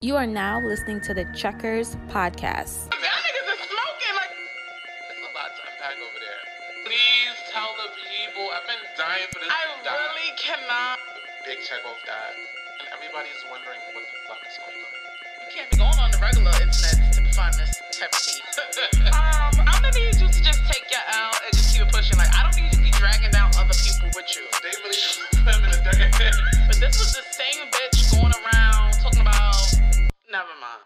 You are now listening to the Checkers podcast. Y'all niggas is smoking like. It's a lot to unpack over there. Please tell the people. I've been dying for this I to die. really cannot. Big check off that. And everybody's wondering what the fuck is going on. You can't be going on the regular internet to find this type of tea. um, I'm gonna need you to just take your L and just keep it pushing. Like I don't need you to be dragging down other people with you. They really just put them in the dirt. But this was the same bitch going around talking about. Never mind.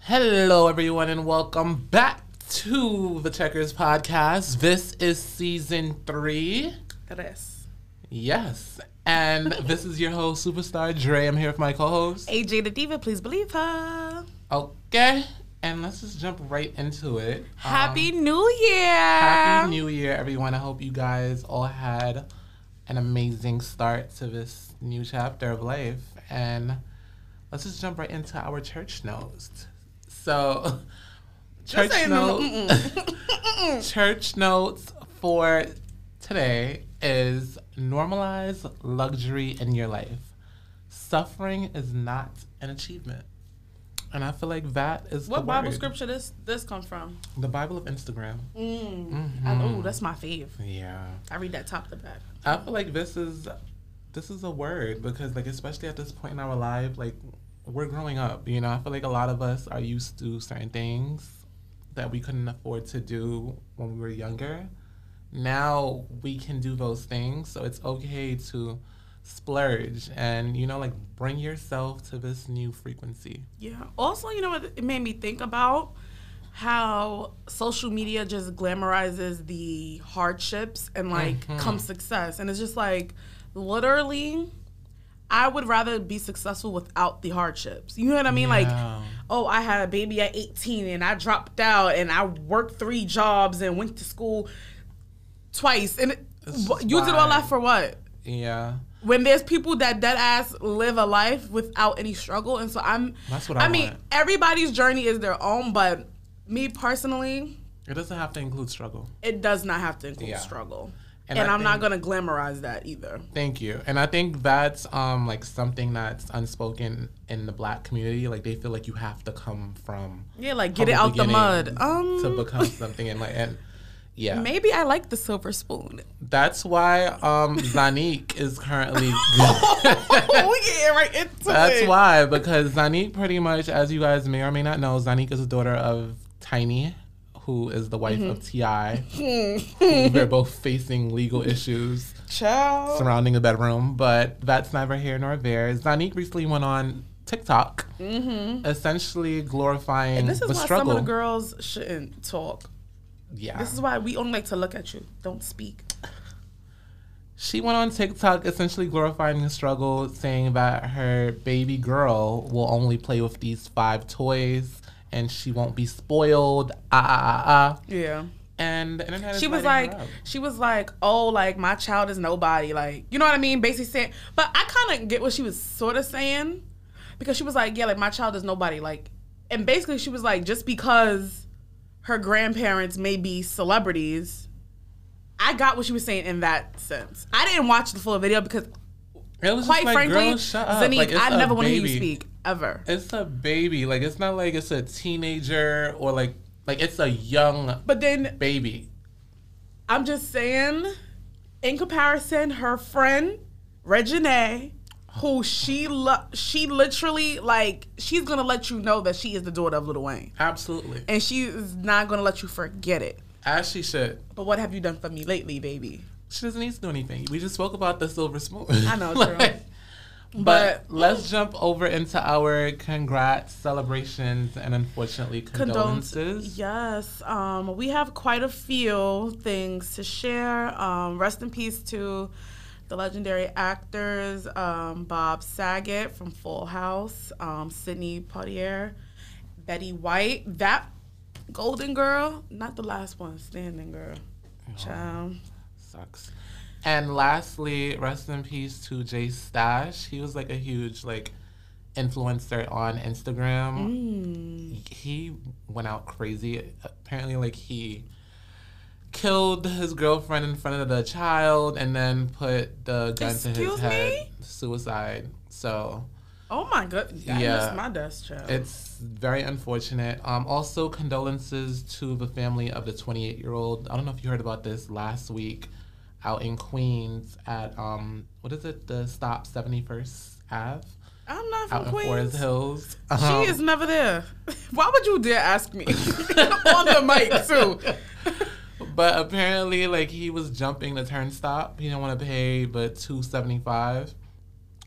Hello, everyone, and welcome back to the Checkers podcast. This is season three. Yes. Yes. And this is your host, Superstar Dre. I'm here with my co host. AJ the Diva, please believe her. Okay. And let's just jump right into it. Happy Um, New Year. Happy New Year, everyone. I hope you guys all had an amazing start to this new chapter of life. And let's just jump right into our church notes. So, church no, notes. church notes for today is normalize luxury in your life. Suffering is not an achievement. And I feel like that is What Bible word. scripture this this come from? The Bible of Instagram. Mm. Mhm. oh, that's my fave. Yeah. I read that top to back. I feel like this is this is a word because like especially at this point in our life, like we're growing up, you know. I feel like a lot of us are used to certain things that we couldn't afford to do when we were younger. Now we can do those things, so it's okay to splurge and you know like bring yourself to this new frequency. Yeah. Also, you know what it made me think about? How social media just glamorizes the hardships and like Mhm. come success. And it's just like literally I would rather be successful without the hardships. You know what I mean? Like, oh, I had a baby at 18 and I dropped out and I worked three jobs and went to school twice. And it, This wh- is you did all that for what? Yeah. when there's people that dead ass live a life without any struggle and so i'm That's what I mean want. everybody's journey is their own but me personally It doesn't have to include struggle. it does not have to include Yeah. struggle And and, i'm not gonna glamorize that either Thank you. And I think that's um like something that's unspoken in the black community. Like they feel like you have to come from yeah like get it out the mud um to become something and like and yeah. maybe i like the silver spoon That's why um Zonnique is currently oh yeah right into That's it. why because Zonnique pretty much as you guys may or may not know, Zonnique is the daughter of Tiny who is the wife of Ti. They're both facing legal issues. Child. surrounding the bedroom, but that's neither here nor there. Zonnique recently went on TikTok, essentially glorifying Mm-hmm. this is the why struggle. some of the girls shouldn't talk yeah, this is why we only like to look at you don't speak she went on TikTok, essentially glorifying the struggle, saying that her baby girl will only play with these five toys and she won't be spoiled. Ah ah ah ah. yeah. And she was like she was like oh like my child is nobody. Like you know what i mean? Basically saying but i kind of get what she was sort of saying because she was like yeah like my child is nobody. Like and basically she was like just because her grandparents may be celebrities i got what she was saying in that sense. I didn't watch the full video because It was quite just like, frankly girl, Like, i never want to hear you speak ever It's a baby. Like it's not like it's a teenager or like like it's a young but then baby. I'm just saying, in comparison, her friend Reginae, who she lo- she literally like she's gonna let you know that she is the daughter of Lil Wayne, Absolutely. and she is not gonna let you forget it. As she should. But what have you done for me lately, baby? She doesn't need to do anything. We just spoke about the silver spoon. I know, true. But, But- let's jump over into our congrats, celebrations, and unfortunately condolences. Yes, um, we have quite a few things to share. Um, rest in peace to the legendary actors um, Bob Saget from Full House, um, Sidney Poitier, Betty White, that Golden Girl, not the last one, Standing Girl. Child. Sucks. And lastly, rest in peace to Jay Stash. He was like a huge like influencer on Instagram. Mm. He went out crazy. Apparently, like he killed his girlfriend in front of the child and then put the gun to his Excuse head. me? Suicide. So Oh my god, I Yeah. my desk child. It's very unfortunate. Um, also, condolences to the family of the 28 year old. I don't know if you heard about this last week out in Queens at, um, what is it, the Stop 71st Ave? I'm not Out from in Forest Queens. Hills. She Um, is never there. Why would you dare ask me on the mic too? But apparently, like he was jumping the turnstile. He didn't want to pay, but two seventy five.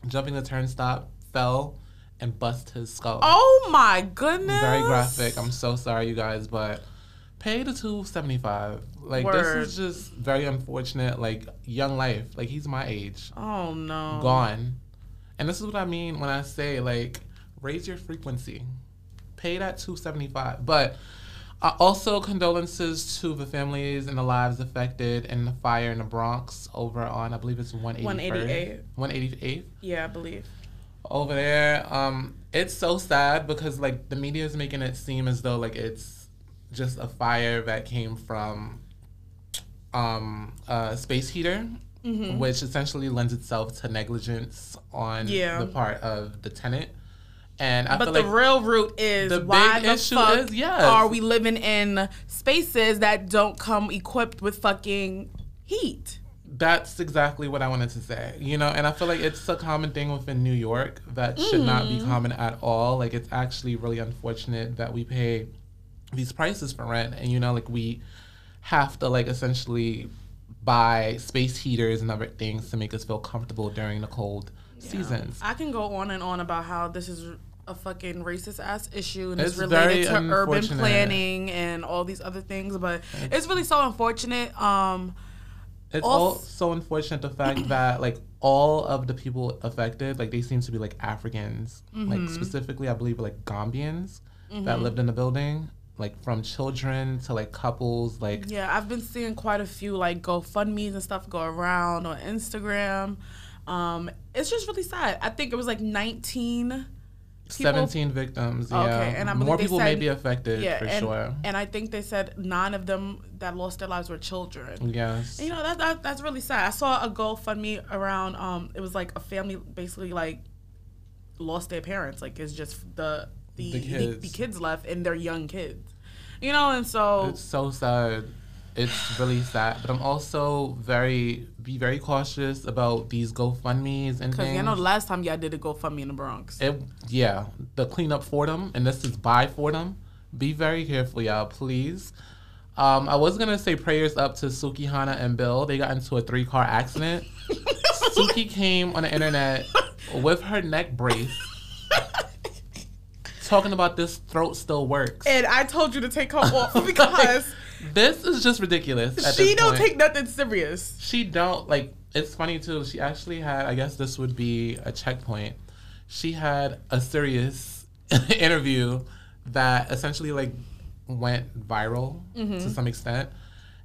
Jumping the turnstile, fell, and bust his skull. Oh my goodness! Very graphic. I'm so sorry, you guys, but pay the two seventy five. Like Word. this is just very unfortunate. Like young life. Like he's my age, Oh no. gone. And this is what I mean when I say like raise your frequency. Pay that two seventy five. But uh, also condolences to the families and the lives affected in the fire in the Bronx over on I believe it's 188. One eighty eight Yeah, I believe. over there. Um, it's so sad because like the media is making it seem as though like it's just a fire that came from um a space heater, which essentially lends itself to negligence on Yeah. the part of the tenant. And I But feel the like real root is the why big the issue fuck is- yes. are we living in spaces that don't come equipped with fucking heat? that's exactly what I wanted to say. You know, and I feel like it's a common thing within New York that should not be common at all. Like it's actually really unfortunate that we pay these prices for rent and you know like we have to like essentially buy space heaters and other things to make us feel comfortable during the cold seasons. I can go on and on about how this is a fucking racist ass issue and it's, It's related to urban planning and all these other things, but it's really so unfortunate. Um, It's Also- also unfortunate the fact that like all of the people affected, like they seem to be like Africans, like specifically I believe like Gambians that lived in the building, like from children to like couples, like yeah, I've been seeing quite a few like GoFundMe's and stuff go around on Instagram. Um, it's just really sad. I think it was like 19 people 17 victims. Yeah, Okay, and I more people may be affected yeah, for and, sure. and I think they said nine of them that lost their lives were children. Yes. And, you know that, that that's really sad. I saw a GoFundMe around. Um, it was like a family basically like lost their parents. Like it's just the the The the, kids. the kids left and they're young kids. You know, and so It's so sad. It's really sad. But I'm also very be very cautious about these GoFundMe's and because things. I know the last time y'all did a GoFundMe in the Bronx. It, yeah, the cleanup for them, and this is by for them. Be very careful, y'all, please. Um, I was gonna say prayers up to Suki, Hana, and Bill. They got into a three car accident. Suki came on the internet with her neck brace, talking about this throat still works. and I told you to take her off because This is just ridiculous. She don't point. take nothing serious. She don't like. It's funny too. She actually had. I guess this would be a checkpoint. She had a serious interview that essentially like went viral mm-hmm. to some extent,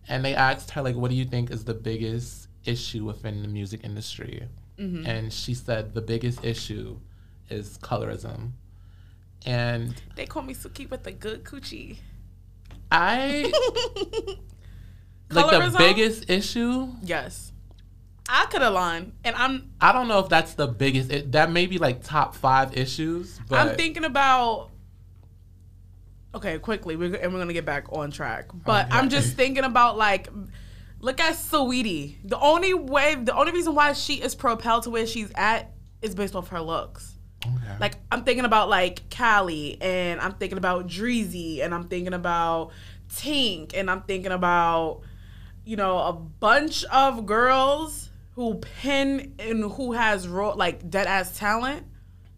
and they asked her like, "What do you think is the biggest issue within the music industry?" Mm-hmm. And she said the biggest issue is colorism, and They call me Suki with the good coochie. I like the biggest issue. Yes, I could align, and I'm I don't know if that's the biggest. It, that may be like top five issues, but I'm thinking about. Okay, quickly, we're, and we're gonna get back on track. But Okay. I'm just thinking about like, look at Saweetie. The only way, the only reason why she is propelled to where she's at is based off her looks. Okay. Like I'm thinking about like Callie, and I'm thinking about Dreezy, and I'm thinking about Tink, and I'm thinking about, you know, a bunch of girls who pin and who has raw like dead ass talent,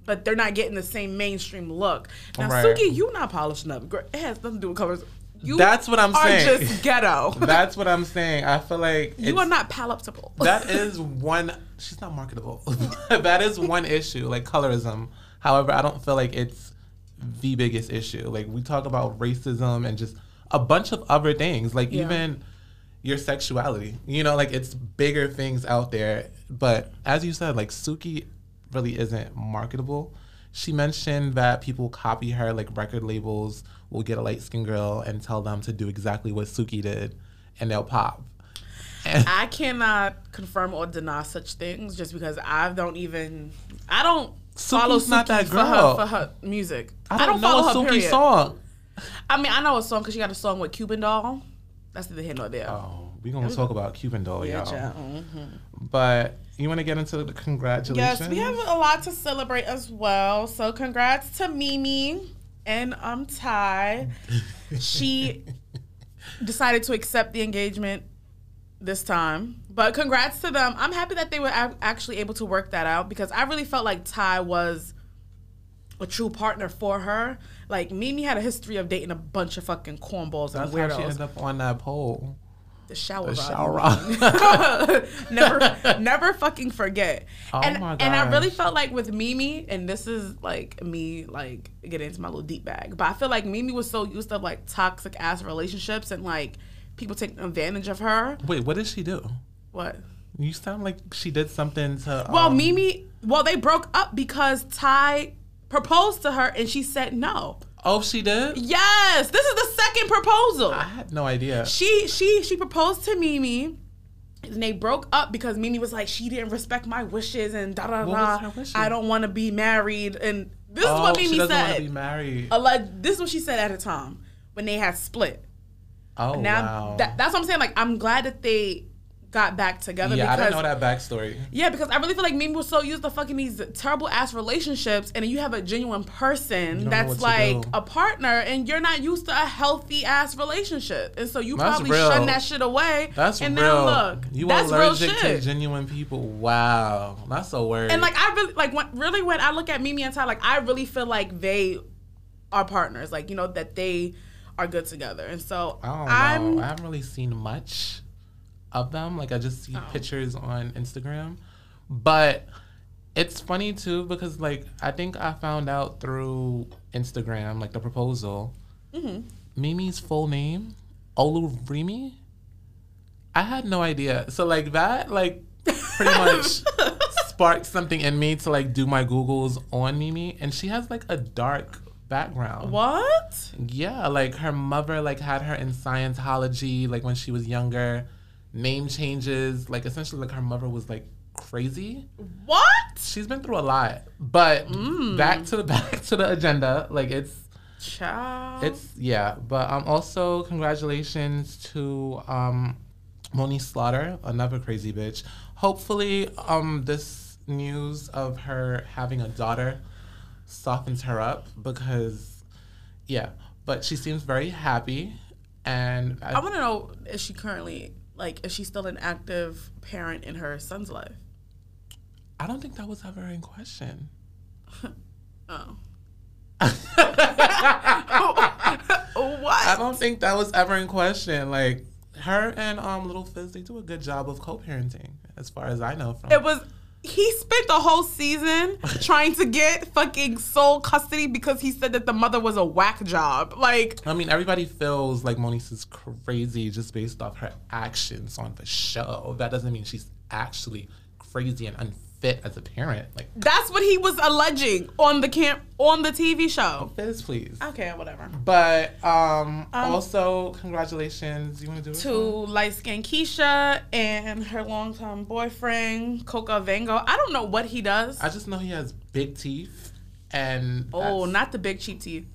but they're not getting the same mainstream look. Now, Right. Suki, you not polishing up. Girl, It has nothing to do with colors. You That's what I'm are saying. just ghetto. that's what I'm saying. I feel like you are not palatable. that is one. She's not marketable. that is one issue, like colorism. However, I don't feel like it's the biggest issue. Like we talk about racism and just a bunch of other things, like Yeah. even your sexuality. You know, like it's bigger things out there. But as you said, like Suki really isn't marketable. She mentioned that people copy her, like record labels will get a light skinned girl and tell them to do exactly what Suki did, and they'll pop. And I cannot confirm or deny such things just because I don't even I don't follow Suki's not that Suki for her girl. for her music. I don't, know a follow her, Suki period. song. I mean, I know a song because she got a song with Cuban Doll. That's the hit or there. Oh, we're gonna talk about Cuban doll, yeah, y'all. Mhm. But you want to get into the congratulations? Yes, we have a lot to celebrate as well. So congrats to Mimi and um Ty. she decided to accept the engagement this time. But congrats to them. I'm happy that they were ac- actually able to work that out because I really felt like Ty was a true partner for her. Like Mimi had a history of dating a bunch of fucking cornballs and That's how she weirdos. ended up on that pole. The shower The rod. shower rod. never never fucking forget. Oh and my and I really felt like with Mimi, and this is like me like getting into my little deep bag, but I feel like Mimi was so used to like toxic ass relationships and like people taking advantage of her. Wait, what did she do? What? You sound like she did something to. Well, um, Mimi, well they broke up because Ty proposed to her and she said no. Oh, she did. Yes, this is the second proposal. I had no idea. she she she proposed to Mimi. And they broke up because Mimi was like, she didn't respect my wishes and da da da. I don't want to be married. And this is what oh, Mimi said. oh, what she Mimi doesn't want to be said. married. Alleg- this is what she said at the time when they had split. oh Now wow. that, that's what I'm saying. Like I'm glad that they got back together yeah, I didn't know that backstory. yeah, because I really feel like Mimi was so used to fucking these terrible ass relationships, and you have a genuine person that's like a partner, and you're not used to a healthy ass relationship, and so you That's probably real. shun that shit away. That's and real. now look, you that's real allergic to shit. genuine people. Wow, that's so weird. and like I really like when really when I look at Mimi and Ty, like I really feel like they are partners, like you know that they are good together, and so I don't I'm know. I haven't really seen much of them. Like I just see Oh. pictures on Instagram. But it's funny too because like I think I found out through Instagram, like the proposal. Mm-hmm. Mimi's full name, Olurimi. I had no idea. So like that, like pretty much sparked something in me to like do my Googles on Mimi, and she has like a dark background. what? Yeah, like her mother like had her in Scientology like when she was younger. Name changes, like essentially like her mother was like crazy. What? She's been through a lot. But back to the back to the agenda. Like it's Child. it's yeah, but um also congratulations to um Moni Slaughter, another crazy bitch. Hopefully um this news of her having a daughter softens her up because yeah, but she seems very happy and I, I want to know is she currently like is she still an active parent in her son's life? I don't think that was ever in question. Oh. What? I don't think that was ever in question. Like her and um Little Fizz, they do a good job of co-parenting, as far as I know. From It was he spent the whole season trying to get fucking sole custody because he said that the mother was a whack job. Like I mean, everybody feels like Monique is crazy just based off her actions on the show. That doesn't mean she's actually crazy and unfit as a parent. Like, that's what he was alleging on the camp on the TV show. Fizz, please. Okay, whatever. But um, also, congratulations. You want to do it? To light skinned Keisha and her longtime boyfriend, Coca Vango. I don't know what he does. I just know he has big teeth, and Oh, not the big cheap teeth.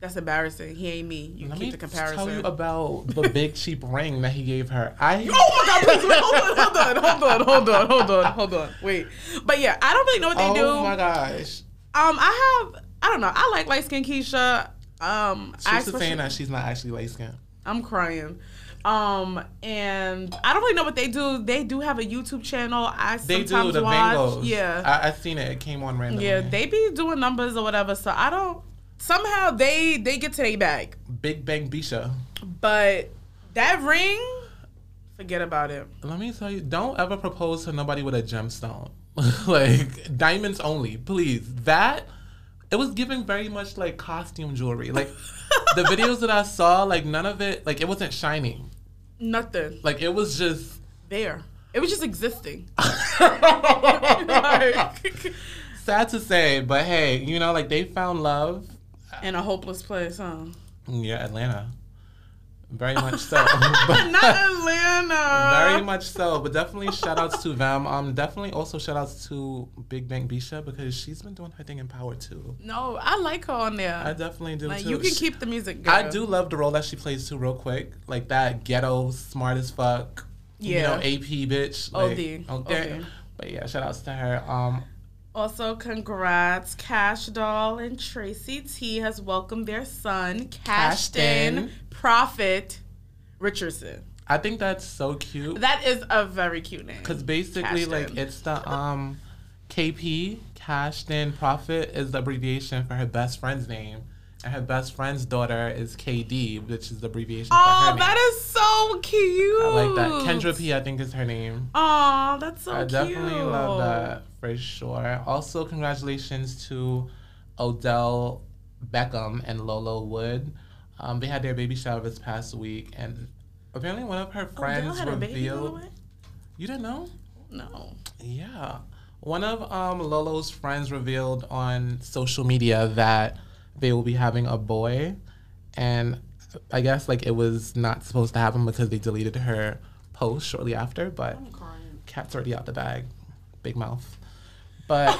That's embarrassing. He ain't me. You Let keep me the comparison. tell you about the big cheap ring that he gave her. I oh my god, please wait, hold on, hold on, hold on, hold on, hold on, hold on. Wait. But yeah, I don't really know what they do. oh my gosh. Um, I have I don't know. I like light skinned Keisha. Um She's saying that she's not actually light skinned. I'm crying. Um, and I don't really know what they do. They do have a YouTube channel. I They do sometimes the watch. Vangos. Yeah. I, I seen it. It came on randomly. yeah, they be doing numbers or whatever. So I don't somehow they they get to their bag. Big Bang Bisha. But that ring, forget about it. Let me tell you, don't ever propose to nobody with a gemstone. like diamonds only, please. That it was giving very much like costume jewelry. Like the videos that I saw, like none of it, like it wasn't shining. Nothing. Like it was just There. It was just existing. Like, sad to say, but hey, you know, like they found love. In a hopeless place, huh? Yeah, Atlanta. Very much so. But, Not Atlanta. Very much so, but definitely shout outs to them. Um, definitely also shout outs to Big Bang Bisha because she's been doing her thing in Power too. No, I like her on there. I definitely do like too. you can She- keep the music. Girl. I do love the role that she plays too, real quick. Like that ghetto, smart as fuck. Yeah. You know, AP bitch. Like, OD, Okay. OD. But yeah, shout outs to her. Um, Also, congrats, Kash Doll and Tracy T has welcomed their son, Kashton Kashton. Prophet Richardson. I think that's so cute. That is a very cute name. Because basically, Kashton. like, it's the um, KP, Cashed In Profit, is the abbreviation for her best friend's name. And her best friend's daughter is KD, which is the abbreviation for her Oh, name. that is so cute. I like that. Kendra P, I think, is her name. Oh, that's so I cute. definitely love that for sure. Also, congratulations to Odell Beckham and Lolo Wood. Um, they had their baby shower this past week, and apparently one of her friends had a baby, revealed. You didn't know? No. Yeah. One of um, Lolo's friends revealed on social media that they will be having a boy. And I guess like it was not supposed to happen because they deleted her post shortly after, but cat's already out the bag. Big mouth. But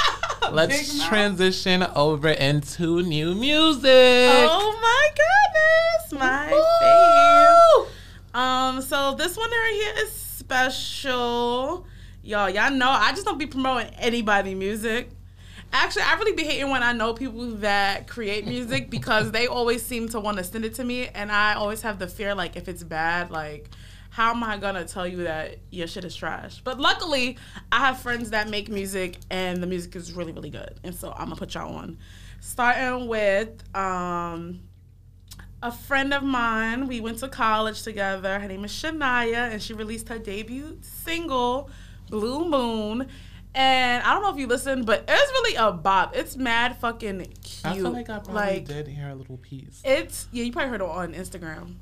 let's transition over into new music. Oh my goodness, my fave. Um, so this one right here is special. Y'all, y'all know I just don't be promoting anybody music. Actually, I really be hating when I know people that create music because they always seem to want to send it to me, and I always have the fear like if it's bad, like how am I gonna tell you that your shit is trash? But luckily, I have friends that make music, and the music is really really good, and so I'm gonna put y'all on. Starting with um, a friend of mine. We went to college together. Her name is Shania, and she released her debut single, Blue Moon. And I don't know if you listened, but it's really a bop. It's mad fucking cute. I feel like I probably Like, did hear a little piece. It's yeah, you probably heard it on Instagram,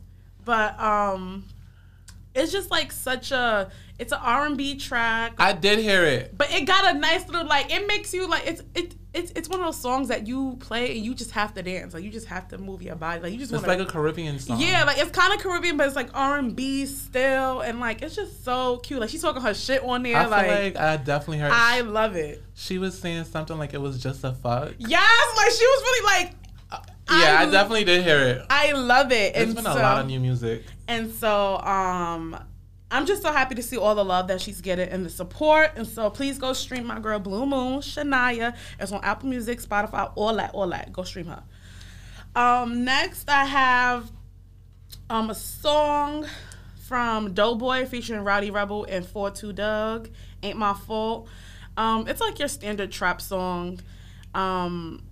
but um, it's just like such a it's an R and B track. I did hear it. But it got a nice little like it makes you like it's it it's it's one of those songs that you play and you just have to dance like you just have to move your body like you just It's want like a Caribbean song. yeah like it's kind of Caribbean but it's like R and B still and like it's just so cute like she's talking her shit on there I feel like, like, I definitely heard. I love it she was saying something like it was just a fuck. yes like she was really like Yeah, I, I- definitely did hear it. I love it There's and been so, a lot of new music. And so um I'm just so happy to see all the love that she's getting and the support. And so please go stream my girl Blue Moon, Shania. It's on Apple Music, Spotify, all that, all that. Go stream her. Um, next I have um a song from Doughboy featuring Rowdy Rebel and 42 Dugg. Ain't My Fault. Um, it's like your standard trap song. Um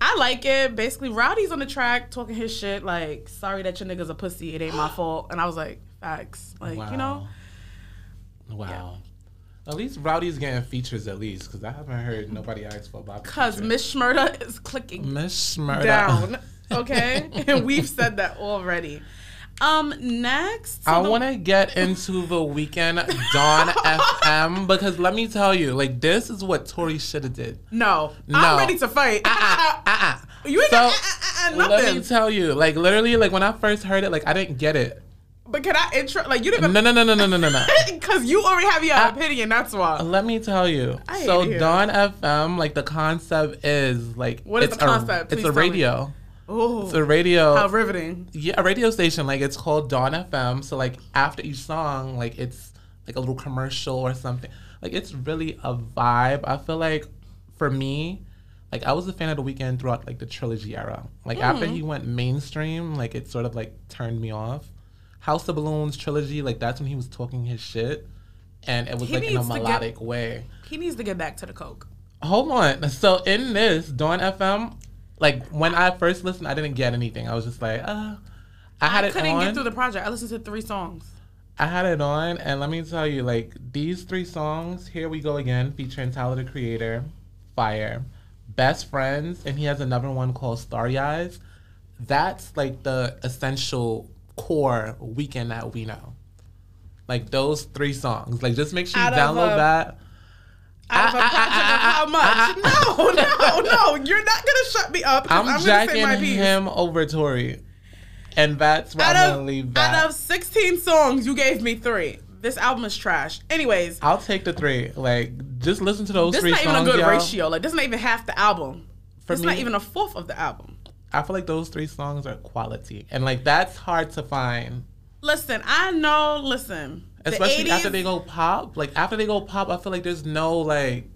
I like it. Basically, Rowdy's on the track talking his shit, like, sorry that your nigga's a pussy, it ain't my fault. And I was like, facts. Like, you know? Wow. At least Rowdy's getting features at least, because I haven't heard nobody ask for Bobby. Cause Miss Schmurda is clicking Miss down. Okay? and we've said that already. Um, next. so I the- want to get into the Weeknd Dawn FM because let me tell you, like this is what Tory should have did. No. No. I'm ready to fight. Uh uh. You ain't So got uh, uh, uh, let me tell you, like literally, like when I first heard it, like I didn't get it. but can I intro? Like, you didn't. No, no, no, no, no, no, no, no. Because you already have your I- opinion, that's why. Let me tell you. I so Dawn FM, like the concept is like What is it's the concept? A, it's a tell me. Oh, It's a radio. how riveting. yeah, a radio station. Like it's called Dawn FM. So like after each song, like it's like a little commercial or something. Like it's really a vibe. I feel like for me, like I was a fan of the Weeknd throughout like the trilogy era. Like after mm-hmm. he went mainstream, like it sort of like turned me off. House of Balloons trilogy, like that's when he was talking his shit. And it was He like in a to get- melodic way. He needs to get back to the coke. Hold on. So in this Dawn FM, like when I first listened, I didn't get anything. I was just like, uh I had I it couldn't on. get through the project. I listened to three songs. I had it on, and let me tell you, like these three songs, "Here We Go Again," featuring Tyler the Creator, Fire, Best Friends, and he has another one called Starry Eyes. That's like the essential core Weeknd that we know. Like those three songs. Like just make sure you Out download a- that. Out of a project ah, of how much? No, no, no. You're not gonna shut me up. I'm, I'm, gonna say my jacking piece. him over Tory. And that's why out I'm gonna leave that. out of 16 songs, you gave me three. This album is trash. Anyways, I'll take the three. Like, just listen to those this is three not even songs. a good y'all. ratio. Like, this is not even half the album. For It's not even a fourth of the album. I feel like those three songs are quality, and like that's hard to find. Listen, I know. Listen, the Especially after they go pop. Like after they go pop, I feel like there's no like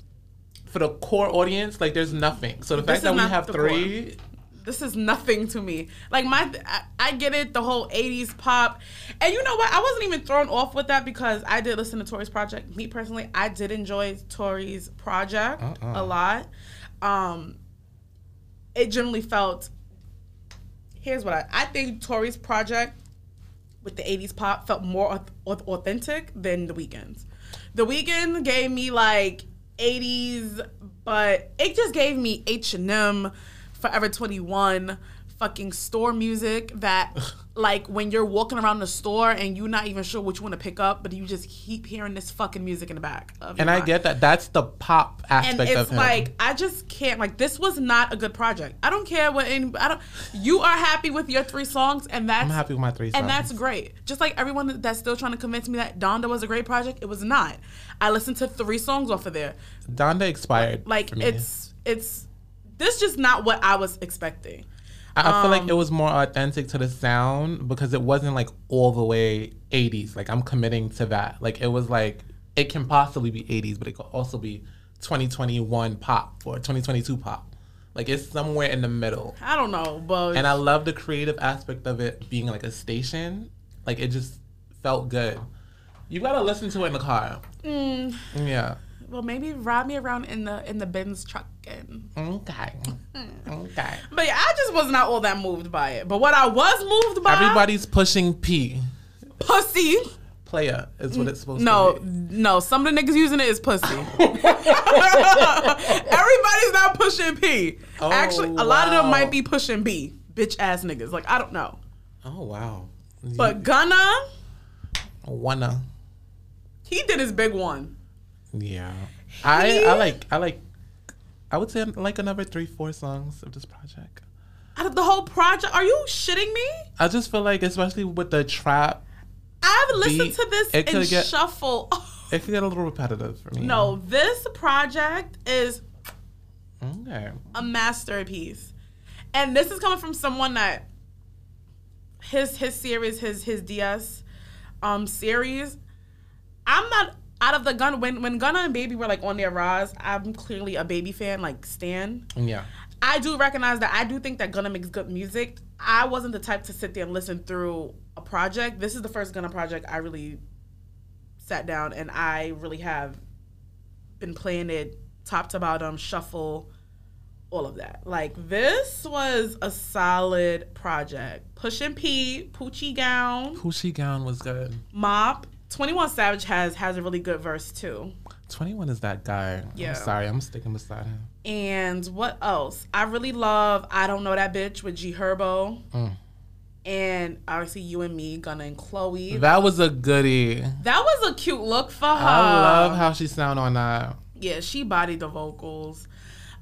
for the core audience. Like there's nothing. So the fact that we have three, this is nothing to me. Like my, I, I get it, the whole '80s pop, and you know what? I wasn't even thrown off with that because I did listen to Tory's project. Me personally, I did enjoy Tory's project Uh-uh. a lot. Um, it generally felt. Here's what I, I think Tory's project with the 80s pop felt more auth- auth- authentic than the Weeknd's. The Weeknd gave me like 80s, but it just gave me H&M, Forever 21, fucking store music that like when you're walking around the store and you're not even sure which one to pick up, but you just keep hearing this fucking music in the back. Of and I mind. get that. That's the pop aspect and of it's him. like I just can't like this was not a good project. I don't care what any I don't you are happy with your three songs and that's I'm happy with my three songs. and that's great. Just like everyone that's still trying to convince me that Donda was a great project, it was not. I listened to three songs off of there. Donda expired. Like me. it's it's this just not what I was expecting. I I feel like um, it was more authentic to the sound because it wasn't like all the way 80s. Like I'm committing to that. Like it was like it can possibly be 80s, but it could also be 2021 pop or 2022 pop. Like it's somewhere in the middle. I don't know, but And I love the creative aspect of it being like a station. Like it just felt good. You gotta listen to it in the car. mm, Yeah. Well maybe ride me around in the in the Benz truck and Okay. Okay. but yeah, I just was not all that moved by it. But what I was moved by Everybody's pushing P. pussy. Player is what it's supposed No, to be. no. No. Some of the niggas using it is pussy. Everybody's not pushing P. Oh, Actually, a lot of them oh, might be pushing B. Bitch ass niggas. Like I don't know. Oh wow. But Gunna, wanna. he did his big one. Yeah. I I like I like I would say like another three, four songs of this project. Out of the whole project, are you shitting me? I just feel like especially with the trap, I've listened Beat, to this it in could get- shuffle. it could get a little repetitive for me. no, this project is Okay. a masterpiece. And this is coming from someone that his his series, his his DS um series. I'm not out of the gun when when Gunna and Baby were like on their rise, I'm clearly a baby fan, like Stan. Yeah. I do recognize that I do think that Gunna makes good music. I wasn't the type to sit there and listen through a project. This is the first Gunna project I really sat down and I really have been playing it top to bottom, shuffle, all of that. Like this was a solid project. Push and P, Poochie Gown, Poochie Gown was good. Mop. 21 Savage has has a really good verse too. 21 is that guy. Yeah. I'm sorry, I'm sticking beside him. And what else? I really love I Don't Know That Bitch with G Herbo. Mm. And obviously you and me, Gunna and Chloe. That was a goodie. That was a cute look for her. I love how she sound on that. Yeah, she bodied the vocals.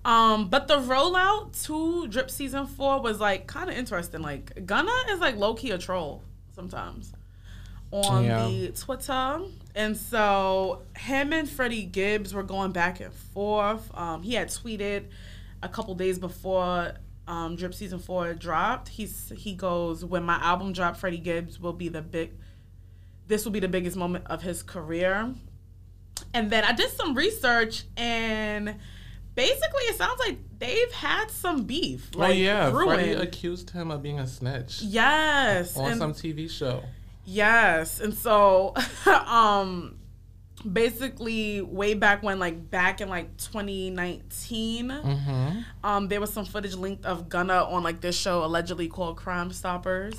Um, but the rollout to Drip season four was like kind of interesting. Like Gunna is like low key a troll sometimes on Yeah. the Twitter, and so him and Freddie Gibbs were going back and forth. Um, he had tweeted a couple days before um, Drip season four dropped. He's he goes when my album dropped, Freddie Gibbs will be the big. This will be the biggest moment of his career. And then I did some research and basically it sounds like they've had some beef. oh Like yeah, Freddie accused him of being a snitch Yes. on and- some TV show. Yes. And so um basically way back when like back in like 2019 Mm-hmm. um there was some footage linked of Gunna on like this show allegedly called Crime Stoppers.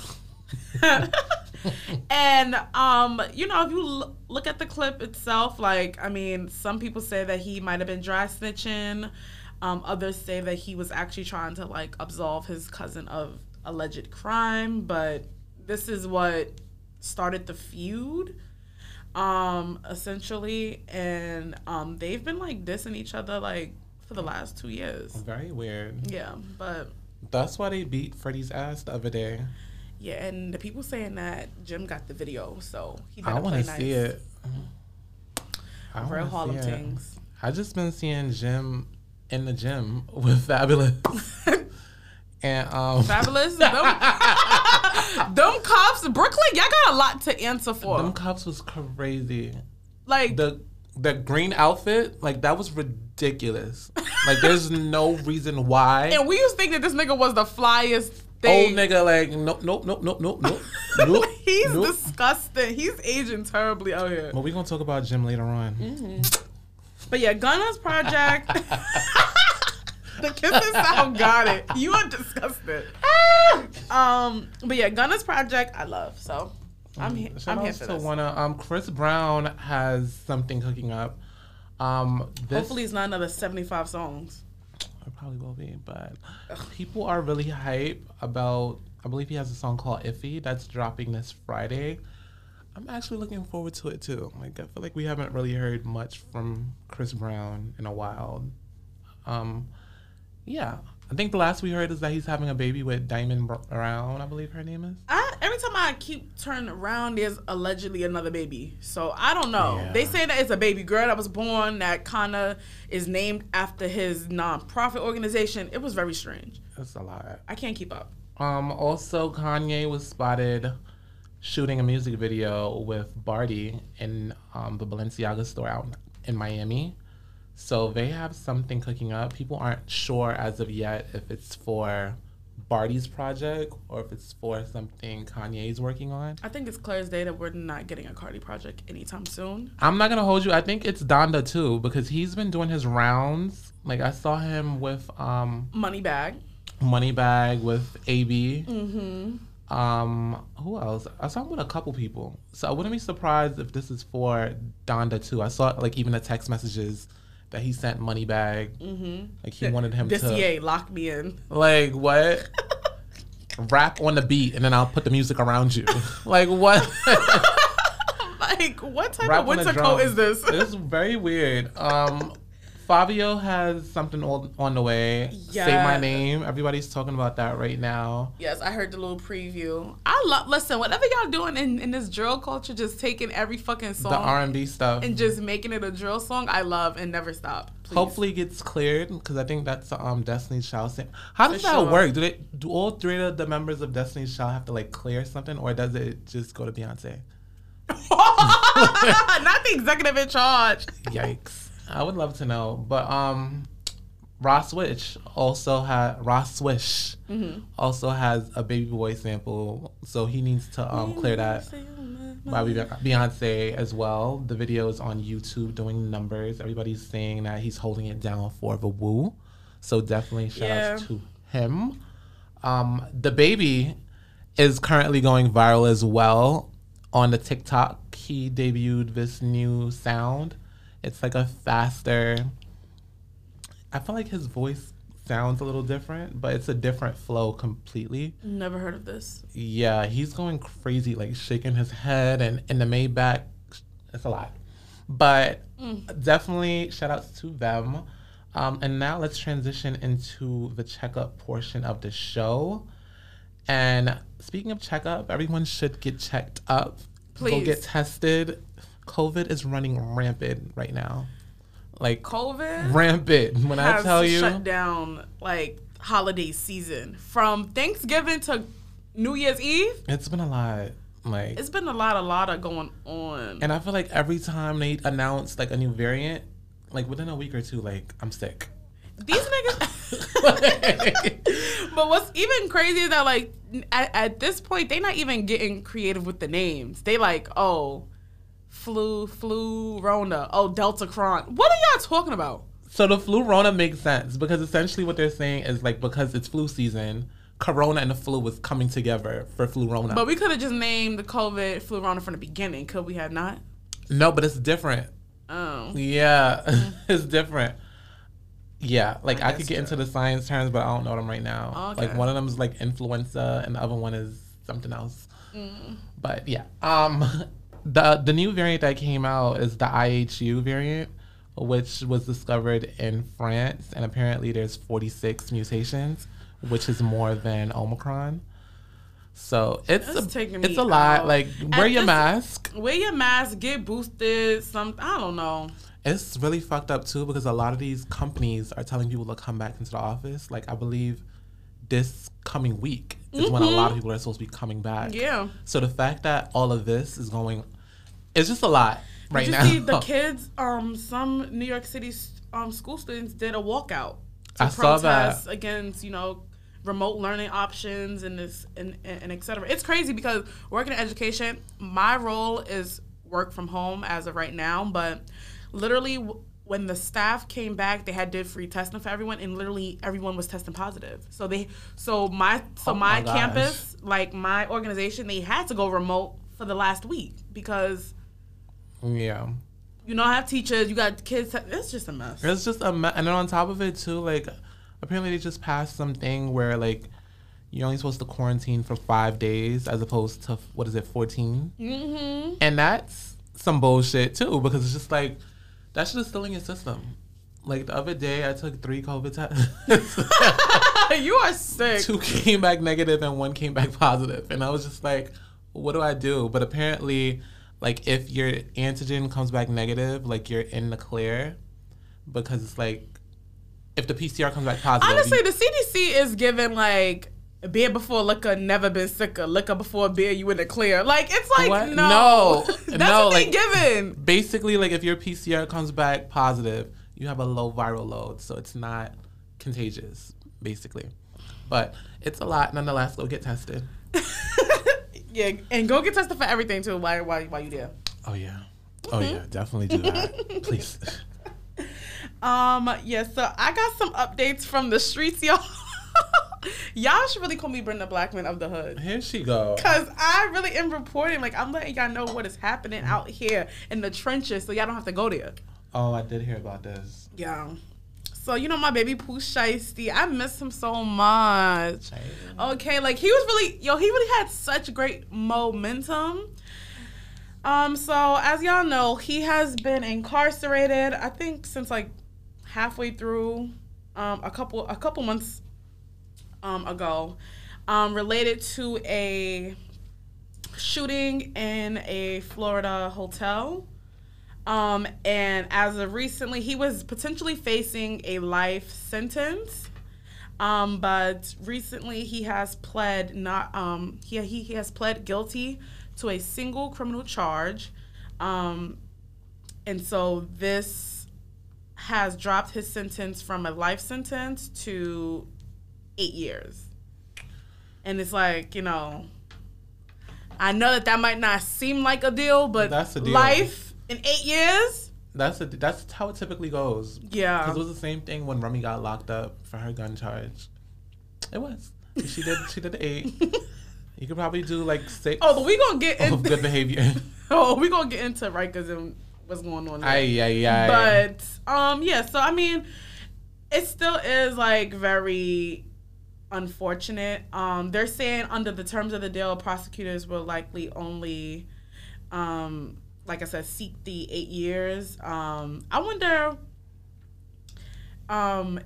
and um you know if you l- look at the clip itself like I mean some people say that he might have been dry snitching um others say that he was actually trying to like absolve his cousin of alleged crime but this is what started the feud um essentially and um they've been like dissing each other like for the last two years Very weird. yeah but That's why they beat Freddie's ass the other day. Yeah, and the people saying that Jim got the video, so he I want to nice. see it. I Real Harlem things. I just been seeing Jim in the gym with Fabolous. and um Fabolous. them, them cops, Brooklyn, y'all got a lot to answer for. them cops was crazy. like, The the green outfit, like that was ridiculous. like there's no reason why. and we used to think that this nigga was the flyest thing. Old nigga, like nope, nope, nope, nope, nope, nope, nope. He's nope. disgusting. He's aging terribly out here. But we gonna talk about Jim later on. Mm-hmm. But yeah, Gunna's project. the kisses sound got it. You are disgusted. um, but yeah, Gunna's project I love. So I'm here. Shout I'm here for to this. wanna um Chris Brown has something cooking up. Um this Hopefully, it's not another 75 songs. It probably will be, but people are really hype about. I believe he has a song called "Iffy" that's dropping this Friday. I'm actually looking forward to it too. Like I feel like we haven't really heard much from Chris Brown in a while. Um, yeah, I think the last we heard is that he's having a baby with Diamond Brown. I believe her name is. I, every time I keep turning around, there's allegedly another baby. So I don't know. Yeah. They say that it's a baby girl that was born that kind of is named after his nonprofit organization. It was very strange. That's a lot. I can't keep up. Um, also, Kanye was spotted shooting a music video with Barty in um, the Balenciaga store out in Miami. So they have something cooking up. People aren't sure as of yet if it's for Barty's project or if it's for something Kanye's working on. I think it's clear as day that we're not getting a Cardi project anytime soon. I'm not gonna hold you. I think it's Donda too because he's been doing his rounds. Like I saw him with um, Money bag. Moneybagg with AB. Mm-hmm. Um, who else? I saw him with a couple people. So I wouldn't be surprised if this is for Donda too. I saw like even the text messages that he sent Moneybagg. Mm-hmm. Like he wanted him This to EA locked me in. like what? Rap on the beat and then I'll put the music around you. like what? like, what type Rap of winter coat is this? it's very weird. Um Fivio has something on, on the way. Say my name. Everybody's talking about that right now. Yes, I heard the little preview. I love. Listen, whatever y'all doing in, in this drill culture, just taking every fucking song The R and B stuff. and just making it a drill song. I love and never stop. Please. Hopefully it gets cleared because I think that's um Destiny's Child. Sim- How does For that sure. work? Do they do all three of the members of Destiny's Child have to like clear something, or does it just go to Beyonce? not the executive in charge. Yikes! I would love to know, but um, Rah Swish also had Rah Swish Mm-hmm. also has a baby boy sample, so he needs to um clear that by Be- Beyonce as well. The video is on YouTube doing numbers. Everybody's saying that he's holding it down for the woo. So definitely shout Yeah. to him. Um, the baby is currently going viral as well on the TikTok. He debuted this new sound. It's like a faster. I feel like his voice sounds a little different, but it's a different flow completely. Never heard of this. Yeah, he's going crazy, like shaking his head and in the Maybach. It's a lot. But definitely shout outs to them. Um, and now let's transition into the checkup portion of the show. And speaking of checkup, everyone should get checked up. Please. Go get tested. COVID is running rampant right now. Like COVID rampant. When I tell you, shut down like holiday season from Thanksgiving to New Year's Eve. it's been a lot. Like It's been a lot, a lot of going on. And I feel like every time they announce like a new variant, like within a week or two, like I'm sick. These niggas. but what's even crazy is that like at, at this point they not even getting creative with the names. They like oh, flu, flu, Rona, oh Delta Cron. What are y'all talking about? so the flu Rona makes sense because essentially what they're saying is like because it's flu season, Corona and the flu was coming together for flu Rona. But we could have just named the COVID flu Rona from the beginning. Could we have not? no, but it's different. Oh, Yeah, it's different. Yeah, like I, guess could get into the science terms, but I don't know them right now. Like one of them is like influenza, and the other one is something else. Mm. But yeah, um, the the new variant that came out is the IHU variant, which was discovered in France, and apparently there's 46 mutations, which is more than Omicron. So it's That's a, it's a lot. out. Like At wear your this- mask. Wear your mask, get boosted. Some I don't know. It's really fucked up too because a lot of these companies are telling people to come back into the office. Like I believe this coming week is when a lot of people are supposed to be coming back. Mm-hmm. Yeah. So the fact that all of this is going, it's just a lot right Did you now. see the kids? Um, some New York City um, school students did a walkout to I protest against you know remote learning options and this and, and, and et cetera. It's crazy because working in education, my role is work from home as of right now, but literally. When the staff came back, they had did free testing for everyone, and literally everyone was testing positive. So they, so my, so Oh my, my campus, like my organization, they had to go remote for the last week because yeah. you don't have teachers. You got kids. It's just a mess. It's just a mess, and then on top of it too, like apparently they just passed something where like you're only supposed to quarantine for five days as opposed to what is it, 14 Mm-hmm. And that's some bullshit too because it's just like that shit is still in your system. Like the other day, I took three COVID tests. you are sick. Two came back negative and one came back positive, and I was just like, "What do I do?" But apparently, like if your antigen comes back negative, like you're in the clear, because it's like if the PCR comes back positive, Honestly, you- the CDC is giving like beer before liquor, never been sicker. Liquor before beer, you in the clear. Like it's like What? no, No. that's No, what like- giving. basically like if your PCR comes back positive, you have a low viral load, so it's not contagious, basically. But it's a lot nonetheless. Go get tested. yeah, and go get tested for everything too. While while while you there. Oh yeah. Oh yeah, definitely do that. Please. Um, yeah, so I got some updates from the streets, y'all. Y'all should really call me Brenda Blackman of the hood. Here she go. Cause I really am reporting, like I'm letting y'all know what is happening out here in the trenches, so y'all don't have to go there. Oh, I did hear about this. Yeah. So you know my baby Pooh Shiesty, I miss him so much. Okay, like he was really yo, he really had such great momentum. Um, so as y'all know, he has been incarcerated, I think since like halfway through um a couple a couple months um ago. Um, related to a shooting in a Florida hotel. Um, and as of recently, he was potentially facing a life sentence. Um, but recently he has pled not um he, he, he has pled guilty to a single criminal charge. Um, and so this has dropped his sentence from a life sentence to eight years. And it's like, you know, I know that that might not seem like a deal, but That's a deal. life in eight years? That's a, that's how it typically goes. Yeah. Because it was the same thing when Remy got locked up for her gun charge. It was. She did. She did eight. You could probably do like six. Oh, but we gonna get into good behavior. oh, we gonna get into Rikers and what's going on. there. Ay ay ay. But um, yeah. So I mean, it still is like very unfortunate. Um, they're saying under the terms of the deal, prosecutors will likely only, um, like I said, seek the eight years. Um, I wonder, um,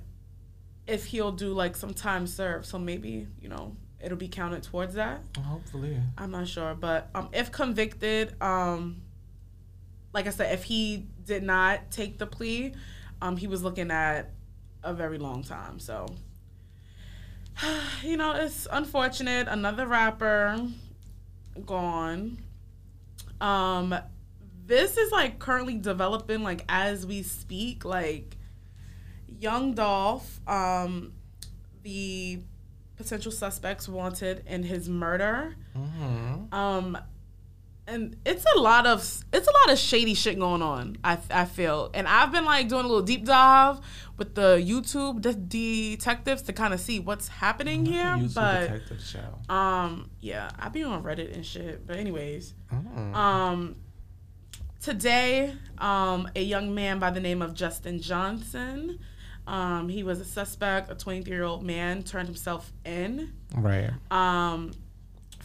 if he'll do like some time served. So maybe you know it'll be counted towards that. Hopefully. I'm not sure, but um, if convicted, um, like I said, if he did not take the plea, um, he was looking at a very long time. So, you know, it's unfortunate. Another rapper gone. Um, this is like currently developing, like as we speak. Like, Young Dolph, um, the potential suspects wanted in his murder. Mm-hmm. Um, and it's a lot of it's a lot of shady shit going on. I, I feel, and I've been like doing a little deep dive with the YouTube de- detectives to kind of see what's happening here. YouTube But detective show. um, yeah, I be on Reddit and shit. But anyways, Mm. um, today, um, a young man by the name of Justin Johnson. Um, he was a suspect. A 23 year old man turned himself in Right. um,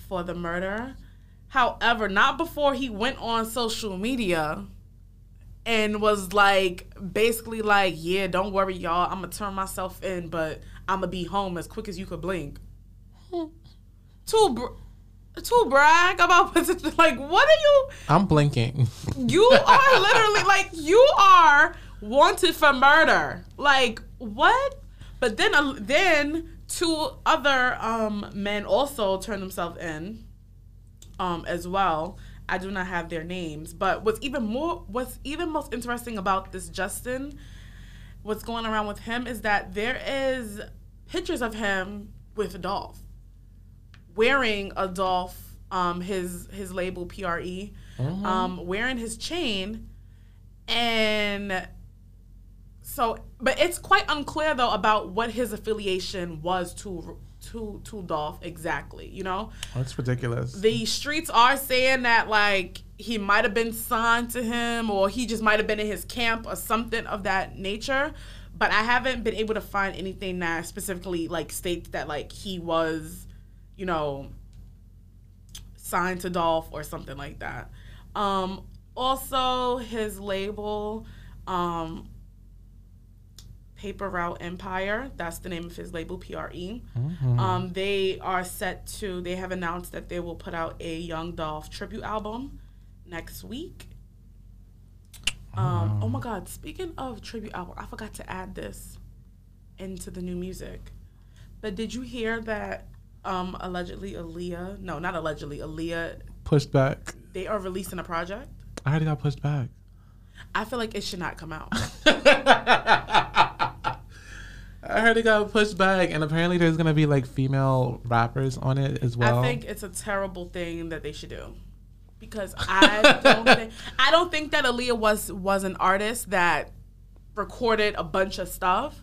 for the murder. However, not before he went on social media and was like, basically like, yeah, don't worry, y'all. I'm gonna turn myself in, but I'm gonna be home as quick as you could blink. Two, br- to brag about like what are you I'm blinking. you are literally like you are wanted for murder like what but then uh, then two other um men also turned themselves in um as well. I do not have their names. But what's even more what's even most interesting about this justin what's going around with him is that there is pictures of him with dolph wearing a Dolph, um, his his label PRE, um, wearing his chain, and so, but it's quite unclear though about what his affiliation was to to to Dolph exactly. You know, That's ridiculous. the streets are saying that like he might have been signed to him or he just might have been in his camp or something of that nature but i haven't been able to find anything that specifically like states that like he was you know signed to dolph or something like that um also his label um Paper Route Empire. That's the name of his label, PRE. Um, they are set to. They have announced that they will put out a Young Dolph tribute album next week. Um, oh my God! Speaking of tribute album, I forgot to add this into the new music. But did you hear that? Um, allegedly, Aaliyah. No, not allegedly. Aaliyah. Pushed back. They are releasing a project. I already got pushed back. I feel like it should not come out. I heard it got pushed back, and apparently there's gonna be like female rappers on it as well. I think it's a terrible thing that they should do because I don't think I don't think that Aaliyah was was an artist that recorded a bunch of stuff.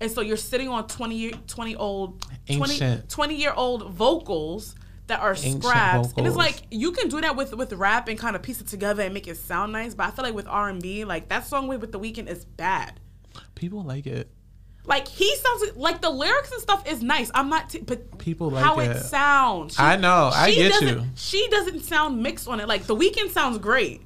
And so you're sitting on 20 year, 20 old 20, 20 year old vocals that are Ancient scraps. And it's like you can do that with with rap and kind of piece it together and make it sound nice, but I feel like with R&B, like that song with the Weeknd is bad. people like it. Like he sounds like the lyrics and stuff is nice. I'm not, t- but People like how it. it sounds. She- I know. I get you. She doesn't sound mixed on it. Like the Weeknd sounds great.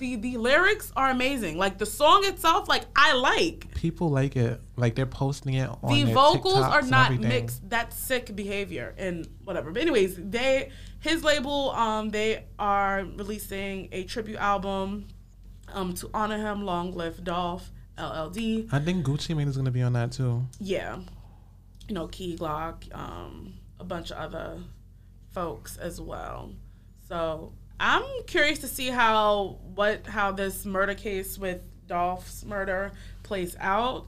The the lyrics are amazing. Like the song itself, like I like. People like it. Like they're posting it on The vocals TikToks are not mixed. That's sick behavior and whatever. But anyways, they his label um they are releasing a tribute album um to honor him. Long live Dolph LLD. I think Gucci Mane is gonna be on that too. yeah, you know, Key Glock, um, a bunch of other folks as well. So I'm curious to see how what how this murder case with Dolph's murder plays out.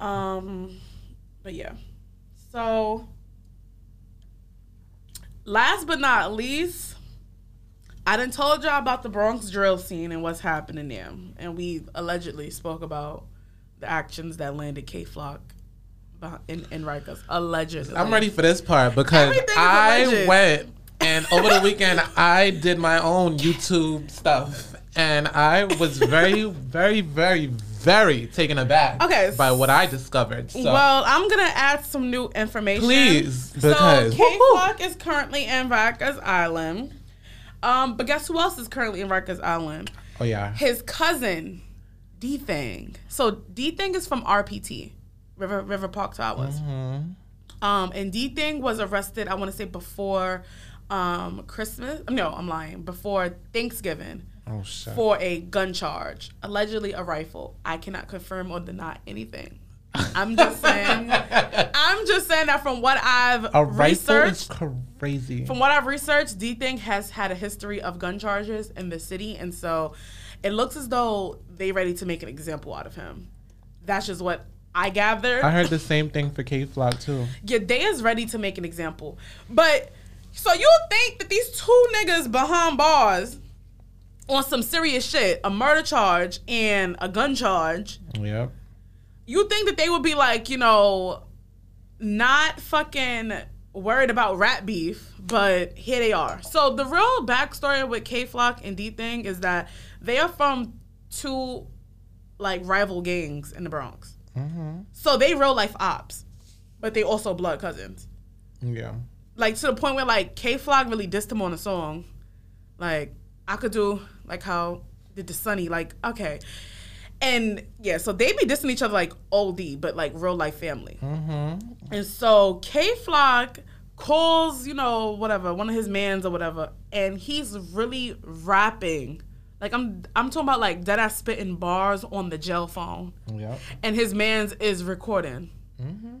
Um, but yeah, so last but not least. I didn't told y'all about the Bronx drill scene and what's happening there. And we allegedly spoke about the actions that landed Kay Flock in, in Rikers. Allegedly. I'm ready for this part because I went and over the weekend I did my own YouTube stuff and I was very, very, very, very taken aback Okay, by what I discovered. So Well, I'm gonna add some new information. Please, So because- Kay Flock is currently in Rikers Island. Um, but guess who else is currently in Rikers Island? oh yeah, His cousin, DThang. So DThang is from RPT, River River Park Towers. Mm-hmm. Um, and DThang was arrested. I want to say before um, Christmas. No, I'm lying. Before Thanksgiving oh shit. for a gun charge, allegedly a rifle. I cannot confirm or deny anything. I'm just saying. I'm just saying that from what I've A researched. crazy. From what I've researched, DThang has had a history of gun charges in the city, and so it looks as though they ready to make an example out of him. That's just what I gathered. I heard the same thing for Kay Flock too. Yeah, they is ready to make an example. But so you think that these two niggas behind bars on some serious shit, a murder charge and a gun charge, Yep. you think that they would be like, you know, not fucking worried about rat beef, but here they are. So the real backstory with Kay Flock and DThang is that they are from two like rival gangs in the Bronx. Mm-hmm. So they real life ops, but they also blood cousins. Yeah. Like to the point where like Kay Flock really dissed him on a song. Like I could do like how did the Sunny like okay. And yeah, so they be dissing each other like OD, but like real life family. Mm-hmm. And so Kay Flock calls, you know, whatever, one of his mans or whatever, and he's really rapping. Like I'm I'm talking about like dead ass spitting bars on the jail phone. Yep. And his man's is recording. Mm-hmm.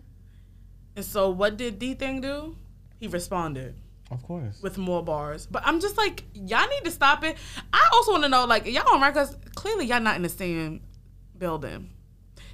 And so what did DThang do? He responded Of course. with more bars. But I'm just like, y'all need to stop it. I also want to know, like, y'all on records, clearly y'all not in the same building.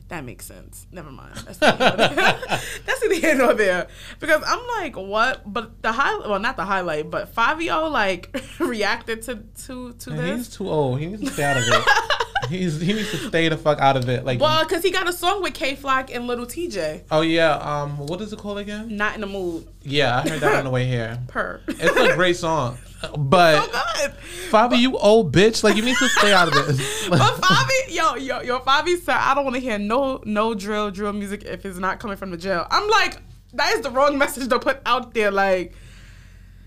That makes sense. Never mind. That's neither here nor- that's neither here nor there. Because I'm like, what? But the highlight, well, not the highlight, but Fabio like reacted to to to And this. he's too old. He needs to stay out of it. he's he needs to stay the fuck out of it. Like, Well, because he got a song with Kay Flock and Lil Tjay. oh yeah. Um, what is it called again? Not in the mood. Yeah, I heard that on the way here. Per. It's a great song, but so good. Fabi, you old bitch. Like, you need to stay out of this. But Fabi, yo, yo, yo, Fabi said, I don't want to hear no no drill, drill music if it's not coming from the jail. I'm like, that is the wrong message to put out there. Like,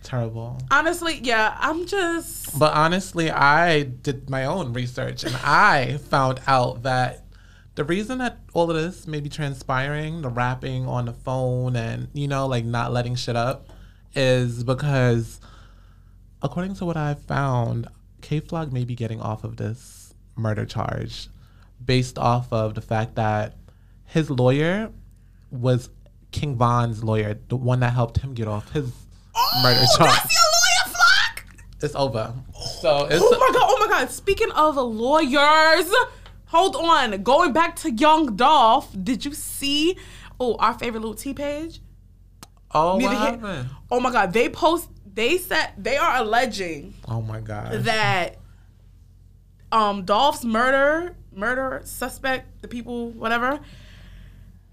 Terrible. honestly, yeah, I'm just But honestly, I did my own research and I found out that the reason that all of this may be transpiring, the rapping on the phone and, you know, like not letting shit up, is because according to what I've found, Kay Flock may be getting off of this murder charge based off of the fact that his lawyer was King Von's lawyer, the one that helped him get off his murder Oh, charge. that's your lawyer, Flock. It's over. So it's Oh my god, oh my god. Speaking of lawyers, hold on. Going back to Young Dolph, did you see? Oh, our favorite little T page. oh Neither what here- happened? Oh my god, they post. They said they are alleging Oh my god. that um Dolph's murder murder suspect, the people, whatever,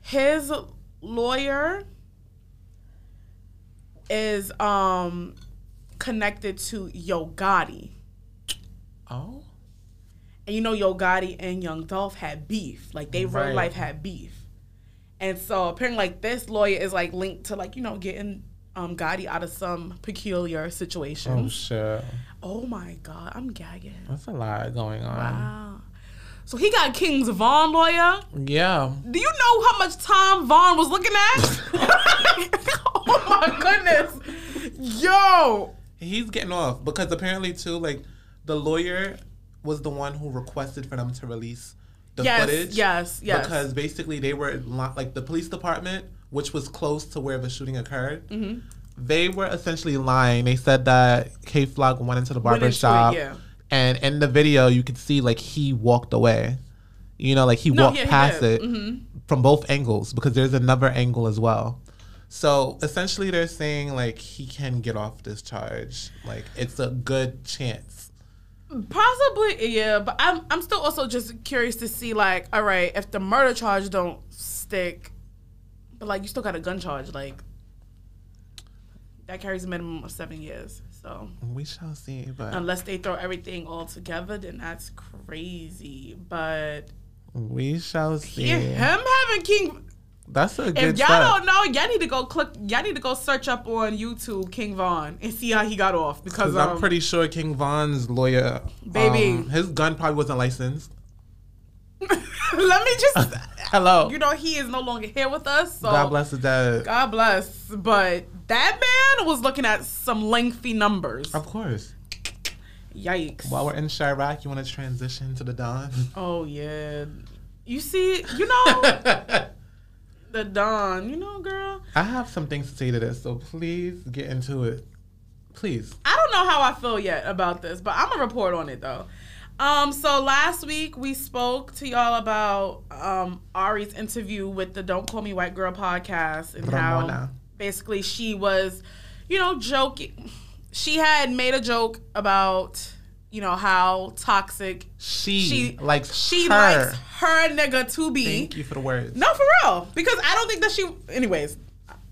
his lawyer is um connected to Yo Gotti. oh. And you know Yo Gotti and Young Dolph had beef. Like they real life had beef. And so apparently like this lawyer is like linked to like, you know, getting um Gotti out of some peculiar situation. Oh shit. Oh, my god, I'm gagging. That's a lot going on. Wow. So he got King's Von lawyer. Yeah. Do you know how much time Von was looking at? oh my goodness. Yo. He's getting off because apparently too, like the lawyer was the one who requested for them to release the Yes, footage. yes, yes. Because basically they were like the police department, which was close to where the shooting occurred. Mm-hmm. They were essentially lying. They said that Kay Flock went into the barber into it, shop, yeah. And in the video you could see like he walked away. You know, like he No, walked yeah, he past. Mm-hmm. it from both angles because there's another angle as well. So essentially, they're saying like he can get off this charge. Like it's a good chance. Possibly, yeah, but I'm I'm still also just curious to see like, all right, if the murder charge don't stick, but like you still got a gun charge, like that carries a minimum of seven years. So We shall see. But unless they throw everything all together, then that's crazy. But we shall see. him having King. That's a good If y'all step. don't know, y'all need to go click. Y'all need to go search up on YouTube King Von and see how he got off because um, I'm pretty sure King Von's lawyer, Baby. um, his gun probably wasn't licensed. let me just. Hello. you know he is no longer here with us. So God bless the dead. God bless. But that man was looking at some lengthy numbers. Of course. Yikes. While we're in Chiraq, you want to transition to the Don? Oh yeah. You see, you know the Don. You know, girl. I have some things to say to this, so please get into it. Please. I don't know how I feel yet about this, but I'm gonna report on it though. Um, so last week we spoke to y'all about um Ari's interview with the Don't Call Me White Girl podcast and how Ramona. Basically she was, you know, joking. She had made a joke about, you know, how toxic She, she likes she her. likes her nigga to be. Thank you for the words. No, for real. Because I don't think that she. Anyways,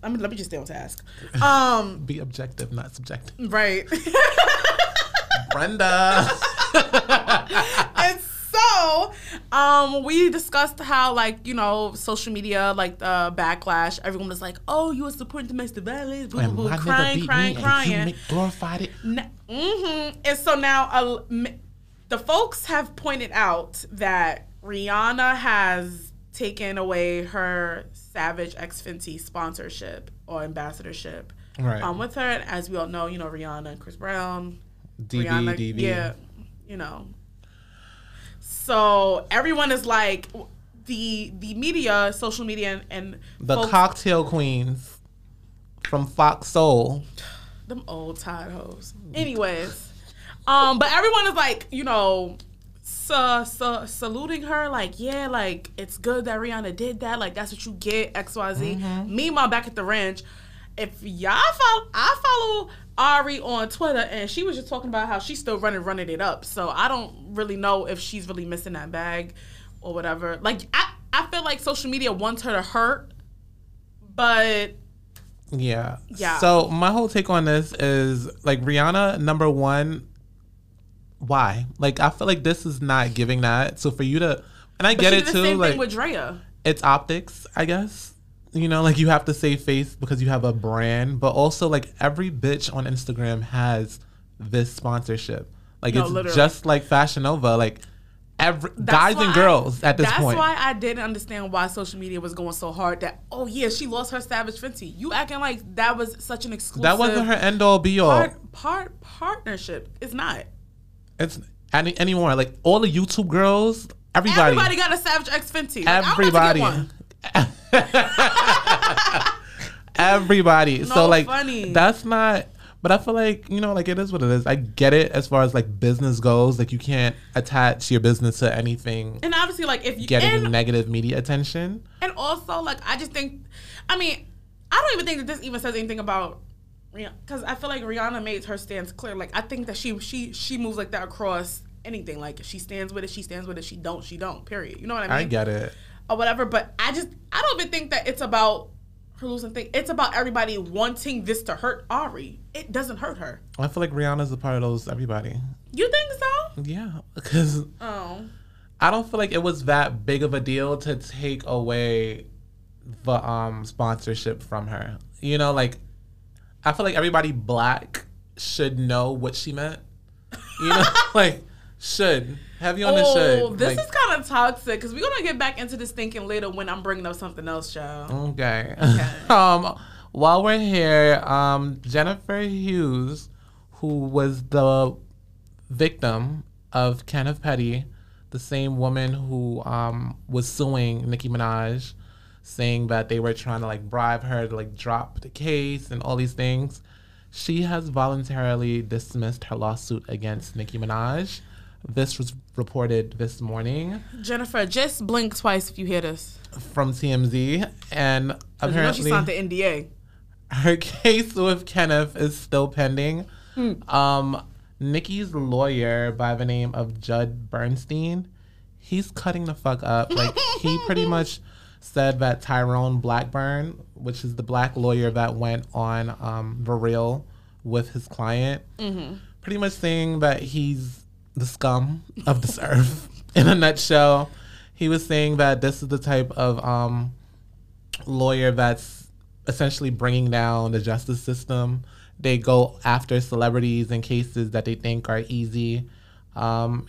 I mean, let me just stay on task. Um, Be objective, not subjective. right. Brenda. and so, um, we discussed how, like, you know, social media, like the backlash. Everyone was like, "Oh, you were supporting domestic violence," boo, my boo, crying, crying, crying. glorified it. mm-hmm. And so now, uh, m- the folks have pointed out that Rihanna has taken away her Savage X Fenty sponsorship, or ambassadorship Right. um, with her. And as we all know, you know Rihanna and Chris Brown. DV, Rihanna, DV. yeah, you know. So everyone is like the the media, social media, and, and The folks- cocktail queens from Fox Soul. them old tired hoes. Anyways, um, but everyone is like, you know, sa- sa- saluting her, like, yeah, like it's good that Rihanna did that. Like that's what you get, X Y Z. Meanwhile, back at the ranch, if y'all follow, I follow Ari on Twitter, and she was just talking about how she's still running, running it up. So I don't really know if she's really missing that bag or whatever. Like I, I feel like social media wants her to hurt, but Yeah. Yeah. So my whole take on this is like Rihanna number one. Why? Like I feel like this is not giving that. So for you to, and I but get it too. Like thing with Drea. it's optics, I guess. You know, like you have to save face because you have a brand, but also like every bitch on Instagram has this sponsorship. Like No, it's literally. just like Fashion Nova. Like every That's guys and I- girls at this that's point. That's why I didn't understand why social media was going so hard. That oh yeah, she lost her Savage Fenty. You acting like that was such an exclusive. that wasn't her end all be all. part, part partnership. It's not. It's any anymore. Like all the YouTube girls, everybody, Everybody got a Savage X Fenty. Like, everybody, I'm about to get one. everybody. so like funny. that's not. But I feel like you know, like it is what it is. I get it as far as like business goes. Like you can't attach your business to anything And obviously, like if you getting and, negative media attention. and also like I just think, I mean, I don't even think that this even says anything about Rihanna because I feel like Rihanna made her stance clear. Like I think that she she she moves like that across anything. Like she stands with it, she stands with it. She don't, she don't. Period. You know what I mean? I get it. Or whatever. But I just I don't even think that it's about her losing thing. It's about everybody wanting this to hurt Ari. It doesn't hurt her. I feel like Rihanna's a part of those everybody. You think so? Yeah, because Oh. I don't feel like it was that big of a deal to take away the um sponsorship from her. You know, like I feel like everybody black should know what she meant. You know, like should have you on the Oh, should. this like, is kind of toxic because we're gonna get back into this thinking later when I'm bringing up something else, child. Okay. Okay. um, while we're here, um, Jennifer Hughes, who was the victim of Kenneth Petty, the same woman who um, was suing Nicki Minaj, saying that they were trying to like bribe her to like drop the case and all these things. She has voluntarily dismissed her lawsuit against Nicki Minaj. This was reported this morning Jennifer, just blink twice if you hear this. from TMZ, and 'Cause You know she signed the NDA. her case with Kenneth is still pending. Um, Nicki's lawyer by the name of Judd Bernstein, he's cutting the fuck up. Like he pretty much said that Tyrone Blackburn, which is the black lawyer that went on um, the real with his client, pretty much saying that he's the scum of this earth. In a nutshell, he was saying that this is the type of um, lawyer that's essentially bringing down the justice system. They go after celebrities in cases that they think are easy. Um,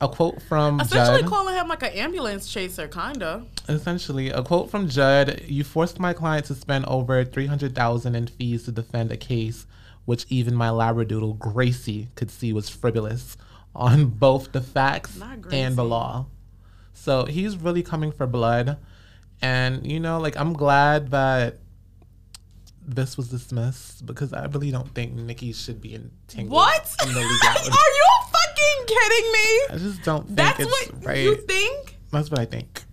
a quote from Essentially Judd. calling him like an ambulance chaser, kinda. Essentially, a quote from Judd: "You forced my client to spend over three hundred thousand in fees to defend a case, which even my labradoodle Gracie could see was frivolous on both the facts and the law." So he's really coming for blood, and you know, like I'm glad that this was dismissed because I really don't think Nicki should be entangled What? in the Are you fucking kidding me? I just don't think That's it's what right. you think? That's what I think.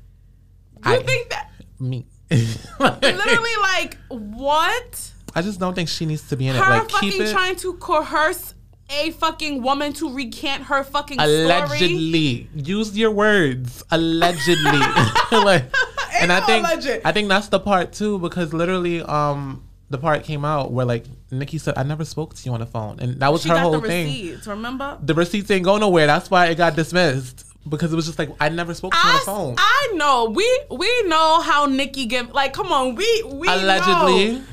You I- think that? Me. Literally, like, what? I just don't think she needs to be in it. Her Like, fucking keep it trying to coerce a fucking woman to recant her fucking story. allegedly. Use your words. Allegedly. like, and I think alleged. I think that's the part too because literally, um, the part came out where like Nicki said, "I never spoke to you on the phone," and that was She her got whole the thing. receipts, remember? The receipts ain't go nowhere. That's why it got dismissed because it was just like I never spoke to you on the phone. I know. We we know how Nicki give. Like, come on. We we allegedly. Know.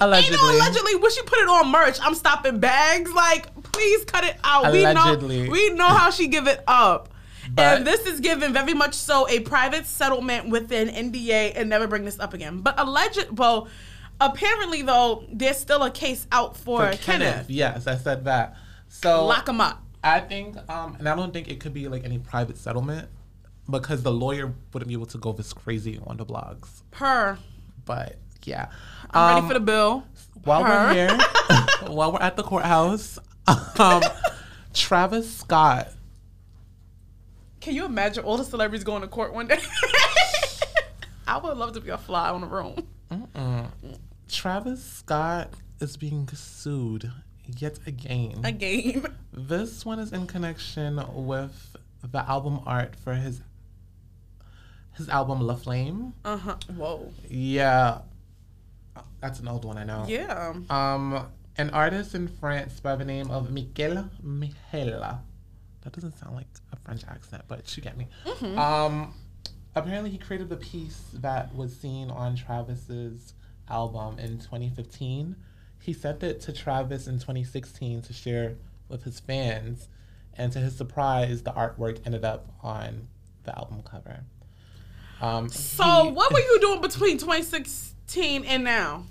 Allegedly. Ain't no allegedly. When she put it on merch, I'm stopping bags. Like, please cut it out. Allegedly. We know. We know how she give it up. But- and this is given very much so a private settlement within NDA and never bring this up again. But alleged, well, Apparently, though, there's still a case out for, For Kenneth. Yes, I said that. So Lock him up. I think, um, and I don't think it could be like any private settlement because the lawyer wouldn't be able to go this crazy on the blogs. Per. But yeah, I'm Um, ready for the bill. while Per. we're here, while we're at the courthouse, um, Travis Scott. Can you imagine all the celebrities going to court one day? I would love to be a fly on the room. Travis Scott is being sued yet again. A game. This one is in connection with the album art for his his album La Flame. Uh huh. Whoa. Yeah, that's an old one, I know. Yeah. Um, an artist in France by the name of Michel Michela. That doesn't sound like a French accent, but you get me. Um, apparently, he created the piece that was seen on Travis's album in 2015. He sent it to Travis in 2016 to share with his fans, and to his surprise, the artwork ended up on the album cover. Um, So, he- what were you doing between 2016 and now?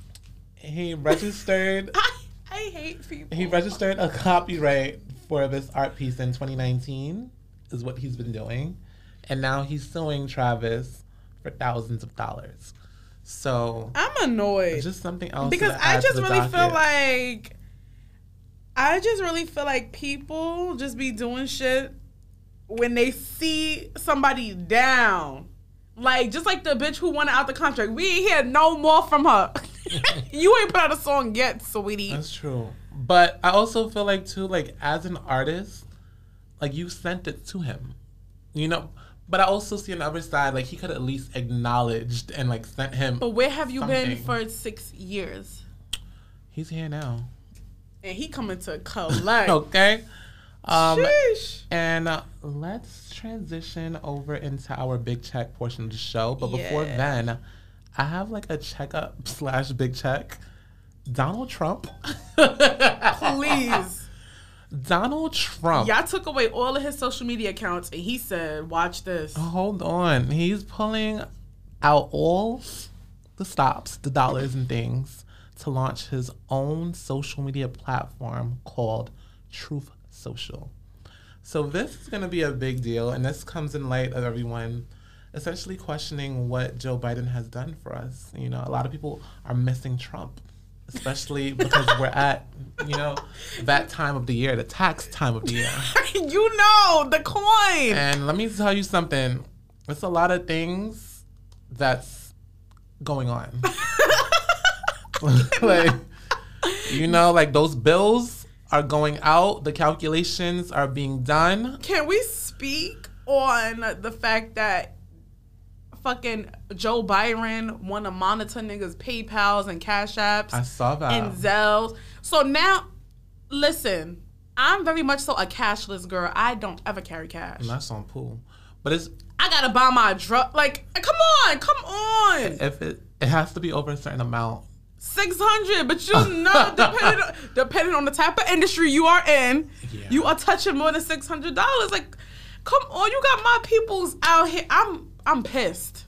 He registered. I, I hate people. He registered a copyright for this art piece in 2019, is what he's been doing. And now he's suing Travis for thousands of dollars. So, I'm annoyed just something else. because I just really feel like I just really feel like people just be doing shit when they see somebody down. Like just like the bitch who wanted out the contract. We ain't hear no more from her. you ain't put out a song yet, sweetie. That's true. But I also feel like, too, like, as an artist, like, you sent it to him. You know? But I also see on the other side, like, he could at least acknowledged and, like, sent him. But where have you been for six years? He's here now. And he coming to collect. Okay? Um, Sheesh. And uh, let's transition over into our big check portion of the show. But before Yeah. then, I have like a checkup slash big check. Donald Trump. Please. Donald Trump. Y'all took away all of his social media accounts and he said, watch this. Hold on. He's pulling out all the stops, the dollars and things to launch his own social media platform called Truth Social. So this is going to be a big deal, and this comes in light of everyone essentially questioning what Joe Biden has done for us. You know, a lot of people are missing Trump, especially because we're at, you know, that time of the year, the tax time of the year. you know, the coin. And let me tell you something. It's a lot of things that's going on. like, you know, like those bills are going out, the calculations are being done. Can we speak on the fact that fucking Joe Biden want to monitor niggas' PayPal's and Cash Apps I saw that. and Zells? So now, listen, I'm very much so a cashless girl. I don't ever carry cash. and that's on pool. But it's I gotta buy my drug. Like, come on, come on. if it it has to be over a certain amount. Six hundred, but you know, depending on, depending on the type of industry you are in, Yeah. you are touching more than six hundred dollars. Like, come on, you got my peoples out here. I'm I'm pissed,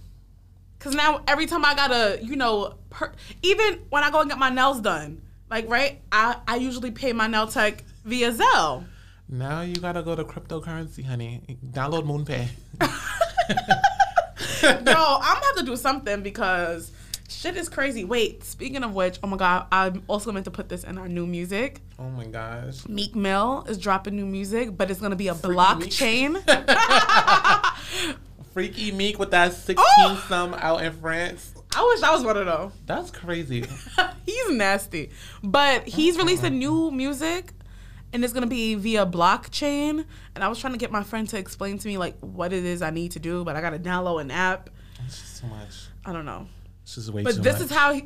cause now every time I gotta, you know, per, even when I go and get my nails done, like right, I I usually pay my nail tech via Zelle. Now you gotta go to cryptocurrency, honey. Download MoonPay. Yo, I'm gonna have to do something because shit is crazy. Wait, speaking of which, oh my god, I'm also meant to put this in our new music. Oh my gosh. Meek Mill is dropping new music, but it's gonna be a Meek. blockchain. Freaky Meek with that 16 Oh! some out in France. I wish I was one of them. That's crazy. he's nasty, but he's releasing new music, and it's gonna be via blockchain. And I was trying to get my friend to explain to me like what it is I need to do, but I gotta download an app. It's just too much. I don't know. It's just way But too this much. is how he,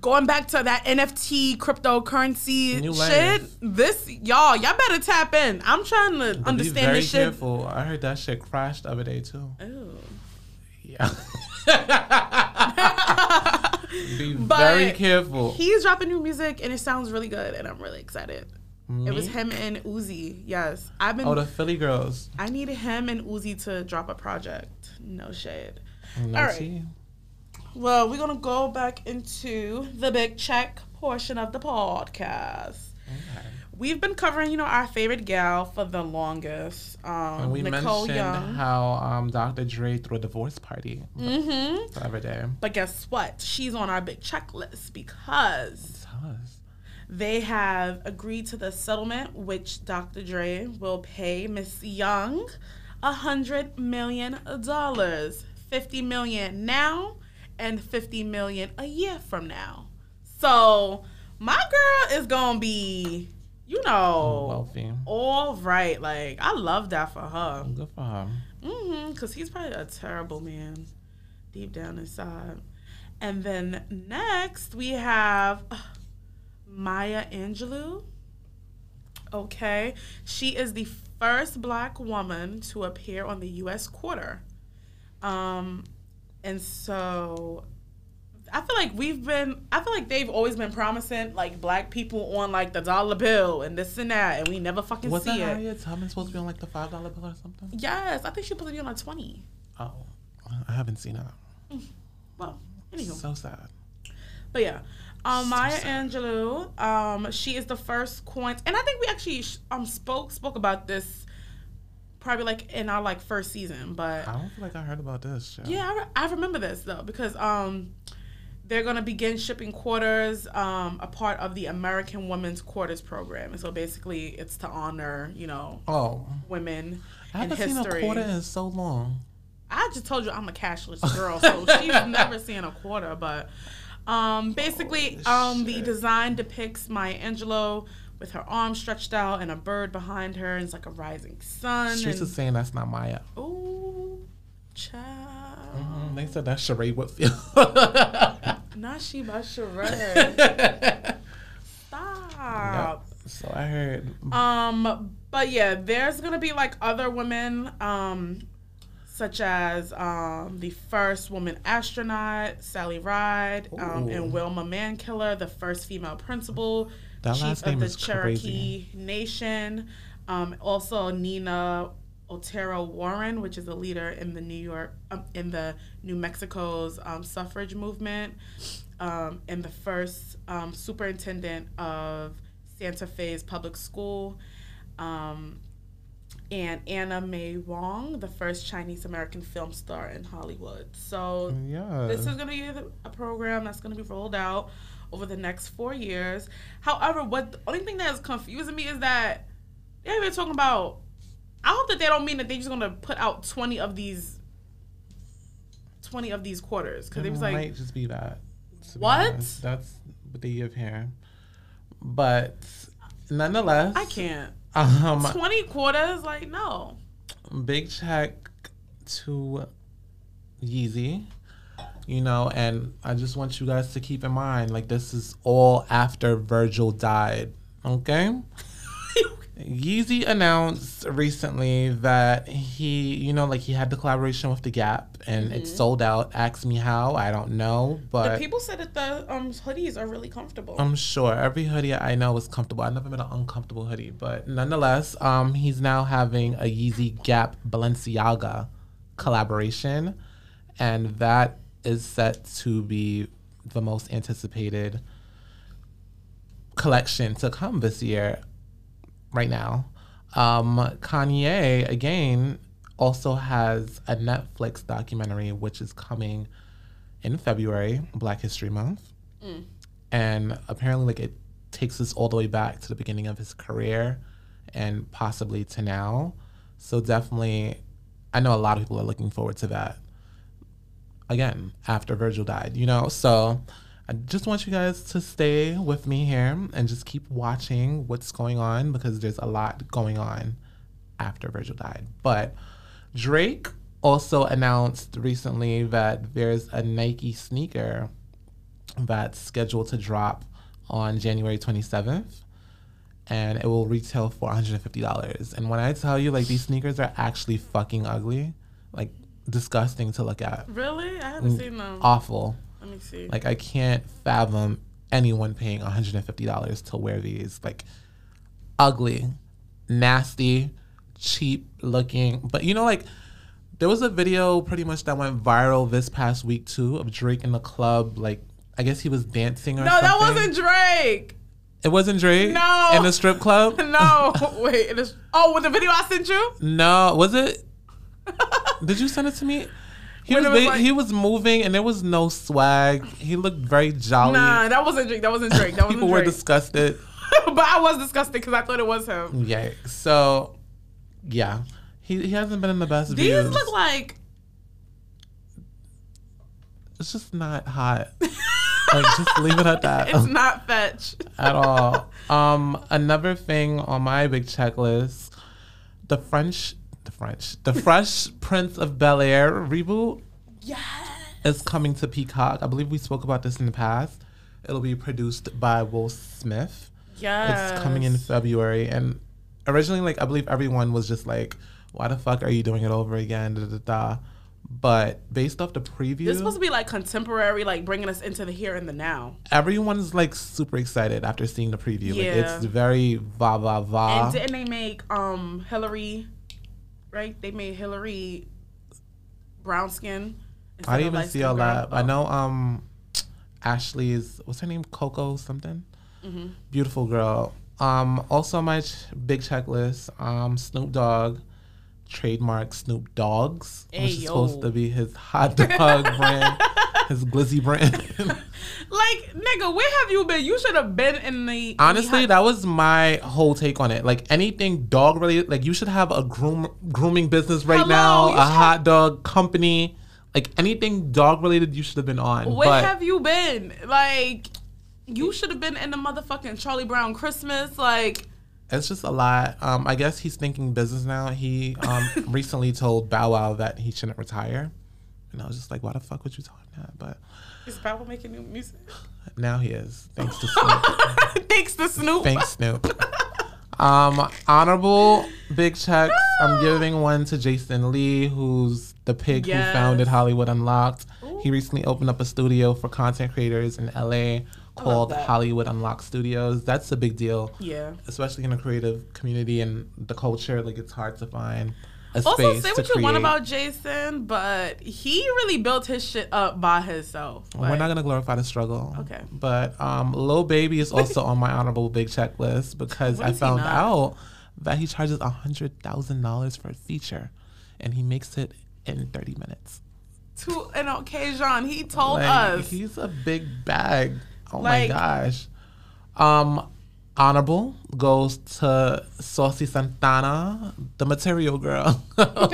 going back to that NFT cryptocurrency New shit. This y'all, y'all better tap in. I'm trying to But understand be very this shit. careful. I heard that shit crashed the other day too. Ew. Yeah. be But very careful. He's dropping new music and it sounds really good, and I'm really excited. It was him and Uzi. Yes, I've been. Oh, the Philly girls. I need him and Uzi to drop a project. No shade. No All right. tea. Well, we're gonna go back into the big check portion of the podcast. Okay. We've been covering, you know, our favorite gal for the longest, um, And we Nicole mentioned Young. how um, Dr. Dre threw a divorce party mm-hmm. the other day. But guess what? She's on our big checklist because they have agreed to the settlement, which Dr. Dre will pay Miss Young a hundred million dollars, fifty million now, and fifty million a year from now. So my girl is gonna be, you know, Wealthy. all right. Like I love that for her. Good for her. Mm-hmm. Because he's probably a terrible man deep down inside. And then next we have uh, Maya Angelou. Okay. She is the first black woman to appear on the U.S. quarter. Um, and so I feel like we've been, I feel like they've always been promising like black people on like the dollar bill and this and that, and we never fucking Was see that it. Harriet Tubman supposed to be on like the $5 bill or something? Yes, I think she's supposed to be on like 20. Oh, I haven't seen that. Well, anywho. So sad. But yeah, um, So Maya sad. Angelou, um, she is the first coin, and I think we actually um spoke spoke about this probably like in our like first season, but I don't feel like I heard about this. Shit. yeah, I, re- I remember this though because um they're gonna begin shipping quarters, um, a part of the American Women's Quarters program, and so basically it's to honor you know Oh, women I in haven't seen history. a quarter in so long. I just told you I'm a cashless girl, so she's never seen a quarter. But um, basically, Holy um, the design depicts Maya Angelou with her arms stretched out and a bird behind her, and it's like a rising sun. Streets and, is saying that's not Maya. Ooh, child. Mm, They said that's Sheree Whitfield. Not she but Sheree. Stop. So I heard. Um, but yeah, there's gonna be like other women, um, such as um the first woman astronaut, Sally Ride, um, and Wilma Mankiller, the first female principal, That chief last of the is Cherokee Nation. Um, also Nina Otero Warren, which is a leader in the New York, um, in the New Mexico's um, suffrage movement, um, and the first um, superintendent of Santa Fe's public school, um, and Anna May Wong, the first Chinese American film star in Hollywood. So Yeah. this is going to be a program that's going to be rolled out over the next four years. However, what the only thing that is confusing me is that they've been talking about. I hope that they don't mean that they're just going to put out twenty of these, twenty of these quarters because it was might just be that. to be What? That's what they give here. But nonetheless, I can't Um, twenty quarters. Like no, big check to Yeezy. You know, and I just want you guys to keep in mind, like this is all after Virgil died. Okay. Yeezy announced recently that he, you know, like he had the collaboration with The Gap and it sold out. Ask me how, I don't know, but the but people said that the um hoodies are really comfortable. I'm sure every hoodie I know is comfortable. I've never been an uncomfortable hoodie, but nonetheless, um, he's now having a Yeezy Gap Balenciaga collaboration, and that is set to be the most anticipated collection to come this year. Right now, um, Kanye again also has a Netflix documentary which is coming in February, Black History Month. And apparently like it takes us all the way back to the beginning of his career and possibly to now. So definitely i know a lot of people are looking forward to that again after virgil died you know so i just want you guys to stay with me here and just keep watching what's going on because there's a lot going on after virgil died but drake also announced recently that there's a nike sneaker that's scheduled to drop on January 27th. And it will retail for $150. And when I tell you, like, these sneakers are actually fucking ugly, like, disgusting to look at, really, I haven't mm, seen them. awful. Let me see. Like, I can't fathom anyone paying $150 to wear these. Like, ugly, nasty, cheap looking. But you know, like, There was a video pretty much that went viral this past week too of Drake in the club. Like I guess he was dancing or No, something. that wasn't Drake. It wasn't Drake. No. In the strip club. No, wait. It is, oh, with the video I sent you? No, was it? Did you send it to me? He was, was like- he was moving and there was no swag. He looked very jolly. Nah, that wasn't Drake. That wasn't Drake. That wasn't People were disgusted. but I was disgusted because I thought it was him. Yeah. So, yeah, he he hasn't been in the best These views. look like it's just not hot. like just leave it at that. it's not fetch. at all. Um, another thing on my big checklist, the French, French, the Fresh Prince of Bel Air reboot Yes. is coming to Peacock. I believe we spoke about this in the past. It'll be produced by Will Smith. Yes. It's coming in February, and originally, like I believe everyone was just like, "Why the fuck are you doing it over again?" Da, da, da. But based off the preview, This is supposed to be like contemporary, like bringing us into the here and the now. everyone's like super excited after seeing the preview. Like, Yeah. it's very va va va. And didn't they make um Hilary, right? They made Hilary brown skin. I didn't even see that. girl. I know um Ashley's what's her name? Coco something. Mm-hmm. Beautiful girl. Um also on my ch- big checklist, um Snoop Dogg trademark Snoop Doggs, which is supposed to be his hot dog brand, his glizzy brand. Like, nigga, where have you been? You should have been in the. Honestly, that was my whole take on it. Like anything dog related, like you should have a groom grooming business right Hello, now, a hot dog company. Like anything dog related, you should have been on. Where but have you been? Like, you should have been in the motherfucking Charlie Brown Christmas. Like, it's just a lot. Um, I guess he's thinking business now. He um recently told Bow Wow that he shouldn't retire, and I was just like, why the fuck would you tell him that? But is Papa making new music? now he is, thanks to Snoop. Thanks to Snoop. Thanks, Snoop. Um, honorable big checks. I'm giving one to Jason Lee, who's the pig Yes. who founded Hollywood Unlocked. He recently opened up a studio for content creators in LA called. Hollywood Unlocked Studios. That's a big deal, Yeah. especially in the creative community and the culture. Like it's hard to find a Also, space say to what you want about Jason, but he really built his shit up by himself. We're not gonna glorify the struggle. Okay. But um Lil Baby is also on my honorable big checklist because I found out that he charges a hundred thousand dollars for a feature and he makes it in thirty minutes. to an occasion. He told Like, us. he's a big bag. Oh Like- my gosh. Um honorable goes to Saucy Santana, the material girl.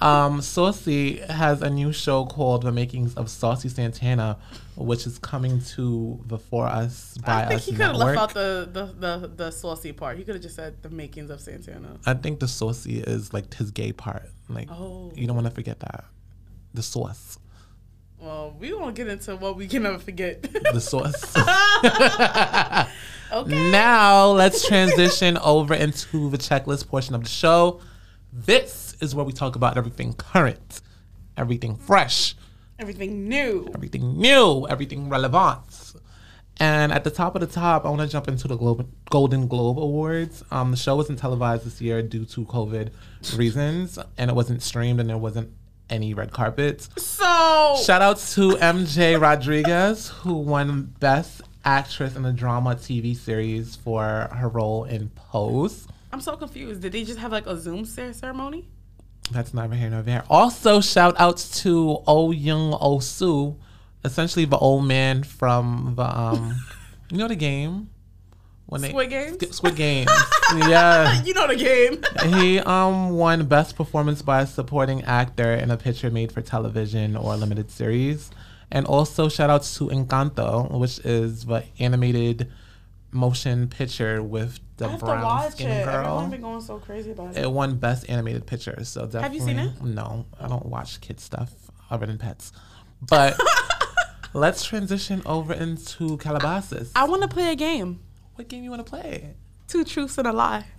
Um, Saucy has a new show called The Makings of Saucy Santana, which is coming to the For Us by I think Us he could have left out the, the, the, the saucy part. He could have just said the makings of Santana. I think the saucy is like his gay part. Like Oh. you don't want to forget that. The sauce. Well, we won't get into what we can never forget. The sauce. okay. now let's transition over into the checklist portion of the show. This is where we talk about everything current, everything fresh, Everything new. everything new, everything relevant. And at the top of the top, I want to jump into the Globe, Golden Globe Awards. Um, the show wasn't televised this year due to COVID reasons, and it wasn't streamed, and there wasn't any red carpets. So, Shout outs to MJ Rodriguez, who won Best Actress in a Drama TV Series for her role in Pose. I'm so confused. Did they just have like a Zoom ceremony? That's neither here nor there. Also, shout outs to Oh Young Oh Soo, essentially the old man from the um, you know the game when Squid Games? Sk- Squid Games. yeah, You know the game. he um won best performance by a supporting actor in a picture made for television or limited series, and also shout outs to Encanto, which is the animated motion picture with the I have to brown watch skin it. girl. Everyone's been going so crazy about it. It won Best Animated Picture, so definitely. Have you seen it? No, I don't watch kid stuff other than pets. But let's transition over into Calabasas. I want to play a game. what game you want to play? Two truths and a lie.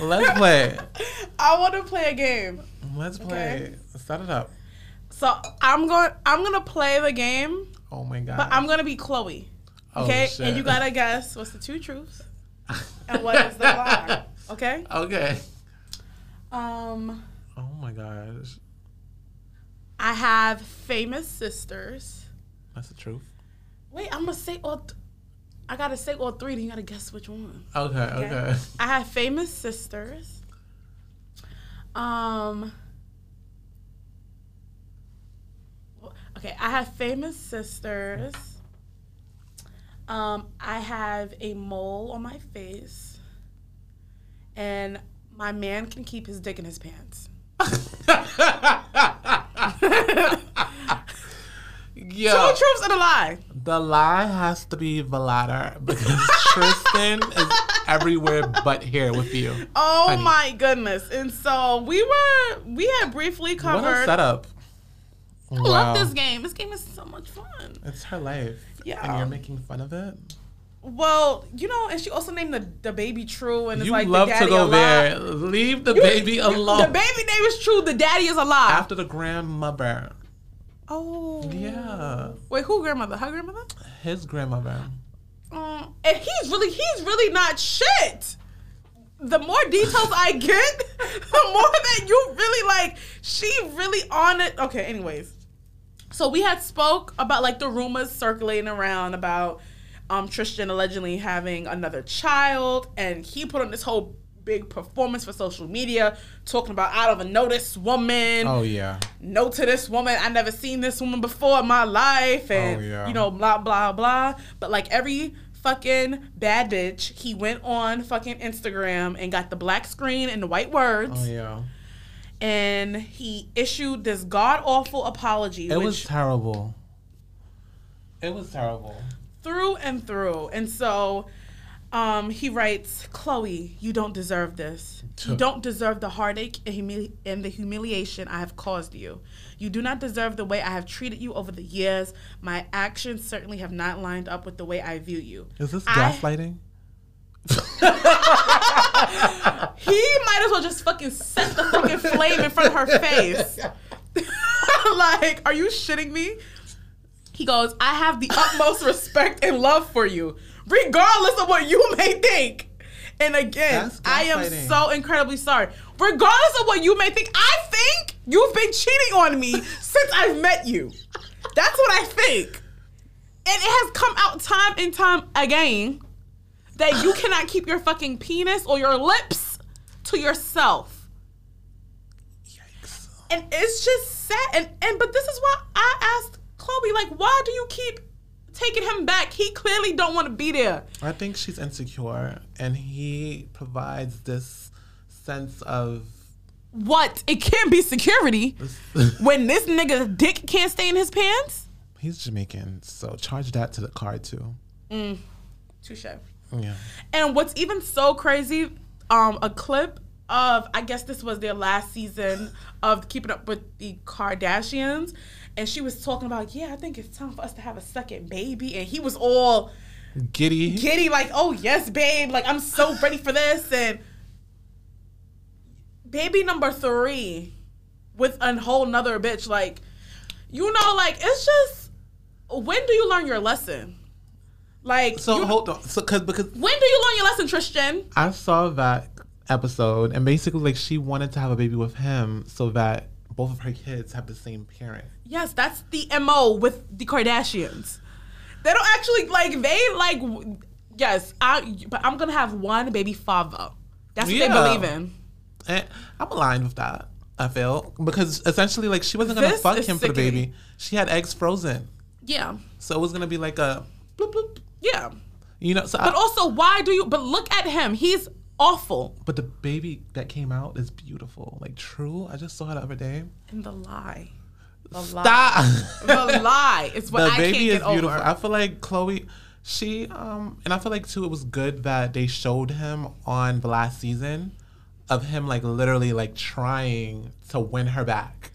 Let's play. I want to play a game. Let's play. Set it up. So I'm going. I'm gonna play the game, Oh my god. but I'm gonna be Khloé. Oh, Okay, shit. and you gotta guess what's the two truths and what is the lie. Okay. Okay. Um, Oh my gosh, I have famous sisters. that's the truth. Wait, I'm gonna say all. Th- I gotta say all three. Then you gotta guess which one. Okay, okay. I have famous sisters. Um. Okay, I have famous sisters. Um, I have a mole on my face, and my man can keep his dick in his pants. Yo, Two truths and a lie. the lie has to be the latter because Tristan is everywhere but here with you. Oh Honey. my goodness! And so we were, we had briefly covered. What a setup! I love this game. This game is so much fun. It's her life. Yeah. And you're making fun of it? Well, you know, and she also named the, the baby True, and it's You like love the to go alive. there. Leave the You- baby alone. The baby name is True. The daddy is alive. After the grandmother. oh, Yeah. Wait, who grandmother? Her grandmother? His grandmother. Um, and he's really, he's really not shit. The more details I get, the more that you really like. She really on it. Okay, anyways. So we had spoke about like the rumors circulating around about um Tristan allegedly having another child, and he put on this whole big performance for social media, talking about I don't even know this woman. Oh, yeah. no to this woman. I never seen this woman before in my life, and Oh, yeah. you know, blah blah blah. But like every fucking bad bitch, he went on fucking Instagram and got the black screen and the white words, Oh, yeah. And he issued this god awful apology, It was terrible. It was terrible. through and through. And so um, he writes, Khloé, you don't deserve this. You don't deserve the heartache and, humili- and the humiliation I have caused you. You do not deserve the way I have treated you over the years. My actions certainly have not lined up with the way I view you. Is this I- gaslighting? He might as well just fucking set the fucking flame in front of her face. like, are you shitting me? He goes, I have the utmost respect and love for you, regardless of what you may think. And again, I am so incredibly sorry. Regardless of what you may think, I think you've been cheating on me since I've met you. That's what I think. And it has come out time and time again that you cannot keep your fucking penis or your lips to yourself. Yikes. And it's just sad. And, and but this is why I asked Khloé, like, why do you keep taking him back? He clearly don't want to be there. I think she's insecure, and he provides this sense of. What? It can't be security when this nigga's dick can't stay in his pants? He's Jamaican, so charge that to the card too. Mm. Touche. Yeah. And what's even so crazy, um, a clip of I guess this was their last season of Keeping Up with the Kardashians, and she was talking about, yeah, I think it's time for us to have a second baby, and he was all Giddy. giddy, like, oh yes, babe, like I'm so ready for this, and baby number three with a whole nother bitch, like, you know, like it's just when do you learn your lesson? Like, so hold on. So cause because when do you learn your lesson, Tristan? I saw that episode, and basically like she wanted to have a baby with him so that both of her kids have the same parent. Yes, that's the MO with the Kardashians. They don't actually like they like yes, I but I'm gonna have one baby father. That's what Yeah. they believe in. And I'm aligned with that. I feel because essentially like she wasn't gonna This fuck him for the baby. She had eggs frozen, Yeah. so it was gonna be like a bloop bloop. Yeah. You know. So But I, also why do you but look at him. He's awful. but the baby that came out is beautiful. Like true. I just saw it the other day. And the lie. The lie. The lie is what the I can't baby get is beautiful. over. I feel like Khloé, she um, and I feel like too, it was good that they showed him on the last season of him like literally like trying to win her back.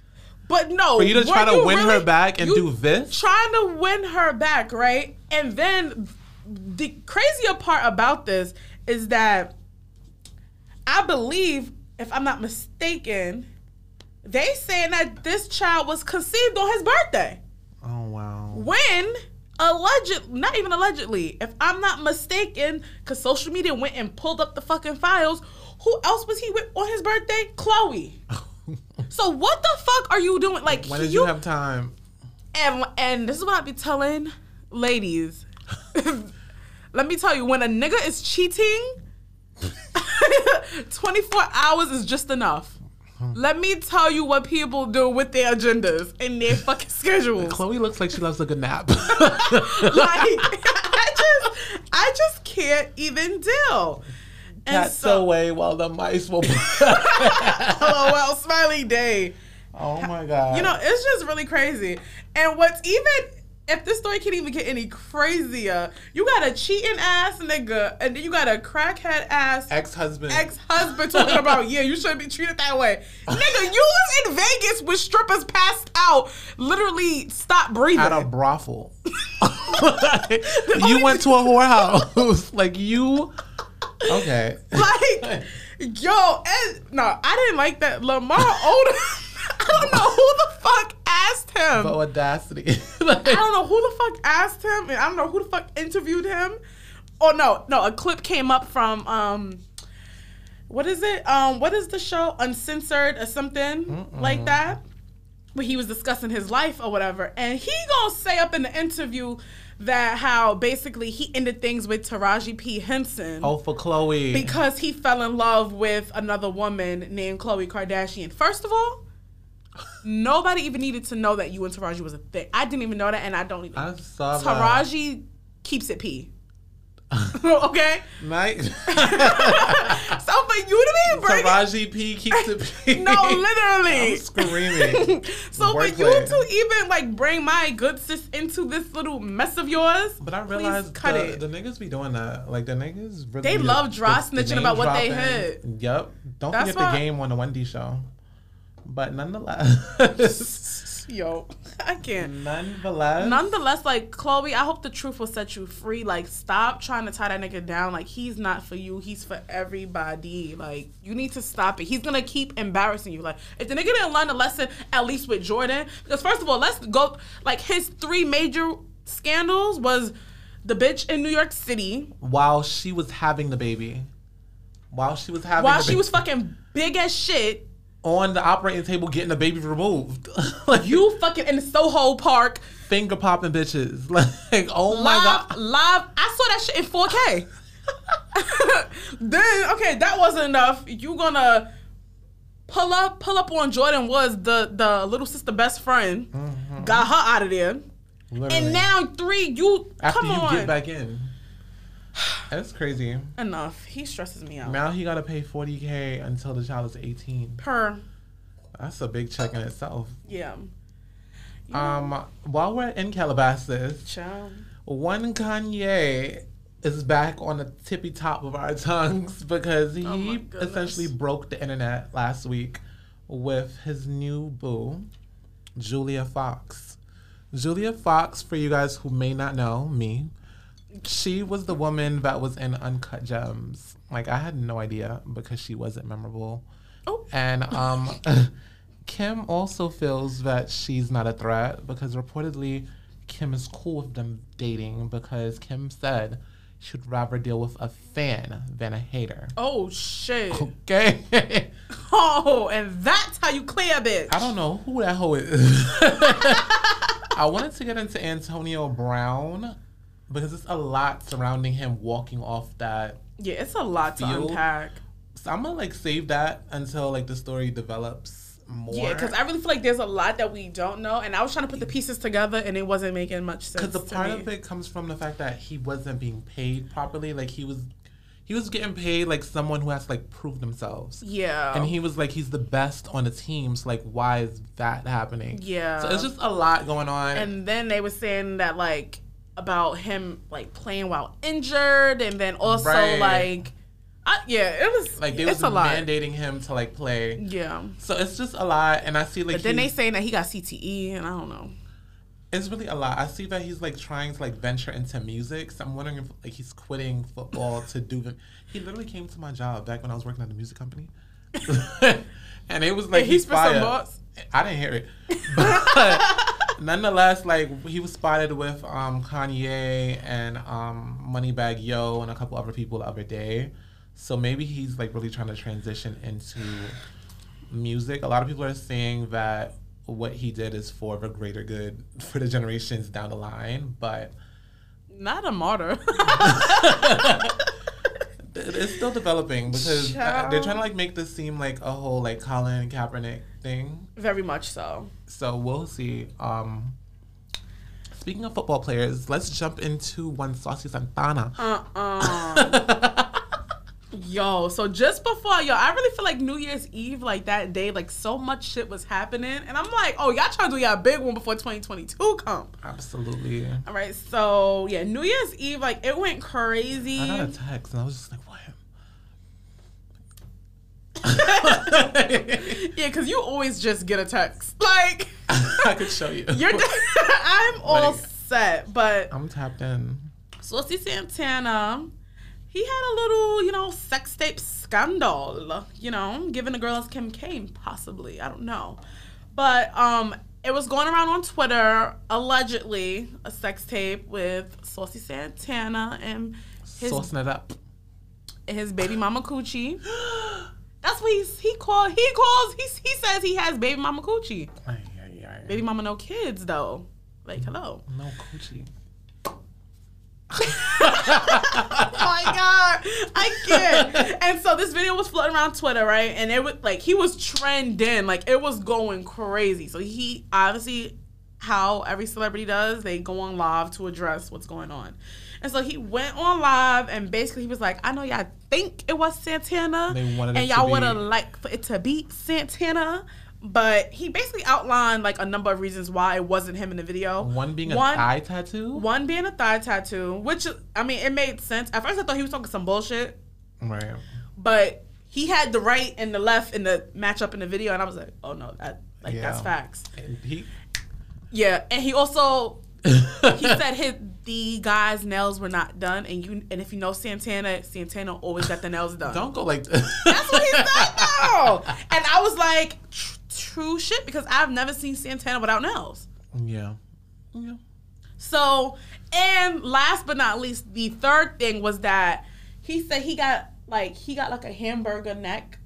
But no, For you to try to win her back and do this? Trying to win her back, right? And then the crazier part about this is that I believe, if I'm not mistaken, they saying that this child was conceived on his birthday. Oh wow. When alleged, not even allegedly, if I'm not mistaken, because social media went and pulled up the fucking files. Who else was he with on his birthday? Khloé. so what the fuck are you doing? Like When did you, have time? and and this is what I be telling ladies. Let me tell you, when a nigga is cheating, 24 hours is just enough. Let me tell you what people do with their agendas and their fucking schedules. Khloé looks like she loves a good nap. like I just I just can't even deal. And Cats so, away while the mice will. lol, smiley day. oh my god. You know, it's just really crazy. And what's even if this story can't even get any crazier, you got a cheating ass nigga, and then you got a crackhead ass ex-husband. ex husband talking about, yeah, you shouldn't be treated that way. nigga, you was in Vegas with strippers passed out, literally stop breathing. at a brothel. you went to a whorehouse. like you. Okay. like, yo, and no, I didn't like that. Lamar Odom. I don't know who the fuck asked him. But audacity. Like, I don't know who the fuck asked him, and I don't know who the fuck interviewed him. Oh no, no, a clip came up from um, what is it? Um, what is the show? Uncensored or something like that, where he was discussing his life or whatever, and he gonna say up in the interview that how basically he ended things with Taraji P Henson. oh, for Khloé. Because he fell in love with another woman named Khloé Kardashian. First of all, nobody even needed to know that you and Taraji was a thing. I didn't even know that, and I don't even. I saw that. Taraji keeps it p. okay, Night. so for you to be bringing, Taraji P keeps it P. no, literally, I'm screaming. so for you to even like bring my good sis into this little mess of yours, But I please realized cut the, it. the niggas be doing that. Like the niggas really They love dry the- the snitching name about what they hit. Yep. Don't That's forget the game on the Wendy show. But nonetheless, Yo, I can't. nonetheless, Nonetheless, like Khloé, I hope the truth will set you free. Like, stop trying to tie that nigga down. Like, he's not for you. He's for everybody. Like, you need to stop it. He's gonna keep embarrassing you. Like, if the nigga didn't learn a lesson, at least with Jordyn, because first of all, let's go. Like, his three major scandals was the bitch in New York City while she was having the baby, while she was having while the she was fucking big as shit. On the operating table getting the baby removed, like You fucking in Soho Park finger popping bitches, like oh my god. live. I saw that shit in 4K. then okay, that wasn't enough. You gonna pull up, pull up on Jordyn was the the little sister best friend, mm-hmm. got her out of there, Literally. and now three. You after come you on, get back in, that's crazy. enough. He stresses me out. Now he got to pay 40k until the child is 18. Per That's a big check in itself. yeah, Um, while we're in Calabasas, child. one Kanye is back on the tippy top of our tongues because he Oh essentially broke the internet last week with his new boo, Julia Fox. Julia Fox, for you guys who may not know me, she was the woman that was in Uncut Gems. Like I had no idea because she wasn't memorable. Oh. And um, Kim also feels that she's not a threat because reportedly Kim is cool with them dating because Kim said she'd rather deal with a fan than a hater. Oh shit. Okay. Oh, and that's how you clear, bitch. I don't know who that hoe is. I wanted to get into Antonio Brown because it's a lot surrounding him walking off that. Yeah, it's a lot to unpack. So I'm gonna like save that until like the story develops more. Yeah, because I really feel like there's a lot that we don't know, and I was trying to put the pieces together, and it wasn't making much sense. Because the part me. of it comes from the fact that he wasn't being paid properly. Like he was, he was getting paid like someone who has to like prove themselves. yeah, And he was like he's the best on the team. So like why is that happening? Yeah. So it's just a lot going on. and then they were saying that like about him like playing while injured, and then also Right. like, I, yeah, it was like they was a lot. mandating him to like play. Yeah, So it's just a lot. And I see like but then they saying that he got CTE, and I don't know. it's really a lot. I see that he's like trying to like venture into music. So I'm wondering if like he's quitting football to do the. He literally came to my job back when I was working at the music company, and it was like And he he's some fired. I didn't hear it. But nonetheless, like he was spotted with um, Kanye and um, Moneybagg Yo and a couple other people the other day. So maybe he's like really trying to transition into music. A lot of people are saying that what he did is for the greater good for the generations down the line, but Not a martyr. it- it's still developing because uh, they're trying to like make this seem like a whole like Colin Kaepernick thing. Very much so. So we'll see. Um, speaking of football players, let's jump into one Saucy Santana. Uh-uh. Yo, so just before, yo, I really feel like New Year's Eve, like that day, like so much shit was happening. And I'm like, oh, y'all trying to do y'all big one before 2022 come. Absolutely. All right, so yeah, New Year's Eve, like it went crazy. I got a text and I was just like? yeah, because you always just get a text. Like, I could show you. you're, I'm all Like- set. But I'm tapped in. Saucy Santana, he had a little, you know, sex tape scandal, you know, giving the girl as Kim K, possibly. I don't know. But um it was going around on Twitter, allegedly, a sex tape with Saucy Santana and his Saucing it up. his baby mama coochie. That's what he's, he called. He calls. He he says he has baby mama coochie. Ay, ay, ay. Baby mama no kids though. Like hello. No coochie. oh my god, I can't. And so this video was floating around Twitter, right? And it was like he was trending, like it was going crazy. So he obviously, how every celebrity does, they go on live to address what's going on. And so he went on live and basically he was like, I know y'all think it was Santana, and y'all would have liked for it to be Santana. But he basically outlined like a number of reasons why it wasn't him in the video. One being a thigh tattoo. one being a thigh tattoo, which I mean, it made sense. At first, I thought he was talking some bullshit, Right. but he had the right and the left in the matchup in the video, and I was like, oh no, that like that's facts. And he. Yeah, and he also he said his the guy's nails were not done, and you and if you know Santana, Santana always got the nails done. Don't go like this. That's what he said though, and I was like, true shit, because I've never seen Santana without nails. yeah. Yeah. So, and last but not least, the third thing was that he said he got like he got like a hamburger neck,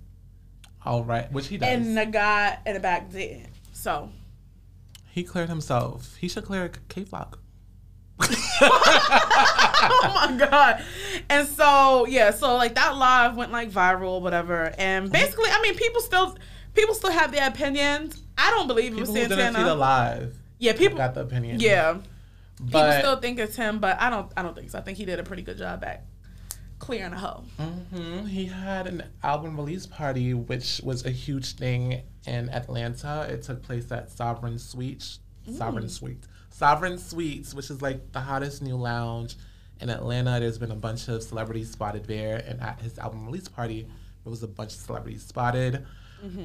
All right. Which he does. and the guy in the back did. So, he cleared himself. He should clear Kay Flock. oh my god! And so yeah, so like that live went like viral, whatever. And basically, I mean, people still people still have their opinions. I don't believe it was People who didn't see the live Yeah, people. got the opinion. Yeah, people still think it's him, but I don't. I don't think so. I think he did a pretty good job at clearing the hoe. hmm he had an album release party, which was a huge thing in Atlanta. It took place at Sovereign Suites. Sovereign Suites. Sovereign Suites, which is like the hottest new lounge in Atlanta. There's been a bunch of celebrities spotted there, and at his album release party, there was a bunch of celebrities spotted.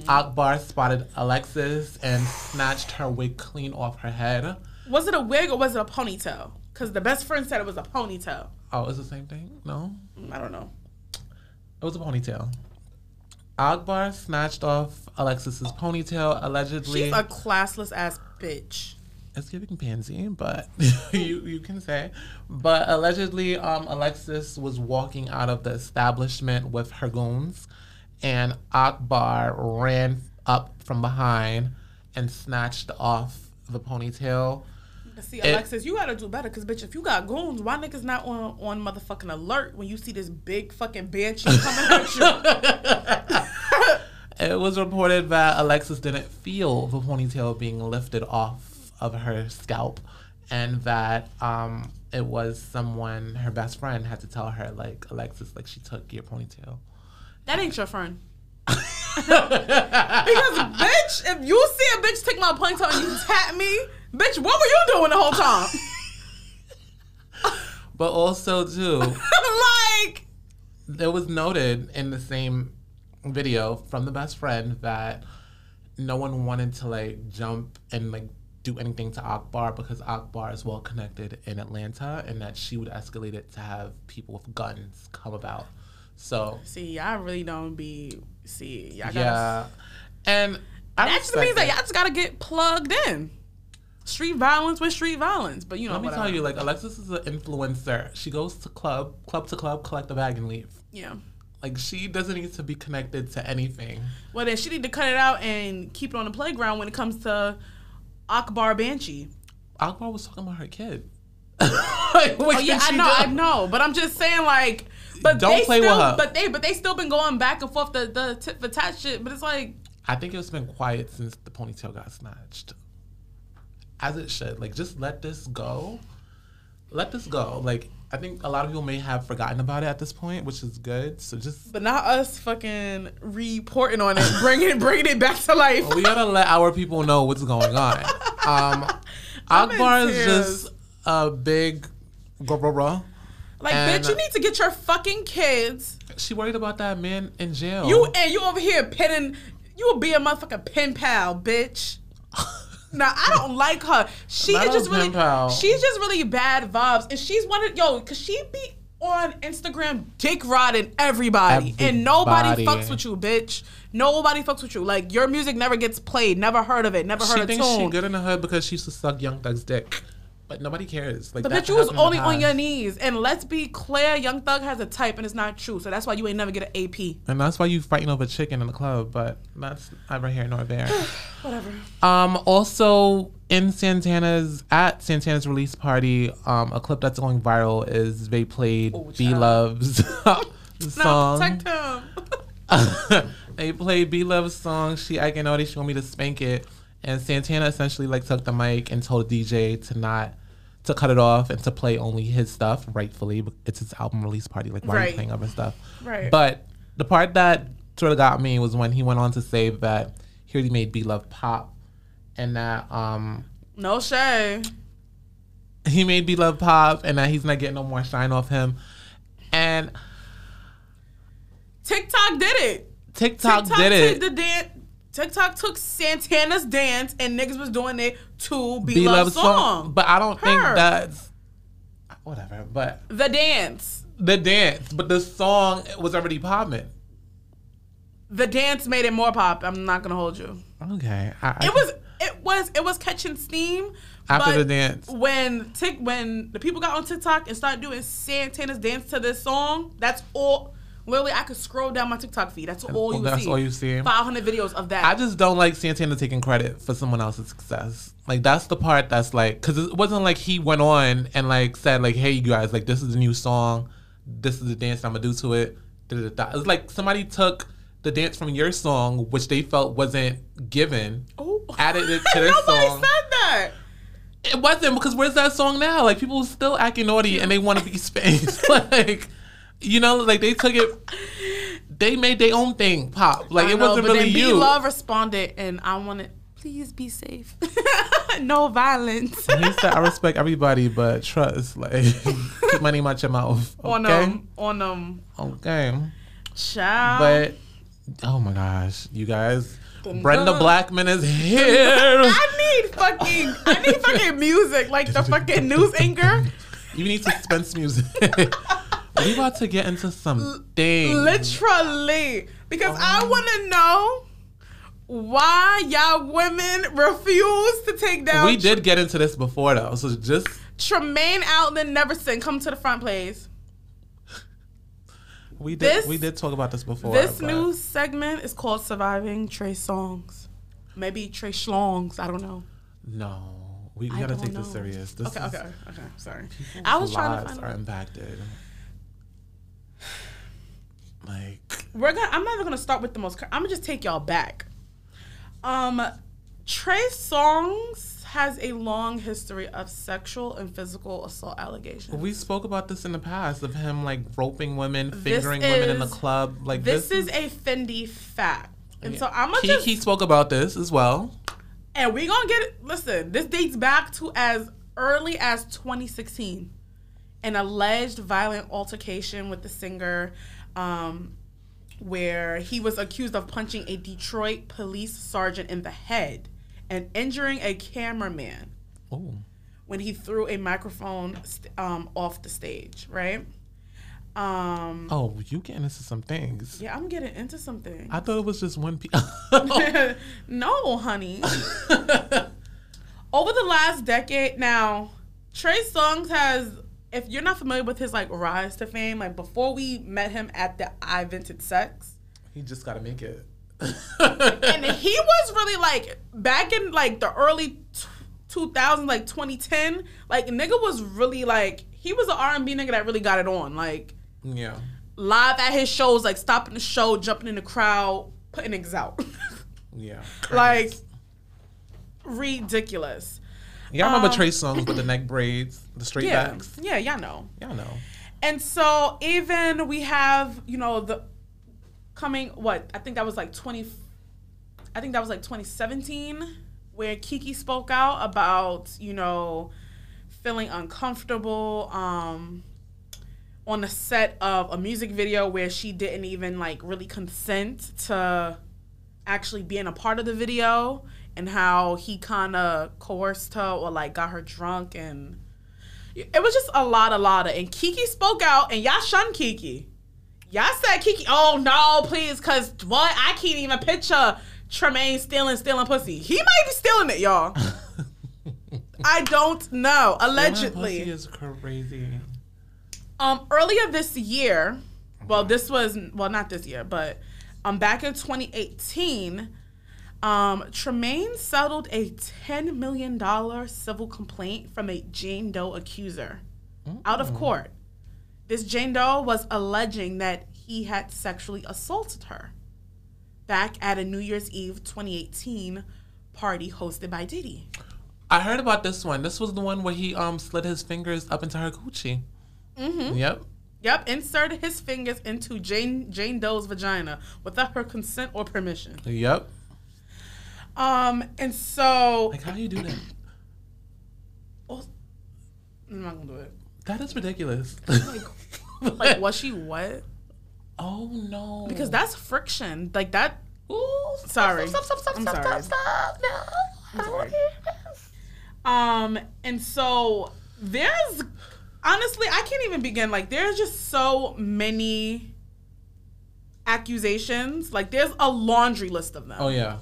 Akbar spotted Alexis and snatched her wig clean off her head. Was it a wig or was it a ponytail? Because the best friend said it was a ponytail. Oh, it's the same thing? No? Mm, I don't know. It was a ponytail. Akbar snatched off Alexis's ponytail, allegedly. She's a classless ass bitch. It's giving pansy, but you you can say. But allegedly, um, Alexis was walking out of the establishment with her goons, and Akbar ran up from behind and snatched off the ponytail. See, It- Alexis, you gotta do better, cause bitch, if you got goons, why niggas not on on motherfucking alert when you see this big fucking banshee coming at you? It was reported that Alexis didn't feel the ponytail being lifted off of her scalp, and that um, it was someone, her best friend, had to tell her, like, Alexis, like, she took your ponytail. That ain't your friend. because bitch, if you see a bitch take my ponytail and you tap me, bitch, what were you doing the whole time? But also, too, like, it was noted in the same video from the best friend that no one wanted to, like, jump and, like, do anything to Akbar because Akbar is well connected in Atlanta and that she would escalate it to have people with guns come about. So see, y'all really don't be see, y'all gotta. yeah, and I That just means that y'all just gotta get plugged in. street violence with street violence. But you know, Let me whatever. tell you, like Alexis is an influencer. She goes to club, club to club, collect the bag and leave. yeah. Like she doesn't need to be connected to anything. Well, then she need to cut it out and keep it on the playground when it comes to Akbar Banshee. Akbar was talking about her kid. like, Oh yeah, I know? I know, but I'm just saying like, but Don't they play with her. But they, but they still been going back and forth the the tit for tat shit. But it's like, I think it's been quiet since the ponytail got snatched. As it should. Like, just let this go. Let this go. Like, I think a lot of people may have forgotten about it at this point, which is good. So just but not us fucking reporting on it, bringing bringing it back to life. we gotta let our people know what's going on. Um, Akbar is just a big. Blah, blah, blah. Like, And- bitch, you need to get your fucking kids. She worried about that man in jail. You and you over here pinning. You will be a motherfucking pen pal, bitch. Now I don't like her. She is just really, she's just really bad vibes, and she's one of yo, cause she be on Instagram dick riding everybody, and nobody fucks with you, bitch. Nobody fucks with you. Like your music never gets played. Never heard of it. Never heard she a thinks she tune. good in the hood because she used to suck Young Thug's dick, but nobody cares. Like But that bitch, you was happened in the only on your knees, and let's be clear, Young Thug has a type, and it's not true. So that's why you ain't never get an AP. and that's why you fighting over chicken in the club. But that's neither here nor there. Whatever. um, also in Santana's at Santana's release party, um, a clip that's going viral is they played Oh, B. Love's No, song. protect him. they played B Love's song. She acting naughty. She want me to spank it. And Santana essentially like took the mic and told DJ to not to cut it off and to play only his stuff. Rightfully, but it's his album release party. Like why are Right. you playing other stuff? Right. But the part that sort of got me was when he went on to say that he already made B Love pop, and that um No shade. he made B Love pop, and that he's not getting no more shine off him. And TikTok did it. TikTok, TikTok did it. the dance. TikTok took Santana's dance and niggas was doing it to Be, B song. song, but I don't think that's whatever. But the dance. the dance, but the song was already popping. The dance made it more pop. I'm not gonna hold you. Okay, I, I- It was it was it was catching steam. After the dance. When Tik when the people got on TikTok and started doing Santana's dance to this song, that's all literally I could scroll down my TikTok feed. That's all you that's see. all you see. Five hundred videos of that. I just don't like Santana taking credit for someone else's success. Like that's the part that's like, because it wasn't like he went on and like said like, "Hey, you guys, like this is the new song, this is the dance I'm gonna do to it." It's like somebody took the dance from your song, which they felt wasn't given, Ooh. added it to song. Nobody song. said that. It wasn't because where's that song now? Like people still acting naughty and they want to be spanked. like, you know, like they took it. They made their own thing pop. Like I it know, wasn't but really then you. B Love responded, and I wanted, please be safe, no violence. he said, "I respect everybody, but trust, like, keep my name out your mouth." Okay, on um on um okay. child. But oh my gosh, you guys, Dun, Brenda dun. Blackman is here. I need fucking I need fucking music like the fucking news anchor. you need suspense music. We about to get into some things. Literally. Because Oh. I wanna know why y'all women refuse to take down we did get into this before though, so just Tremaine Aldon Neverson. Come to the front, please. we did This- we did talk about this before. This but- new segment is called Surviving Trey Songz. Maybe Trey Schlongs. I don't know. no, we, we gotta take this know. serious. This Okay, is, okay, okay. Sorry. I was trying to lives find are impacted. Like We're gonna. I'm not even gonna start with the most. I'm gonna just take y'all back. Um, Trey Songz has a long history of sexual and physical assault allegations. We spoke about this in the past of him like roping women, This fingering women in the club. Like this, is, a Fendi fact, and so I'm gonna Keke just spoke about this as well. and we gonna get it. Listen, this dates back to as early as 2016, an alleged violent altercation with the singer, um, where he was accused of punching a Detroit police sergeant in the head and injuring a cameraman Oh, when he threw a microphone st- um, off the stage. Right. Um, oh, you getting into some things? yeah, I'm getting into something. I thought it was just one. Pe- no, honey. over the last decade now, Trey Songz has if you're not familiar with his like rise to fame, like before we met him at the I Vented Sex, He just got to make it. and he was really like back in like the early t- 2000s, like 2010, like nigga was really like he was an R&B nigga that really got it on, like yeah. live at his shows, like stopping the show, jumping in the crowd, putting niggas out, Yeah. like ridiculous. Y'all remember um, Trey Songz with the neck braids, the straight Yeah, backs? yeah, y'all know. Y'all know. And so even we have, you know, the coming what I think that was like 20 I think that was like 2017 where Keke spoke out about, you know, feeling uncomfortable um on the set of a music video where she didn't even like really consent to actually being a part of the video and how he kind of coerced her or like got her drunk and it was just a lot, a lot of. And Keke spoke out, and y'all shunned Keke. Y'all said Keke, oh no, please, cause what? I can't even picture Tremaine stealing, stealing pussy. He might be stealing it, y'all. I don't know. Pussy Allegedly, is crazy. um, earlier this year, well, this was well, not this year, but um, back in 2018, um, Tremaine settled a $10 million civil complaint from a Jane Doe accuser out of court. This Jane Doe was alleging that he had sexually assaulted her back at a New Year's Eve 2018 party hosted by Diddy. I heard about this one. This was the one where he um slid his fingers up into her coochie. Mm-hmm. Yep. Yep, inserted his fingers into Jane Jane Doe's vagina without her consent or permission. Yep. Um, and so Like how do you do that? oh, I'm not gonna do it. That is ridiculous. Like, was she what? oh no. Because that's friction. Like that. Ooh, Sorry. Stop, stop, stop, I'm stop, sorry. stop, stop. No. I don't wanna hear this. Um, and so there's honestly, I can't even begin. Like, there's just so many accusations. Like, there's a laundry list of them. Oh yeah.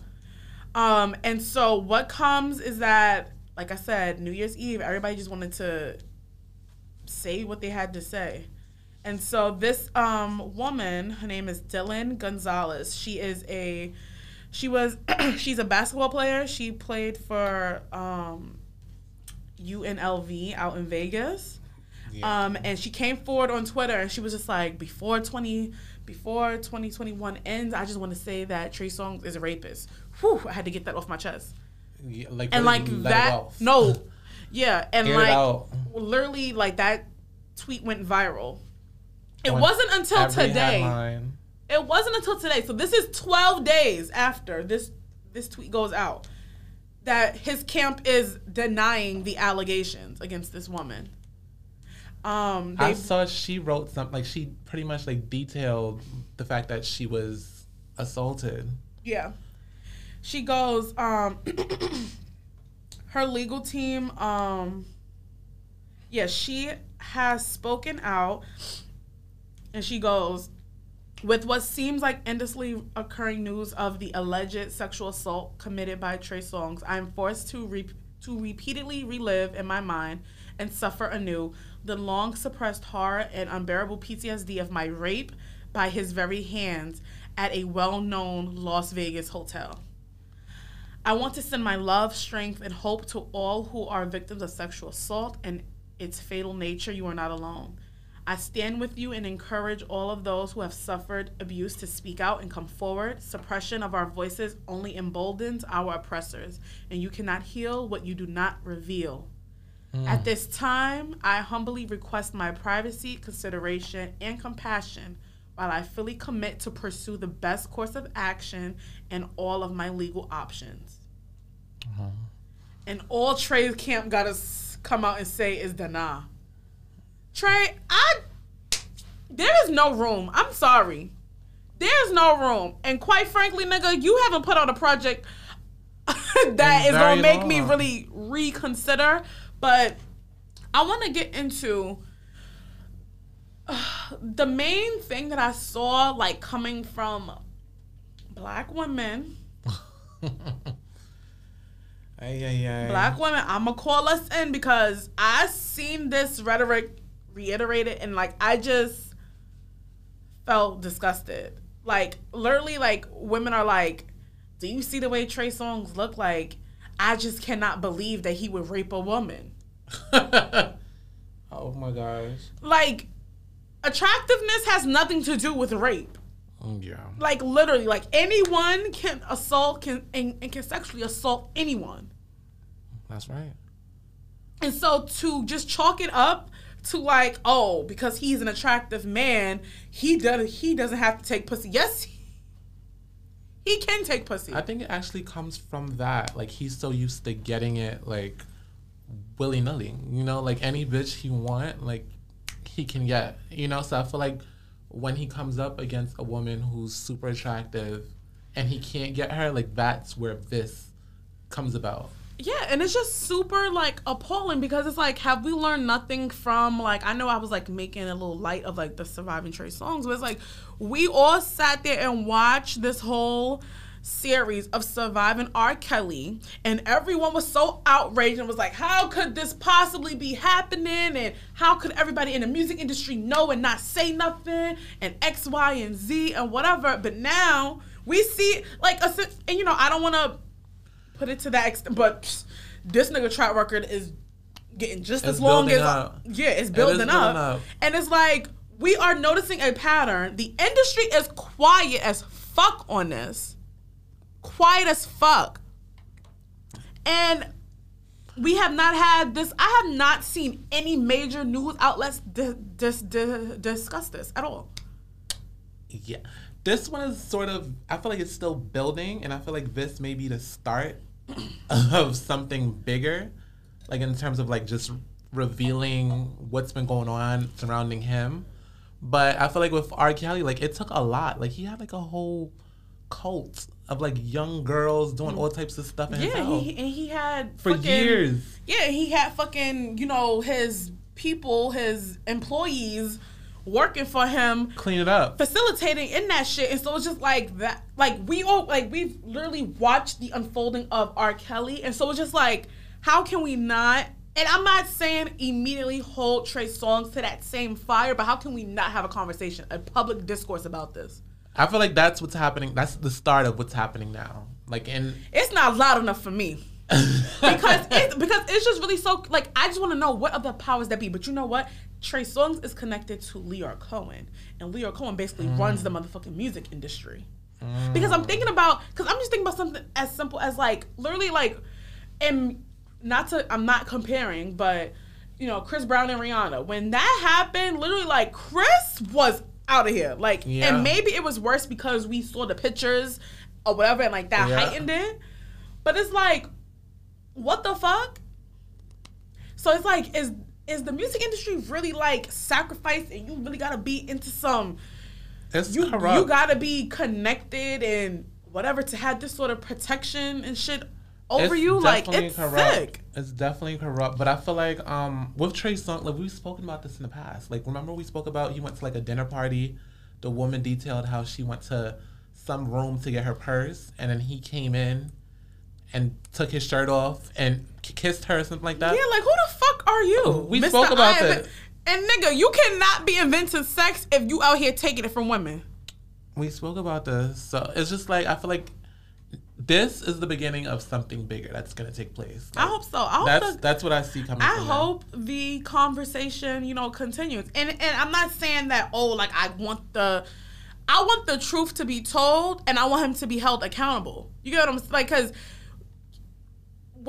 Um, and so what comes is that, like I said, New Year's Eve, everybody just wanted to say what they had to say. And so this um woman, her name is Dylan Gonzalez. She is a she was she's a basketball player. She played for um UNLV out in Vegas. Yeah. Um, and she came forward on Twitter and she was just like, before 20, before 2021 ends, I just want to say that Trey Songz is a rapist. Whew, I had to get that off my chest. Yeah, like And really like that, no, yeah, and Air like literally, like that tweet went viral. It On wasn't until today. headline. It wasn't until today. So this is 12 days after this this tweet goes out that his camp is denying the allegations against this woman. Um, I saw she wrote something like she pretty much like detailed the fact that she was assaulted. Yeah. She goes, um her legal team, um yeah, she has spoken out and she goes, with what seems like endlessly occurring news of the alleged sexual assault committed by Trey Songz, I am forced to re- to repeatedly relive in my mind and suffer anew the long suppressed horror and unbearable PTSD of my rape by his very hands at a well-known Las Vegas hotel. I want to send my love, strength, and hope to all who are victims of sexual assault and its fatal nature. You are not alone. I stand with you and encourage all of those who have suffered abuse to speak out and come forward. Suppression of our voices only emboldens our oppressors, and you cannot heal what you do not reveal. Hmm. At this time, I humbly request my privacy, consideration, and compassion while I fully commit to pursue the best course of action and all of my legal options. Uh-huh. And all Trey's camp got to come out and say is deny. Trey, I there is no room. I'm sorry. There's no room. And quite frankly, nigga, you haven't put out a project that is gonna make me really reconsider. But I want to get into the main thing that I saw, like coming from black women Ay, ay, ay. Black women, I'ma call us in because I seen this rhetoric reiterated and like I just felt disgusted. Like literally, like women are like, "Do you see the way Trey Songz look like?" I just cannot believe that he would rape a woman. oh my gosh. Like, attractiveness has nothing to do with rape. Mm, Yeah. Like literally, like anyone can assault can and, and can sexually assault anyone. That's right. And so to just chalk it up to like, oh, because he's an attractive man, he does he doesn't have to take pussy. Yes, he can take pussy. I think it actually comes from that. Like he's so used to getting it like willy nilly. You know, like any bitch he want, like he can get. You know, so I feel like when he comes up against a woman who's super attractive and he can't get her, like that's where this comes about. Yeah, and it's just super like appalling because it's like, have we learned nothing from like I know I was like making a little light of like the surviving Trey Songz, but it's like we all sat there and watched this whole series of surviving R. Kelly, and everyone was so outraged and was like, How could this possibly be happening? And how could everybody in the music industry know and not say nothing? And X, Y, and Z and whatever. But now we see like a and you know, I don't wanna put it to that extent. But psh, this nigga track record is getting just It's as long as up. yeah, it's It is building, building up. up. and it's like we are noticing a pattern. The industry is quiet as fuck on this, quiet as fuck, and we have not had this. I have not seen any major news outlets di- dis- di- discuss this at all. Yeah. This one is sort of I feel like it's still building and I feel like this may be the start of something bigger. Like in terms of like just revealing what's been going on surrounding him. But I feel like with R. Kelly, like it took a lot. Like he had like a whole cult of like young girls doing all types of stuff in Yeah, he, and he had for fucking- years. Yeah, he had fucking, you know, his people, his employees working for him, Clean it up. facilitating in that shit. And so it's just like that like we all like we've literally watched the unfolding of R. Kelly. And so it's just like, how can we not and I'm not saying immediately hold Trey Songz to that same fire, but how can we not have a conversation, a public discourse about this? I feel like that's what's happening. That's the start of what's happening now. Like in It's not loud enough for me. because it's because it's just really so like I just want to know what other powers that be. But you know what? Trey Songz is connected to Lyor Cohen, and Lyor Cohen basically mm. runs the motherfucking music industry. Mm. Because I'm thinking about because I'm just thinking about something as simple as like literally like, and not to I'm not comparing, but you know Chris Brown and Rihanna when that happened, literally like Chris was out of here. Like Yeah. and maybe it was worse because we saw the pictures or whatever, and like that Yeah. heightened it. But it's like, what the fuck? So it's like, is is the music industry really like sacrificed, and you really gotta be into some? it's You corrupt. you gotta be connected and whatever to have this sort of protection and shit over It's you. Like it's corrupt. sick. It's definitely corrupt. But I feel like um with Trey song like we've spoken about this in the past. Like remember we spoke about he went to like a dinner party. The woman detailed how she went to some room to get her purse, and then he came in and took his shirt off and kissed her or something like that. Yeah, like who the fuck are you? Oh, we spoke about that. And nigga, you cannot be inventing sex if you out here taking it from women. We spoke about this, so it's just like I feel like this is the beginning of something bigger that's gonna take place. I hope so. I hope that's the- that's what I see coming. I hope the conversation, you know, continues. And and I'm not saying that oh, like I want the I want the truth to be told and I want him to be held accountable. You get what I'm saying? Like cuz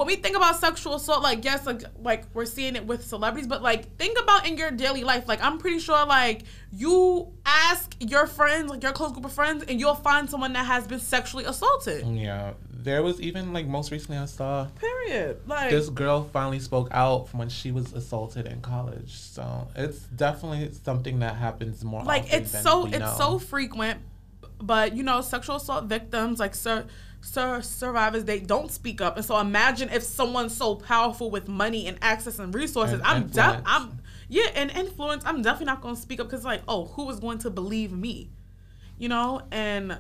when we think about sexual assault, like yes, like like we're seeing it with celebrities, but like think about in your daily life. Like I'm pretty sure like you ask your friends, like your close group of friends, and you'll find someone that has been sexually assaulted. Yeah, there was even like most recently I saw Period. Like this girl finally spoke out from when she was assaulted in college. So it's definitely something that happens more. like often it's so it's know. so frequent but you know sexual assault victims like sur- sur- survivors they don't speak up and so imagine if someone's so powerful with money and access and resources And i'm de- influence. i'm yeah and influence i'm definitely not going to speak up because like oh who is going to believe me you know and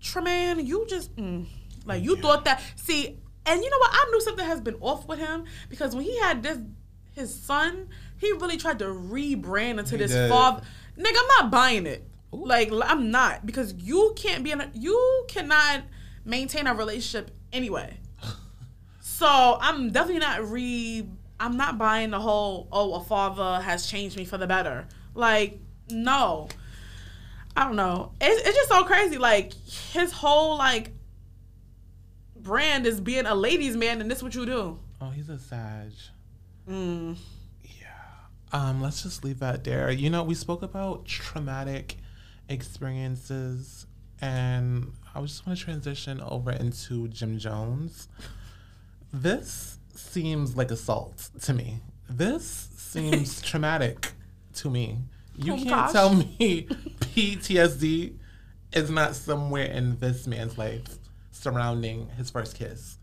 Tremaine, you just mm, like you thought that see And you know what? I knew something has been off with him because when he had this his son, he really tried to rebrand into He this did. father. Nigga, I'm not buying it. Like I'm not because you can't be in a, you cannot maintain a relationship anyway. so I'm definitely not re. I'm not buying the whole oh a father has changed me for the better. Like no, I don't know. It's, it's just so crazy. Like his whole like brand is being a ladies' man, and this what you do. Oh, he's a Sag. Mm. Yeah. Um, let's just leave that there. You know, we spoke about traumatic experiences, and I just want to transition over into Jim Jones. This seems like assault to me. This seems traumatic to me. You Oh, can't gosh. tell me PTSD is not somewhere in this man's life surrounding his first kiss.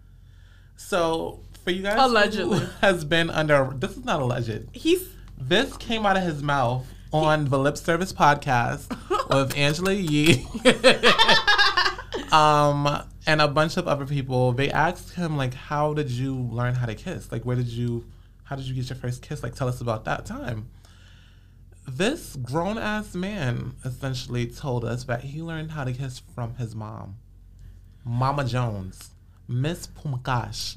So, for you guys Allegedly. has been under this is not alleged. He's This came out of his mouth on the Lip Service podcast with Angela Yee um, and a bunch of other people. They asked him like, "How did you learn how to kiss? Like, where did you? How did you get your first kiss? Like, tell us about that time." This grown ass man essentially told us that he learned how to kiss from his mom, Mama Jones, Miss Pumakash,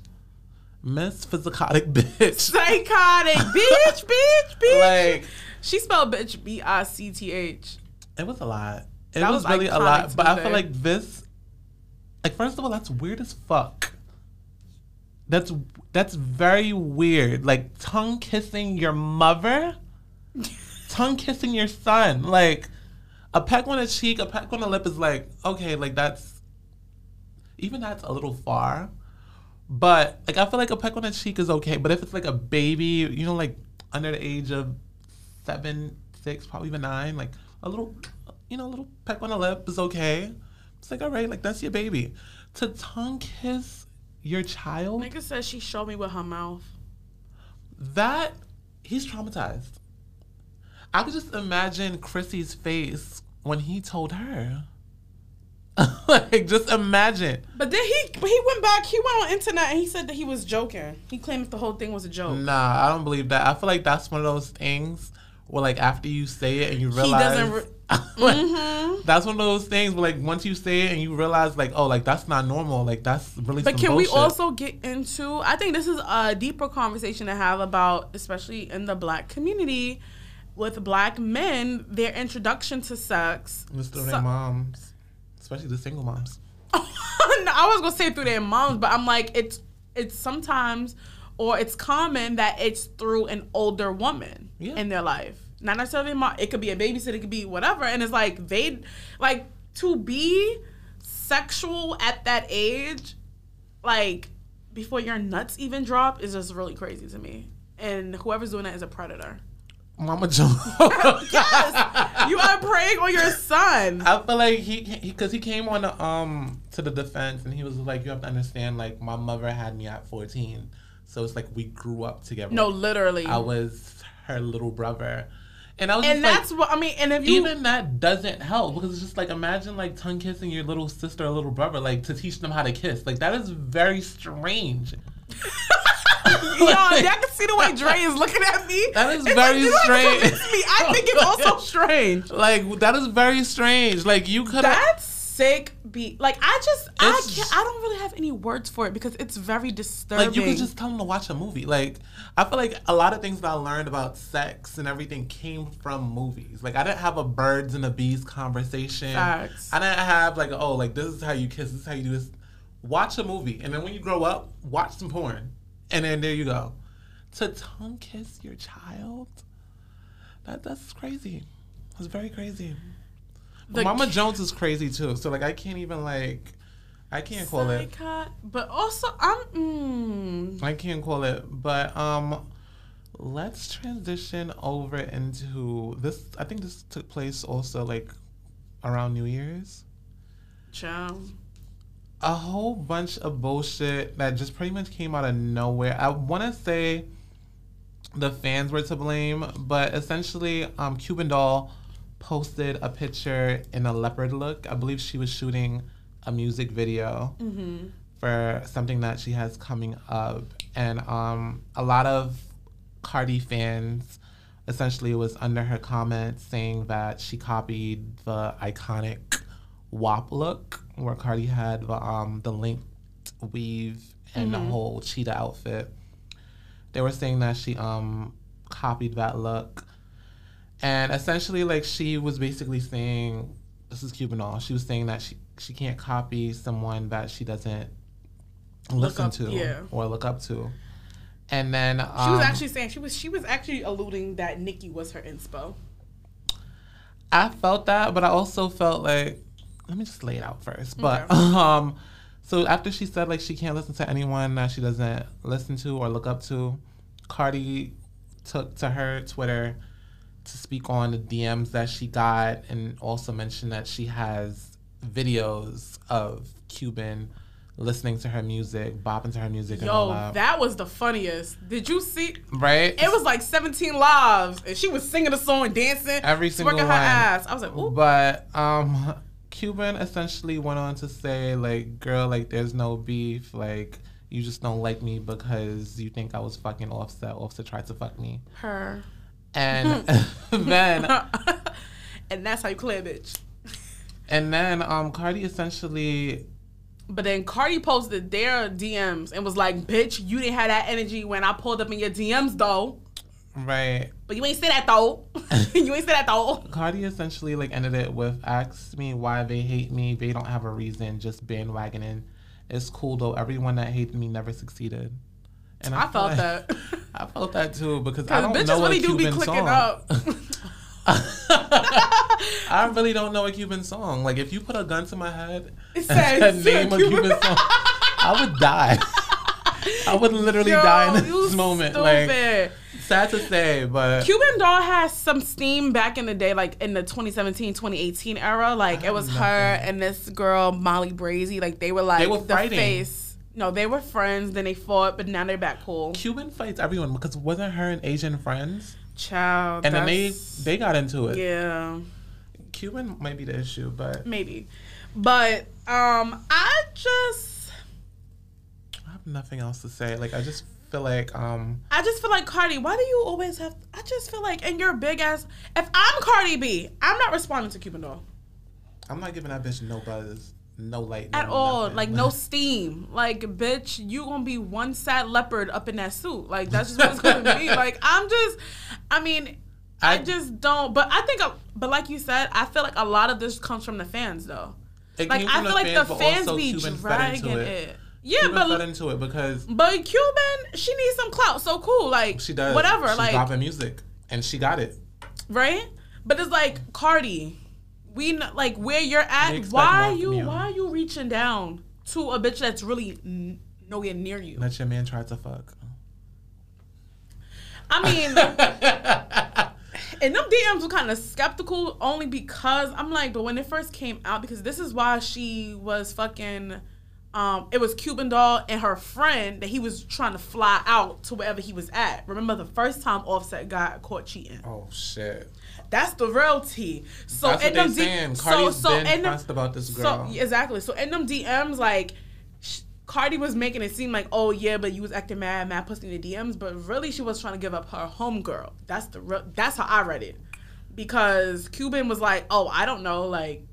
Miss Physicotic Bitch. psychotic, bitch, bitch, bitch. Like, she spelled bitch B I C T H. It was a lot. It That was, was really a lot. But I feel like this like first of all, that's weird as fuck. That's that's very weird. Like tongue kissing your mother? tongue kissing your son. Like a peck on the cheek, a peck on the lip is like, okay, like that's even that's a little far. But like I feel like a peck on the cheek is okay. But if it's like a baby, you know, like under the age of seven, six, probably even nine, like a little, you know, a little peck on the lip is okay. It's like all right, like that's your baby. To tongue kiss your child, Nigga says she showed me with her mouth. that he's traumatized. I could just imagine Chrissy's face when he told her. like, just imagine. But then he he went back. He went on internet and he said that he was joking. He claimed that the whole thing was a joke. Nah, I don't believe that. I feel like that's one of those things where, like, after you say it and you realize, doesn't re- Mm-hmm. that's one of those things where, like, once you say it and you realize, like, oh, like that's not normal. Like, that's really. But can we also get into? I think this is a deeper conversation to have about, especially in the black community, with black men, their introduction to sex. Through So- their moms, especially the single moms. No, I was gonna say through their moms, but I'm like it's it's sometimes or it's common that it's through an older woman Yeah. in their life. Not necessarily mom. It could be a babysitter. It could be whatever. And it's like they like to be sexual at that age, like before your nuts even drop, is just really crazy to me. And whoever's doing that is a predator. Mama Jones. Yes, you are preying on your son. I feel like he because he, came on the, um to the defense and he was like, you have to understand, like my mother had me at fourteen, so it's like we grew up together. No, literally. I was her little brother, and I was and that's like, what I mean. And if you even that doesn't help because it's just like imagine like tongue kissing your little sister or little brother, like to teach them how to kiss. Like that is very strange. Yo, y'all can see the way Dre is looking at me. That is It's very you don't have to strange. Me. I oh think it's also strange. Like that is very strange. Like you could. That's sick. Be like I just I can't. I don't really have any words for it because it's very disturbing. Like you could just tell them to watch a movie. Like I feel like a lot of things that I learned about sex and everything came from movies. Like I didn't have a birds and the bees conversation. Facts. I didn't have like oh like this is how you kiss. This is how you do this. Watch a movie and then when you grow up, watch some porn, and then there you go. To tongue kiss your child, that that's crazy. That's very crazy. The Mama ki- Jones is crazy too. So like I can't even like I can't call it. But also I'm. Mm, I can't call it, but um, let's transition over into this. I think this took place also like around New Year's. child. A whole bunch of bullshit that just pretty much came out of nowhere. I want to say the fans were to blame, but essentially, um, Cuban Doll posted a picture in a leopard look. I believe she was shooting a music video for something that she has coming up, and um, a lot of Cardi fans essentially was under her comments saying that she copied the iconic WAP look, where Cardi had the um the linked weave and the whole cheetah outfit. They were saying that she um copied that look. And essentially like she was basically saying this is Cuban Doll. She was saying that she she can't copy someone that she doesn't listen up- to yeah. or look up to. And then um, She was actually saying she was she was actually alluding that Nicki was her inspo. I felt that, but I also felt like let me just lay it out first. But Okay. um so after she said like she can't listen to anyone that she doesn't listen to or look up to, Cardi took to her Twitter to speak on the DMs that she got and also mentioned that she has videos of Cuban listening to her music, bopping to her music and all Yo, that. that was the funniest. Did you see? right? It was like 17 lives, and she was singing a song dancing, Every single twerking her ass. I was like, ooh. But um Cuban essentially went on to say like girl like there's no beef like you just don't like me because you think I was fucking Offset Offset tried to fuck me Her. and then and that's how you clear, bitch. and then um Cardi essentially But then Cardi posted their DMs and was like, bitch, you didn't have that energy when I pulled up in your DMs, though. right But you ain't say that, though. you ain't say that, though. Cardi essentially like ended it with ask me why they hate me they don't have a reason just bandwagoning it's cool though everyone that hated me never succeeded and I feel felt like- that. I felt that too because I don't bitches know really a do be Cuban clicking song. up. I really don't know a Cuban song. Like if you put a gun to my head It and says, name a Cuban- Cuban song, I would die. I would literally Yo, die in this moment. Like stupid. Sad to say, but Cuban Doll has some steam back in the day, like in the 2017, 2018 era. Like it was her and this girl, Molly Brazy. Like they were like They were the fighting. face. No, they were friends, then they fought, but now they're back cool. Cuban fights everyone because wasn't her and Asian friends? Child. And then they they got into it. Yeah, Cuban might be the issue, but maybe. But um I just I have nothing else to say. Like I just feel like um I just feel like Cardi, why do you always have I just feel like and you're big ass if I'm Cardi B, I'm not responding to Cuban Doll. I'm not giving that bitch no buzz, no light at no all. nothing. Like no steam. Like bitch, you gonna be one sad leopard up in that suit. Like that's just what it's gonna be. Like I'm just, I mean, I, I- just don't. But I think, uh, but like you said, I feel like a lot of this comes from the fans though. It Like I feel like fans, the fans be dragging into it. Yeah, Cuban but fed into it because but Cuban, she needs some clout. So cool. Like she does whatever. She's like dropping music, and she got it. right? But it's like Cardi, we like where you're at. Why you you. why are you reaching down to a bitch that's really n- nowhere near you? That your man tried to fuck. I mean, and them DMs were kind of skeptical only because I'm like, but when it first came out, because this is why she was fucking. Um, it was Cuban Doll and her friend that he was trying to fly out to wherever he was at. Remember the first time Offset got caught cheating? Oh shit! That's the real tea. So That's what in they them saying. so Cardi's so been them, about this girl. so exactly. So in them DMs, like sh- Cardi was making it seem like, oh yeah, but you was acting mad, mad pussy in the DMs, but really she was trying to give up her homegirl. That's the real. That's how I read it, because Cuban was like, oh, I don't know, like.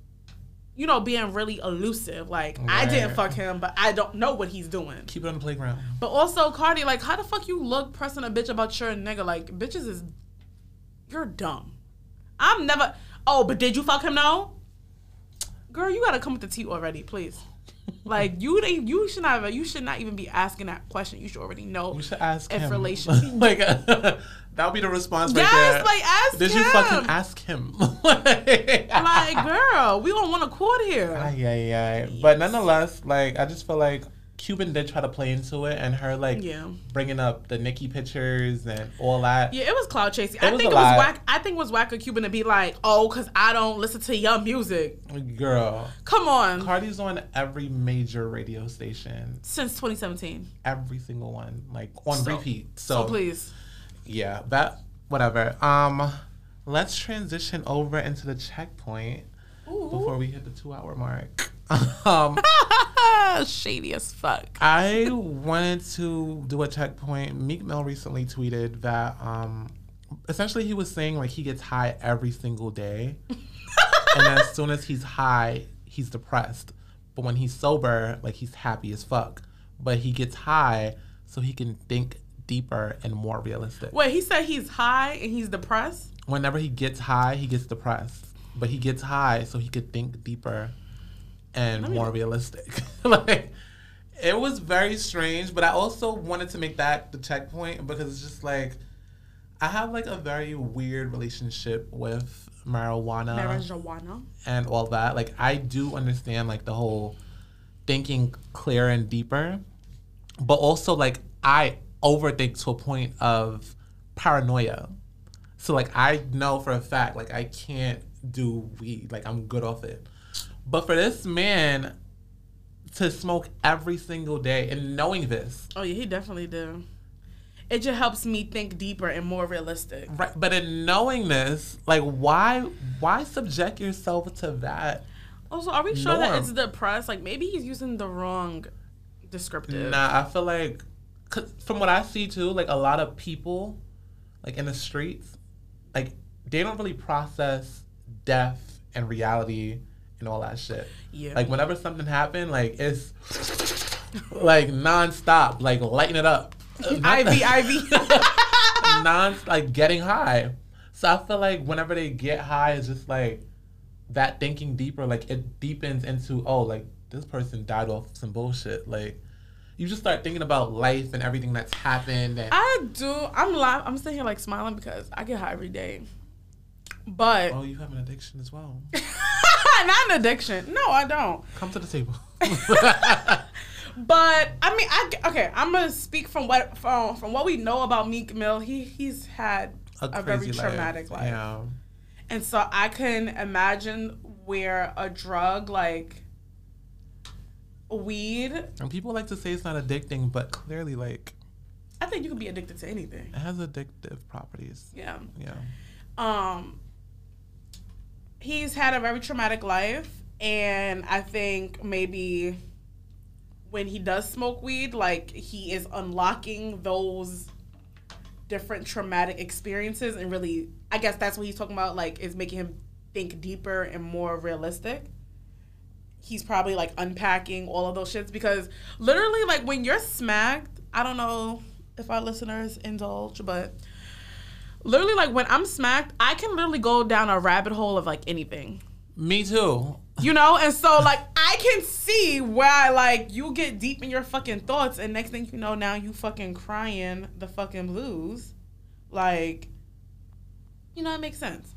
You know, being really elusive. Like, I didn't fuck him, but I don't know what he's doing. Keep it on the playground. But also, Cardi, like, how the fuck you look pressing a bitch about your nigga? Like, bitches is, you're dumb. I'm never. Oh, but did you fuck him? No. Girl, you gotta come with the tea already, please. Like you, they, you should not. You should not even be asking that question. You should already know. You should ask If him. relation- like that would be the response right Yes, there. like, ask Did you fucking ask him? like, girl, we don't want a court here. Ay, ay, ay. But nonetheless, like I just feel like Cuban did try to play into it, and her like Yeah. bringing up the Nicki pictures and all that. Yeah, it was cloud chasing. I was think a it was lot. whack. I think it was whack of Cuban to be like, oh, cause I don't listen to your music. Girl, Come on. Cardi's on every major radio station, Since 2017. every single one, like on So- repeat. So So, please. Yeah, that whatever. Um, let's transition over into the checkpoint before we hit the two hour mark. um, Shady as fuck. I wanted to do a checkpoint. Meek Mill recently tweeted that um, essentially he was saying like he gets high every single day, and as soon as he's high, he's depressed. But when he's sober, like he's happy as fuck. But he gets high so he can think deeper and more realistic. Wait, he said he's high and he's depressed. Whenever he gets high, he gets depressed. But he gets high so he could think deeper and more realistic. like it was very strange, but I also wanted to make that the checkpoint because it's just like I have like a very weird relationship with marijuana Marijuana. and all that. Like I do understand like the whole thinking clearer and deeper, but also like I overthink to a point of paranoia. So like I know for a fact like I can't do weed. Like I'm good off it. But for this man to smoke every single day and knowing this, Oh yeah, he definitely do. It just helps me think deeper and more realistic. right? But in knowing this, like why why subject yourself to that? Also, are we sure that Norm. it's depressed? Like maybe he's using the wrong descriptive. Nah, I feel like, 'cause from what I see too, like a lot of people, like in the streets, like they don't really process death and reality and all that shit. Yeah. Like whenever something happened, like it's like nonstop, like lighting it up. Ivy, Ivy. non like getting high. So I feel like whenever they get high, it's just like that thinking deeper. Like it deepens into oh, like this person died off some bullshit. Like you just start thinking about life and everything that's happened. And I do. I'm laugh. I'm sitting here like smiling because I get high every day. But oh, you have an addiction as well. not an addiction. No, I don't. Come to the table. But I mean, I okay. I'm gonna speak from what from from what we know about Meek Mill. He he's had a, very crazy traumatic life, Yeah. and so I can imagine where a drug like weed. And people like to say it's not addicting, but clearly, like I think you can be addicted to anything. it has addictive properties. Yeah. Yeah. um he's had a very traumatic life and i think maybe when he does smoke weed like he is unlocking those different traumatic experiences and really i guess that's what he's talking about like is making him think deeper and more realistic he's probably like unpacking all of those shits because literally like when you're smacked i don't know if our listeners indulge but literally like when I'm smacked, I can literally go down a rabbit hole of like anything. Me too. You know? And so like I can see why like you get deep in your fucking thoughts and next thing you know now you fucking crying the fucking blues. Like you know, it makes sense.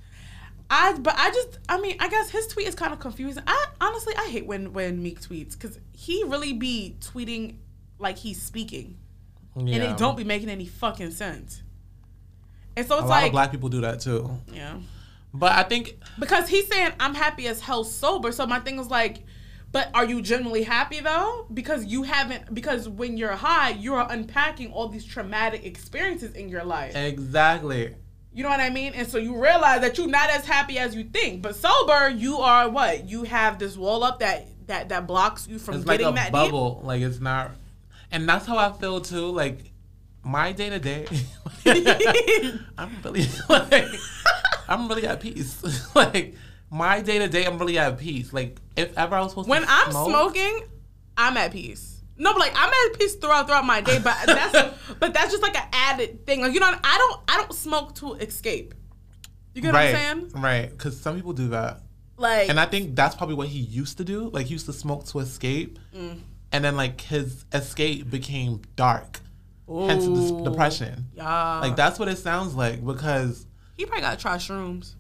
I but I just I mean, I guess his tweet is kind of confusing. I honestly I hate when when Meek tweets cuz he really be tweeting like he's speaking Yeah. and it don't be making any fucking sense. And so A it's lot like of black people do that too. yeah. But I think Because he's saying I'm happy as hell sober. So my thing is like, but are you genuinely happy though? Because you haven't because when you're high, you're unpacking all these traumatic experiences in your life. exactly. You know what I mean? And so you realize that you're not as happy as you think. But sober, you are what? You have this wall up that that that blocks you from It's like getting a that bubble. Like it's not, and that's how I feel too. Like my day to day, I'm really like I'm really at peace. like my day to day, I'm really at peace. Like if ever I was supposed deep. When to I'm smoke, smoking, I'm at peace. No, but like I'm at peace throughout throughout my day. But that's but that's just like an added thing. Like you know, I don't I don't smoke to escape. You get right, what I'm saying? right? Because some people do that, Like and I think that's probably what he used to do. Like he used to smoke to escape, Mm. and then like his escape became dark, hence the depression. yeah, Like that's what it sounds like because. he probably got to try shrooms.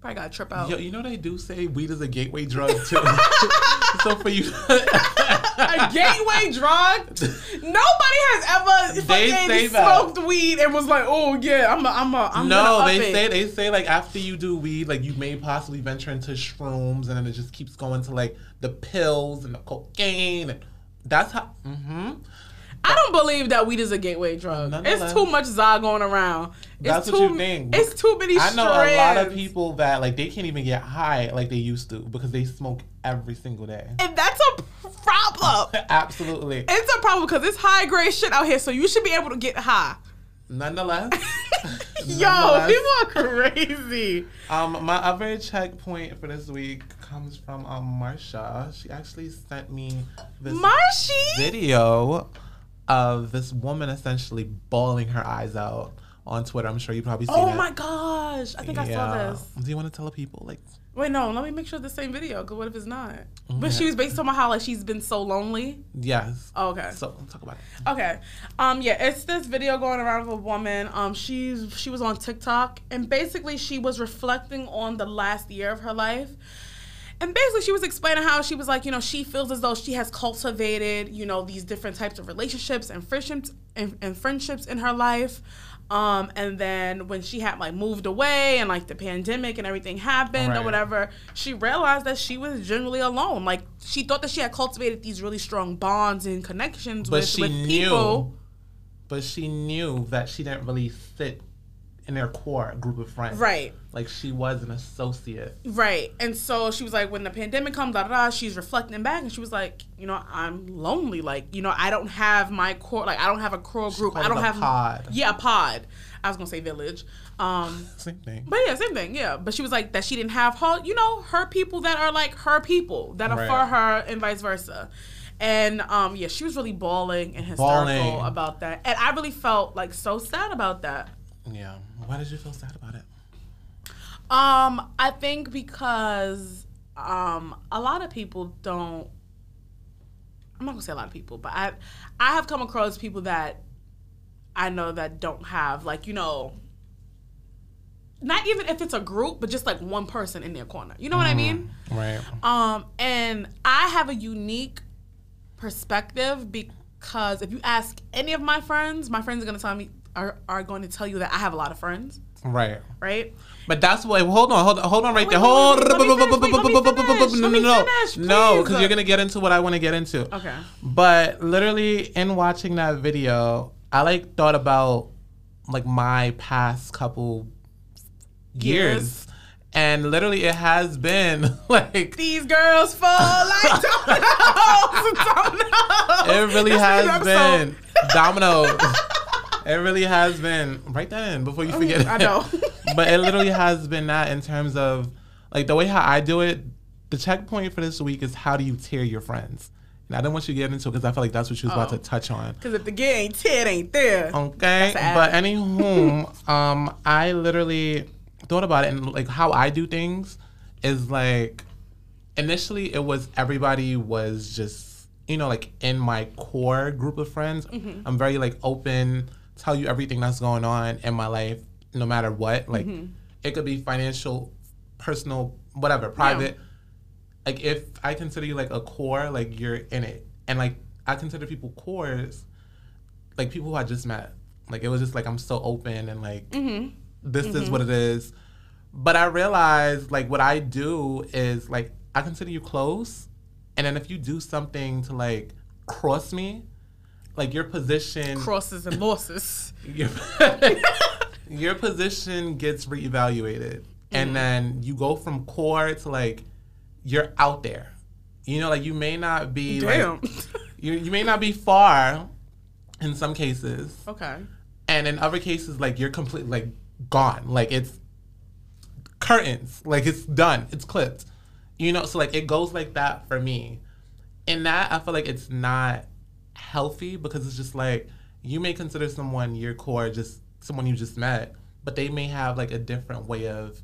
Probably got to trip out. Yo, you know they do say weed is a gateway drug too. so for you, a gateway drug. Nobody has ever They fucking say that. smoked weed and was like, "Oh yeah, I'm a, I'm a, I'm no, they it. say they say like after you do weed, like you may possibly venture into shrooms, and then it just keeps going to like the pills and the cocaine, and that's how. Mm-hmm. I don't believe that weed is a gateway drug. It's too much za going around. It's That's too, what you think. It's too many. I know a lot of people that like they can't even get high like they used to because they smoke every single day. And that's a problem. Absolutely. It's a problem because it's high grade shit out here, so you should be able to get high. Nonetheless, Yo, nonetheless, people are crazy. Um, my other checkpoint for this week comes from um Marsha. She actually sent me this Marshy. video of this woman essentially bawling her eyes out on Twitter. I'm sure you probably seen Oh it. my gosh. I think I saw this. Do you want to tell the people like? Wait, no, let me make sure it's the same video, because what if it's not? Mm-hmm. But she was based on how like she's been so lonely. Yes. Oh, okay. So talk about it. Okay. Um yeah, it's this video going around of a woman. Um she's she was on TikTok and basically she was reflecting on the last year of her life. And basically she was explaining how she was like, you know, she feels as though she has cultivated, you know, these different types of relationships and friendships and, and friendships in her life. Um, and then when she had like moved away and like the pandemic and everything happened or whatever, she realized that she was generally alone. Like she thought that she had cultivated these really strong bonds and connections But with, she with knew. people. But she knew that she didn't really fit in their core group of friends. Right. Like she was an associate. Right. And so she was like, when the pandemic comes, da da da, she's reflecting back and she was like, you know, I'm lonely. Like, you know, I don't have my core, like, I don't have a core group. I don't have. pod. Yeah, a pod. I was going to say village. Um, Same thing. but yeah, same thing. Yeah. But she was like, that she didn't have her, you know, her people that are like her people that are Right. for her and vice versa. And um, yeah, she was really bawling and hysterical Bawling. about that. And I really felt like so sad about that. Yeah. Why did you feel sad about it? Um, I think because um a lot of people don't I'm not gonna say a lot of people, but I I have come across people that I know that don't have like, you know, not even if it's a group, but just like one person in their corner. You know what I mean? Right. Um, and I have a unique perspective because if you ask any of my friends, my friends are gonna tell me are, are going to tell you that I have a lot of friends, Right. right? But that's why. Hold on, hold on, hold on, right Wait, there. Hold. wait, let me finish, wait, let me finish, No, no, no, finish, no, please. because you're gonna get into what I want to get into. Okay. But literally, in watching that video, I like thought about like my past couple years, Years. and literally, it has been like These girls fall like dominoes. dominoes. it really That's has been dominoes. It really has been. Write that in before you forget. I know. but it literally has been that in terms of like the way how I do it. The checkpoint for this week is how do you tear your friends. And I don't want you to get into it because I feel like that's what you was about Oh. to touch on. Because if the gear ain't tear, it ain't there. Okay, but anywho, um, I literally thought about it and like how I do things is like initially it was everybody was just you know like in my core group of friends. Mm-hmm. I'm very like open, tell you everything that's going on in my life, no matter what. Like Mm-hmm. it could be financial, personal, whatever, private. Like if I consider you like a core, like you're in it, and like I consider people cores like people who I just met. Like it was just like I'm so open and like this is what it is. But I realized like what I do is like I consider you close, and then if you do something to like cross me, like your position, Crosses and losses. your, your position gets reevaluated, and mm-hmm. then you go from core to like you're out there. You know, like you may not be Damn. like you you may not be far in some cases, okay. and in other cases, like you're completely like gone. Like it's curtains. Like it's done. It's clipped. You know, so like it goes like that for me. In that, I feel like it's not healthy because it's just like you may consider someone your core just someone you just met, but they may have like a different way of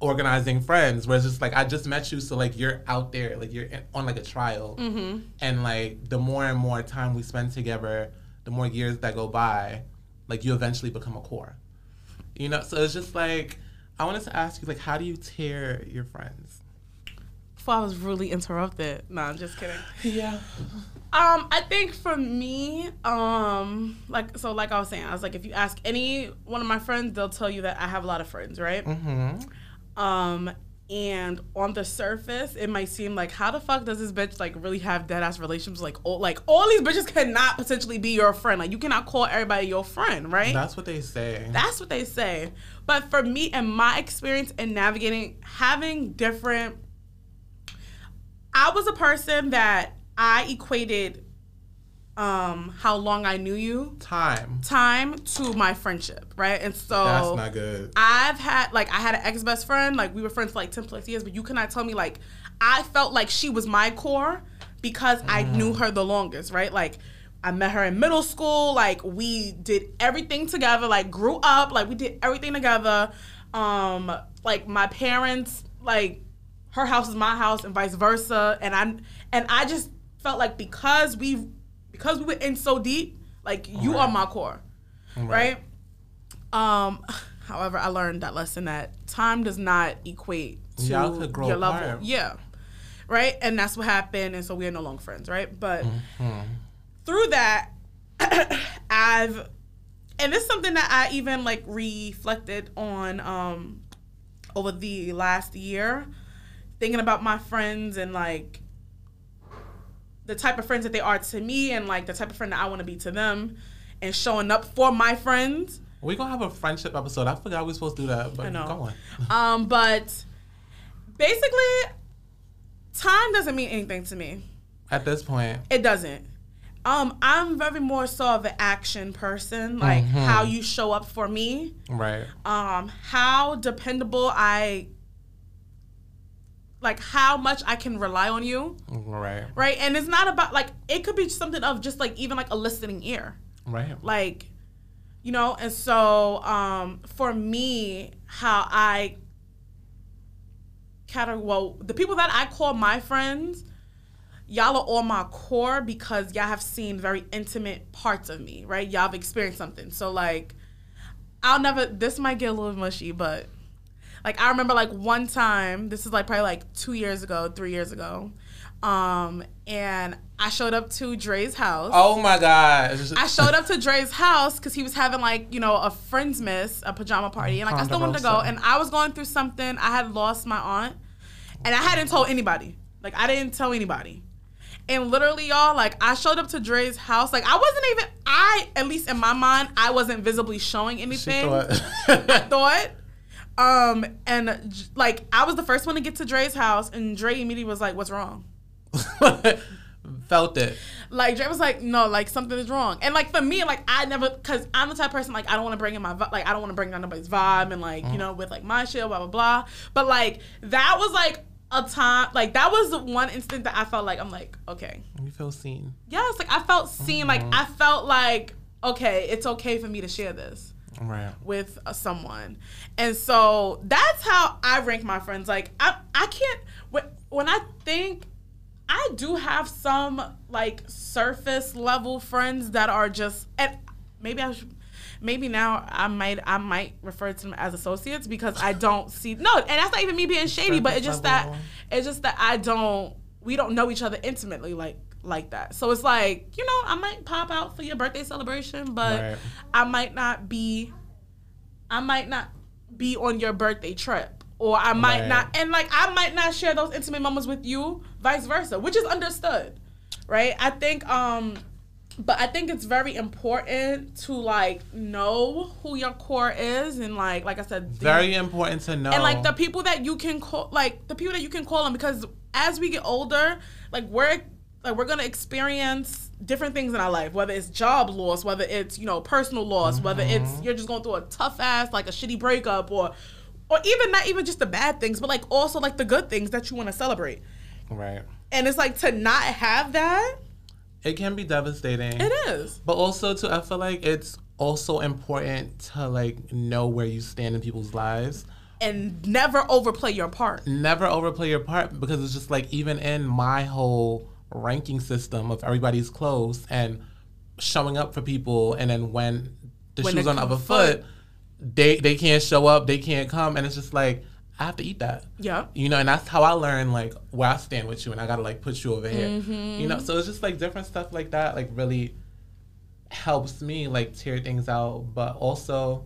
organizing friends where it's just like I just met you so like you're out there like you're in, on like a trial. Mm-hmm. And like the more and more time we spend together the more years that go by like you eventually become a core. You know so it's just like I wanted to ask you like how do you tear your friends? Before I was rudely interrupted. No, I'm just kidding. yeah Um, I think for me, um, like so, like I was saying, I was like, if you ask any one of my friends, they'll tell you that I have a lot of friends, right? mm-hmm Um, and on the surface, it might seem like, how the fuck does this bitch like really have dead ass relationships? Like, all like all these bitches cannot potentially be your friend. Like, you cannot call everybody your friend, right? that's what they say That's what they say. But for me and my experience in navigating having different I was a person that I equated um how long I knew you Time. time to my friendship, right? And so That's not good. I've had like I had an ex best friend, like we were friends for like ten plus years, but you cannot tell me like I felt like she was my core because I knew her the longest, right? Like I met her in middle school, like we did everything together, like grew up, like we did everything together. Um, like my parents, like her house is my house and vice versa. And I and I just felt like because we because we were in so deep, like you Right. are my core right? Um, however, I learned that lesson that time does not equate to your level. apart. Yeah, right. And that's what happened, and so we are no longer friends, right? But Mm-hmm. through that, I've and it's something that I even like reflected on um over the last year, thinking about my friends and like the type of friends that they are to me and like the type of friend that I want to be to them and showing up for my friends. We're gonna have a friendship episode. I forgot we were supposed to do that, but I know. go on. Um, but basically, time doesn't mean anything to me. At this point, It doesn't. Um, I'm very more so of an action person, like how you show up for me, right. um, how dependable I, like how much I can rely on you, Right. right? And it's not about like it could be something of just like even like a listening ear. Right. like you know and so um for me how i of well the people that i call my friends y'all are all my core because y'all have seen very intimate parts of me right y'all have experienced something so like i'll never this might get a little mushy but like i remember like one time this is like probably like two years ago three years ago um and i showed up to dre's house Oh my gosh. I showed up to Dre's house because he was having like you know a friends miss, a pajama party, and like I still wanted to go. And I was going through something. I had lost my aunt, and I hadn't told anybody. Like I didn't tell anybody. And literally, y'all, like I showed up to Dre's house. Like I wasn't even. I at least in my mind, I wasn't visibly showing She anything. thought. thought. Um, and like I was the first one to get to Dre's house, and Dre immediately was like, "What's wrong?" Felt it. Like Dre was like, no, like something is wrong. And like for me, like I never, cause I'm the type of person like I don't want to bring in my like I don't want to bring down nobody's vibe and like you know with like my shit, blah blah blah. But like that was like a time, like that was the one instant that I felt like I'm like okay, You feel seen. yes, like I felt seen, like I felt like okay, it's okay for me to share this Right. with uh, someone. And so that's how I rank my friends. Like I I can't when, when I think I do have some like surface level friends that are just and maybe I should maybe now I might I might refer to them as associates because I don't see no and that's not even me being shady but it's just that it's just that I don't we don't know each other intimately like like that. So it's like, you know, I might pop out for your birthday celebration, but Right. I might not be I might not be on your birthday trip. Or I might Right. not and like I might not share those intimate moments with you, vice versa, which is understood. Right? I think um but I think it's very important to like know who your core is and like like I said the- Very important to know. and like the people that you can call like the people that you can call them because as we get older like we're like we're gonna experience different things in our life whether it's job loss whether it's you know personal loss whether it's mm-hmm. you're just going through a tough ass like a shitty breakup or or even not even just the bad things but like also like the good things that you want to celebrate right. and it's like to not have that It can be devastating. it is But also too, I feel like it's also important to like know where you stand in people's lives. and never overplay your part Never overplay your part because it's just like even in my whole ranking system of everybody's clothes and showing up for people, and then when the When shoes on the other foot. foot, they they can't show up, they can't come, and it's just like I have to eat that. yeah You know, and that's how I learned like where I stand with you, and I gotta like put you over here. You know, so it's just like different stuff like that, like really helps me like tear things out, but also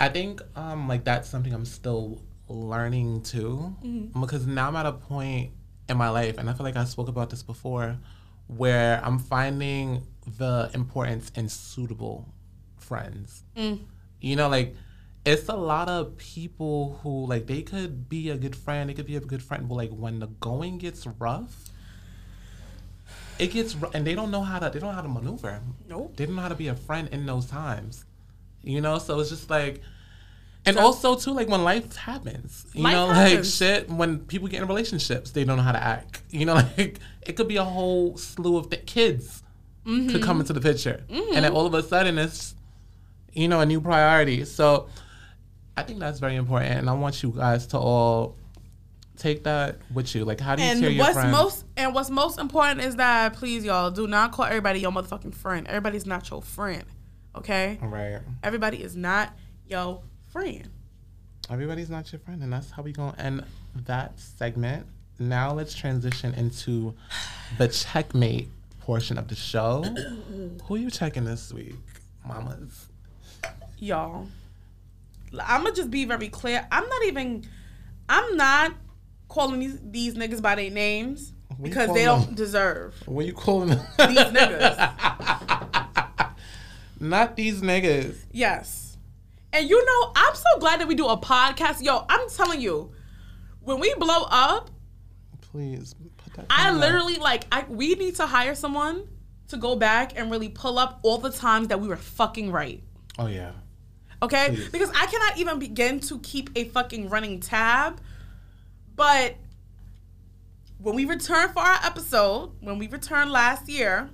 I think um like that's something I'm still learning too, because now I'm at a point in my life, and I feel like I spoke about this before, where I'm finding the importance in suitable friends. Mm. You know, like it's a lot of people who like they could be a good friend, they could be a good friend, but like when the going gets rough, it gets ru- and they don't know how to they don't know how to maneuver. Nope. They don't know how to be a friend in those times. You know, so it's just like and also too, like when life happens, you Life know, like shit. When people get in relationships, they don't know how to act. You know, like it could be a whole slew of th- kids could come mm-hmm. into the picture, mm-hmm. and then all of a sudden it's, you know, a new priority. So, I think that's very important, and I want you guys to all take that with you. Like, how do you And your what's friends? most and what's most important is that please y'all do not call everybody your motherfucking friend. Everybody's not your friend. Okay? right? Everybody is not your friend. Everybody's not your friend, and that's how we gonna end that segment. Now let's transition into the checkmate portion of the show. Who are you checking this week, mamas? Y'all. I'm gonna just be very clear. I'm not even I'm not calling these these niggas by their names What because they don't deserve What you calling them? these niggas. Not these niggas. Yes. And you know, I'm so glad that we do a podcast. Yo, I'm telling you, when we blow up, Please put that. I literally like I we need to hire someone to go back and really pull up all the times that we were fucking right. Oh yeah. Okay? Please. Because I cannot even begin to keep a fucking running tab. But when we returned for our episode, when we returned last year,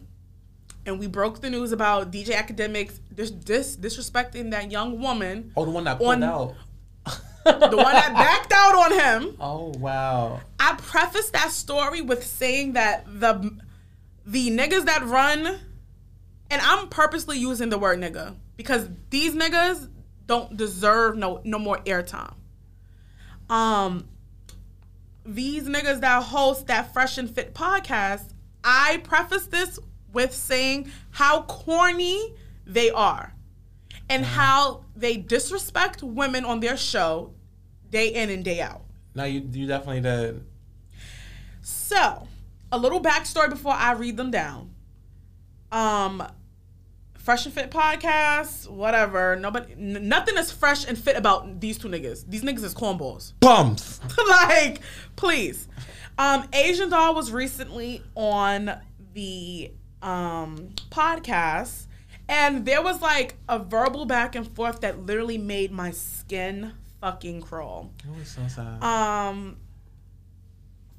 and we broke the news about DJ Akademiks dis- dis- disrespecting that young woman, Oh, the one that pulled On- out. the one that backed out on him. Oh wow. I prefaced that story with saying that the the niggas that run, and I'm purposely using the word nigga because these niggas don't deserve no no more airtime. Um, these niggas that host that Fresh and Fit podcast, I preface this with saying how corny they are and how they disrespect women on their show day in and day out. No, you you definitely did. So, a little backstory before I read them down. Um, Fresh and Fit podcast, whatever. Nobody, n- nothing is fresh and fit about these two niggas. These niggas is cornballs. Bums. like, please. Um, Asian Doll was recently on the um podcast, and there was like a verbal back and forth that literally made my skin fucking crawl It was so sad. um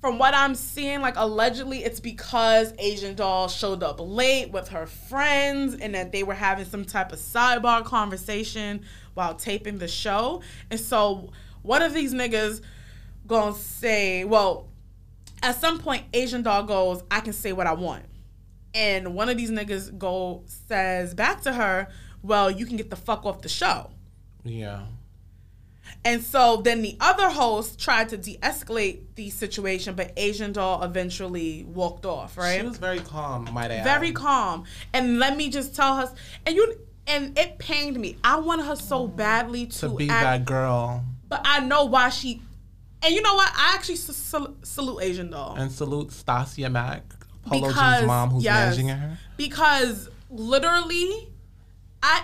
from what I'm seeing, like allegedly it's because Asian Doll showed up late with her friends and that they were having some type of sidebar conversation while taping the show. And so one of these niggas gonna say, well, at some point Asian Doll goes, I can say what I want. And one of these niggas go says back to her, Well, you can get the fuck off the show. yeah. And so then the other host tried to de-escalate the situation, but Asian Doll eventually walked off, right? She was very calm, might I add. Very calm. And let me just tell her and you and it pained me. I wanted her so badly to, to be act, that girl. but I know why she and you know what? I actually sal- salute Asian Doll. And salute Stasia Mac, Polo G's Because, mom, who's yes. managing her. because literally I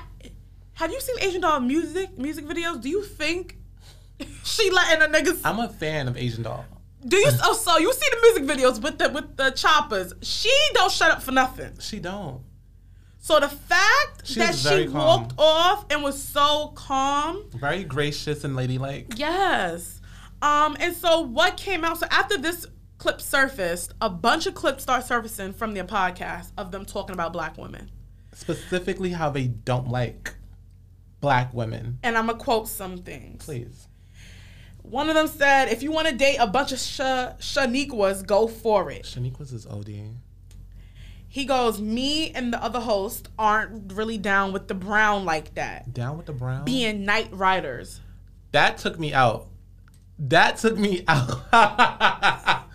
have you seen Asian Doll music music videos? Do you think she letting a nigga I'm a fan of Asian Doll. Do you? Oh, so you see the music videos with the with the choppers? She don't shut up for nothing. She don't. So the fact She's that she very calm. walked off and was so calm, Very gracious and ladylike. yes. Um, and so what came out? So after this clip surfaced, a bunch of clips start surfacing from their podcast of them talking about black women. Specifically, how they don't like black women. And I'm gonna quote some things. Please. One of them said, "If you want to date a bunch of Sha- Shaniquas, go for it." Shaniqua's is OD. He goes, "Me and the other host aren't really down with the brown like that." Down with the brown. being night riders. that took me out. That took me out.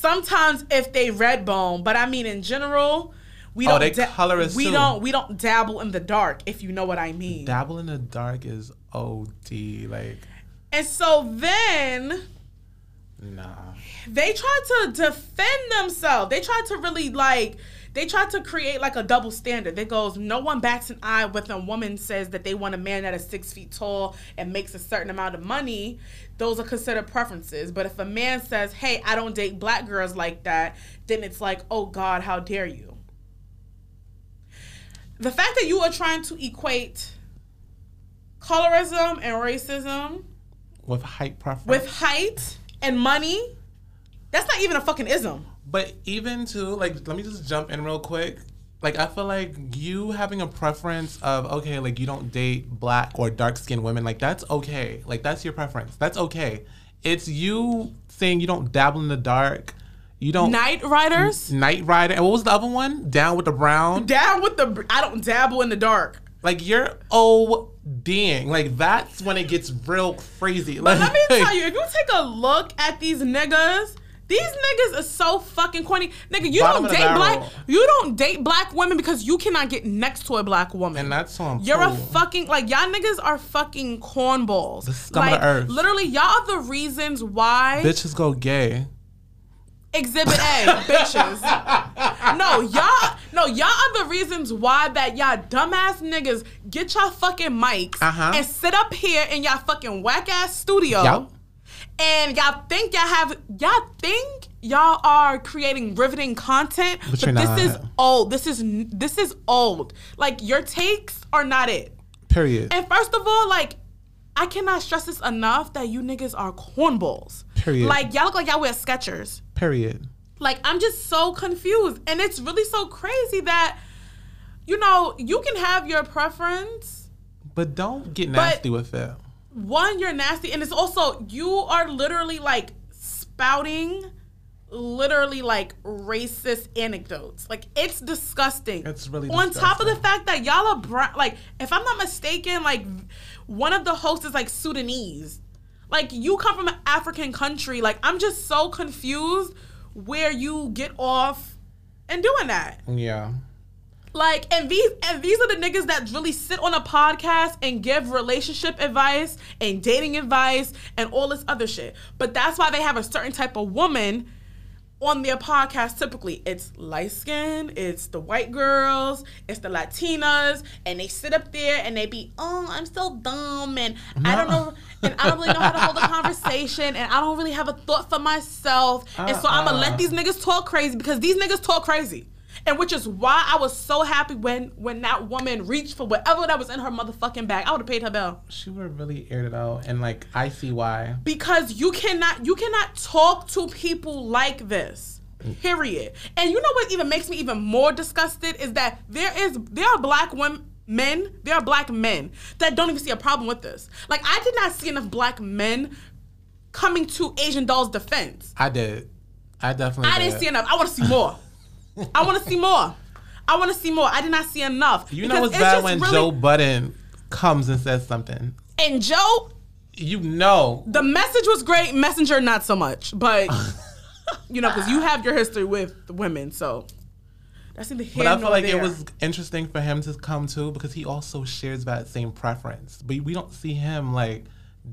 Sometimes if they red bone, but I mean in general, we Oh, don't color we too. don't we don't dabble in the dark if you know what I mean. Dabble in the dark is OD. Like, and so then nah. they tried to defend themselves. They tried to really like they try to create like a double standard. That goes, no one bats an eye when a woman says that they want a man that is six feet tall and makes a certain amount of money. Those are considered preferences. But if a man says, "Hey, I don't date black girls like that," then it's like, "Oh God, how dare you?" The fact that you are trying to equate colorism and racism with height preference. with height and money, that's not even a fucking ism. But even to like, let me just jump in real quick. Like, I feel like you having a preference of okay, like you don't date black or dark skinned women, like that's okay. Like that's your preference. That's okay. It's you saying you don't dabble in the dark. You don't Night riders Night Rider. And what was the other one? Down with the brown. down with the. I don't dabble in the dark. Like you're ODing. Like that's when it gets real crazy. Like, Let me tell you, if you take a look at these niggas, these niggas are so fucking corny. Nigga, you Bottom don't date black. You don't date black women because you cannot get next to a black woman. And that's on You're a fucking like y'all niggas are fucking cornballs. The scum of the earth. literally, y'all are the reasons why Bitches go gay. Exhibit A, bitches. No, y'all, no, y'all are the reasons why that y'all dumbass niggas get y'all fucking mics Uh-huh. and sit up here in y'all fucking whack ass studio. Yup. And y'all think y'all have, y'all think y'all are creating riveting content, But you're this not. is old. This is this is old. Like your takes are not it. Period. And first of all, like, I cannot stress this enough that you niggas are cornballs. Period. Like y'all look like y'all wear Skechers. Period. Like I'm just so confused, and it's really so crazy that you know you can have your preference. But don't get nasty with it. One, you're nasty, and it's also you are literally like spouting, literally like racist anecdotes. Like it's disgusting. It's really on top of the fact that y'all are brown. Like if I'm not mistaken, like one of the hosts is like Sudanese. Like you come from an African country. Like I'm just so confused where you get off and doing that. Yeah. Like, and these and these are the niggas that really sit on a podcast and give relationship advice and dating advice and all this other shit. But that's why they have a certain type of woman on their podcast. Typically, it's light skin, it's the white girls, it's the Latinas, and they sit up there and they be, oh, I'm so dumb and I don't know. And I don't really know how to hold a conversation, and I don't really have a thought for myself. And so I'm gonna Uh-uh. let these niggas talk crazy because these niggas talk crazy. And which is why I was so happy when when that woman reached for whatever that was in her motherfucking bag. I would have paid her bill. She would have really aired it out, and like I see why. Because you cannot you cannot talk to people like this. Period. And you know what even makes me even more disgusted is that there is there are black women men, there are black men that don't even see a problem with this. Like I did not see enough black men coming to Asian Doll's defense. I did. I definitely. I did. didn't see enough. I want to see more. I want to see more. I want to see more. I did not see enough. You know what's it's bad when really- Joe Budden comes and says something. and Joe, You know. the message was great. Messenger, not so much. But you know, because you have your history with the women, so that's neither here But I feel like there. it was interesting for him to come too because he also shares that same preference. But we don't see him like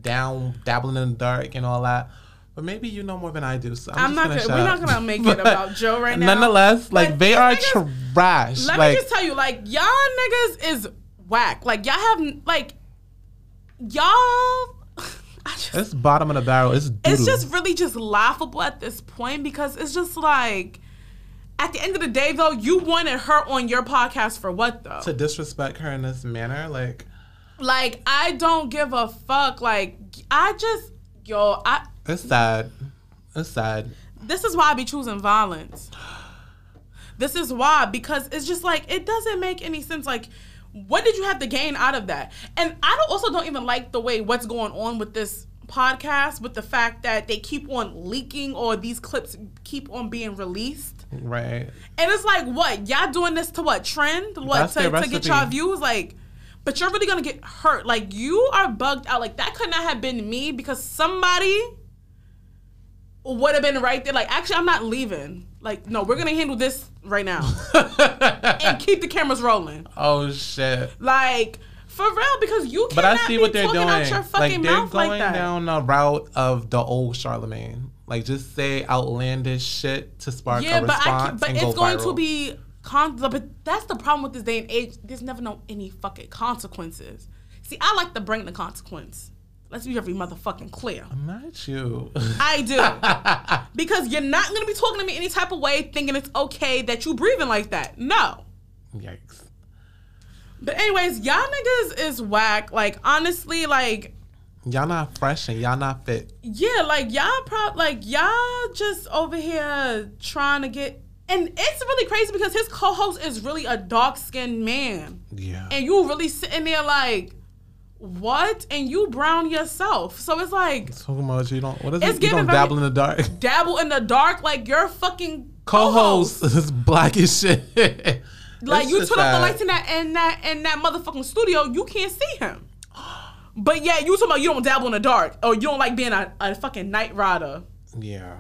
down dabbling in the dark and all that. But maybe you know more than I do. So I'm, I'm just not gonna we're not gonna make it about Joe right now. Nonetheless, like they are niggas- trash. Let like me just tell you, like y'all niggas is whack. Like y'all have like y'all. Just, it's bottom of the barrel. It's it's just really just laughable at this point because it's just like at the end of the day though you wanted her on your podcast for what though to disrespect her in this manner. Like like i don't give a fuck like i just yo i it's sad. It's sad. this is why i be choosing violence this is why because it's just like it doesn't make any sense like what did you have to gain out of that and i don't, also don't even like the way what's going on with this podcast with the fact that they keep on leaking or these clips keep on being released Right. And it's like, what? Y'all doing this to what? Trend? What? To, to get y'all views? Like, but you're really gonna get hurt. Like, you are bugged out. Like, that could not have been me because somebody would have been right there. Like, actually, I'm not leaving. Like, no, we're gonna handle this right now and keep the cameras rolling. oh shit. Like, for real, because you But I see what they're doing. Like they're going like down the route of the old Charlemagne. Like just say outlandish shit to spark yeah, a but I response but and it's go going viral. to be con- but that's the problem with this day and age. There's never no any fucking consequences. See, I like to bring the consequence. Let's be very motherfucking clear. I'm not you. I do. because you're not gonna be talking to me any type of way thinking it's okay that you breathing like that. No. Yikes. But anyways, y'all niggas is whack. Like honestly, like Y'all not fresh and y'all not fit. yeah, like y'all prob like y'all just over here trying to get and it's really crazy because his co-host is really a dark-skinned man. Yeah. And you really sitting there like what? And you brown yourself. So it's like Talking about you don't. What is It's it? You giving don't very- dabble in the dark. dabble in the dark like you're fucking Co-host is black as shit. Like It's you just turn off the lights in that in that in that motherfucking studio, you can't see him. But yeah, you talking about you don't dabble in the dark or you don't like being a, a fucking night rider. Yeah.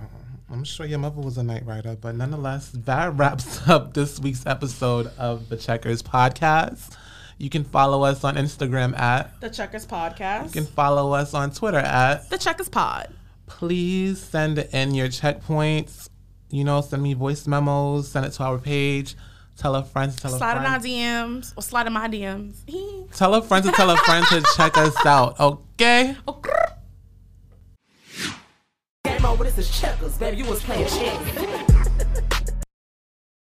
I'm sure your mother was a night rider, but nonetheless, that wraps up this week's episode of the Checkers podcast. You can follow us on Instagram at, The Checkers Podcast. you can follow us on Twitter at, the Checkers Pod. please send in your checkpoints. You know, send me voice memos, send it to our page. Tell a friend to tell a Slide in our friend. DMs or slide in my DMs. Tell a friend to tell a friend to check us out, okay? Grrr. Game over, this is checkers, baby. You was playing chess.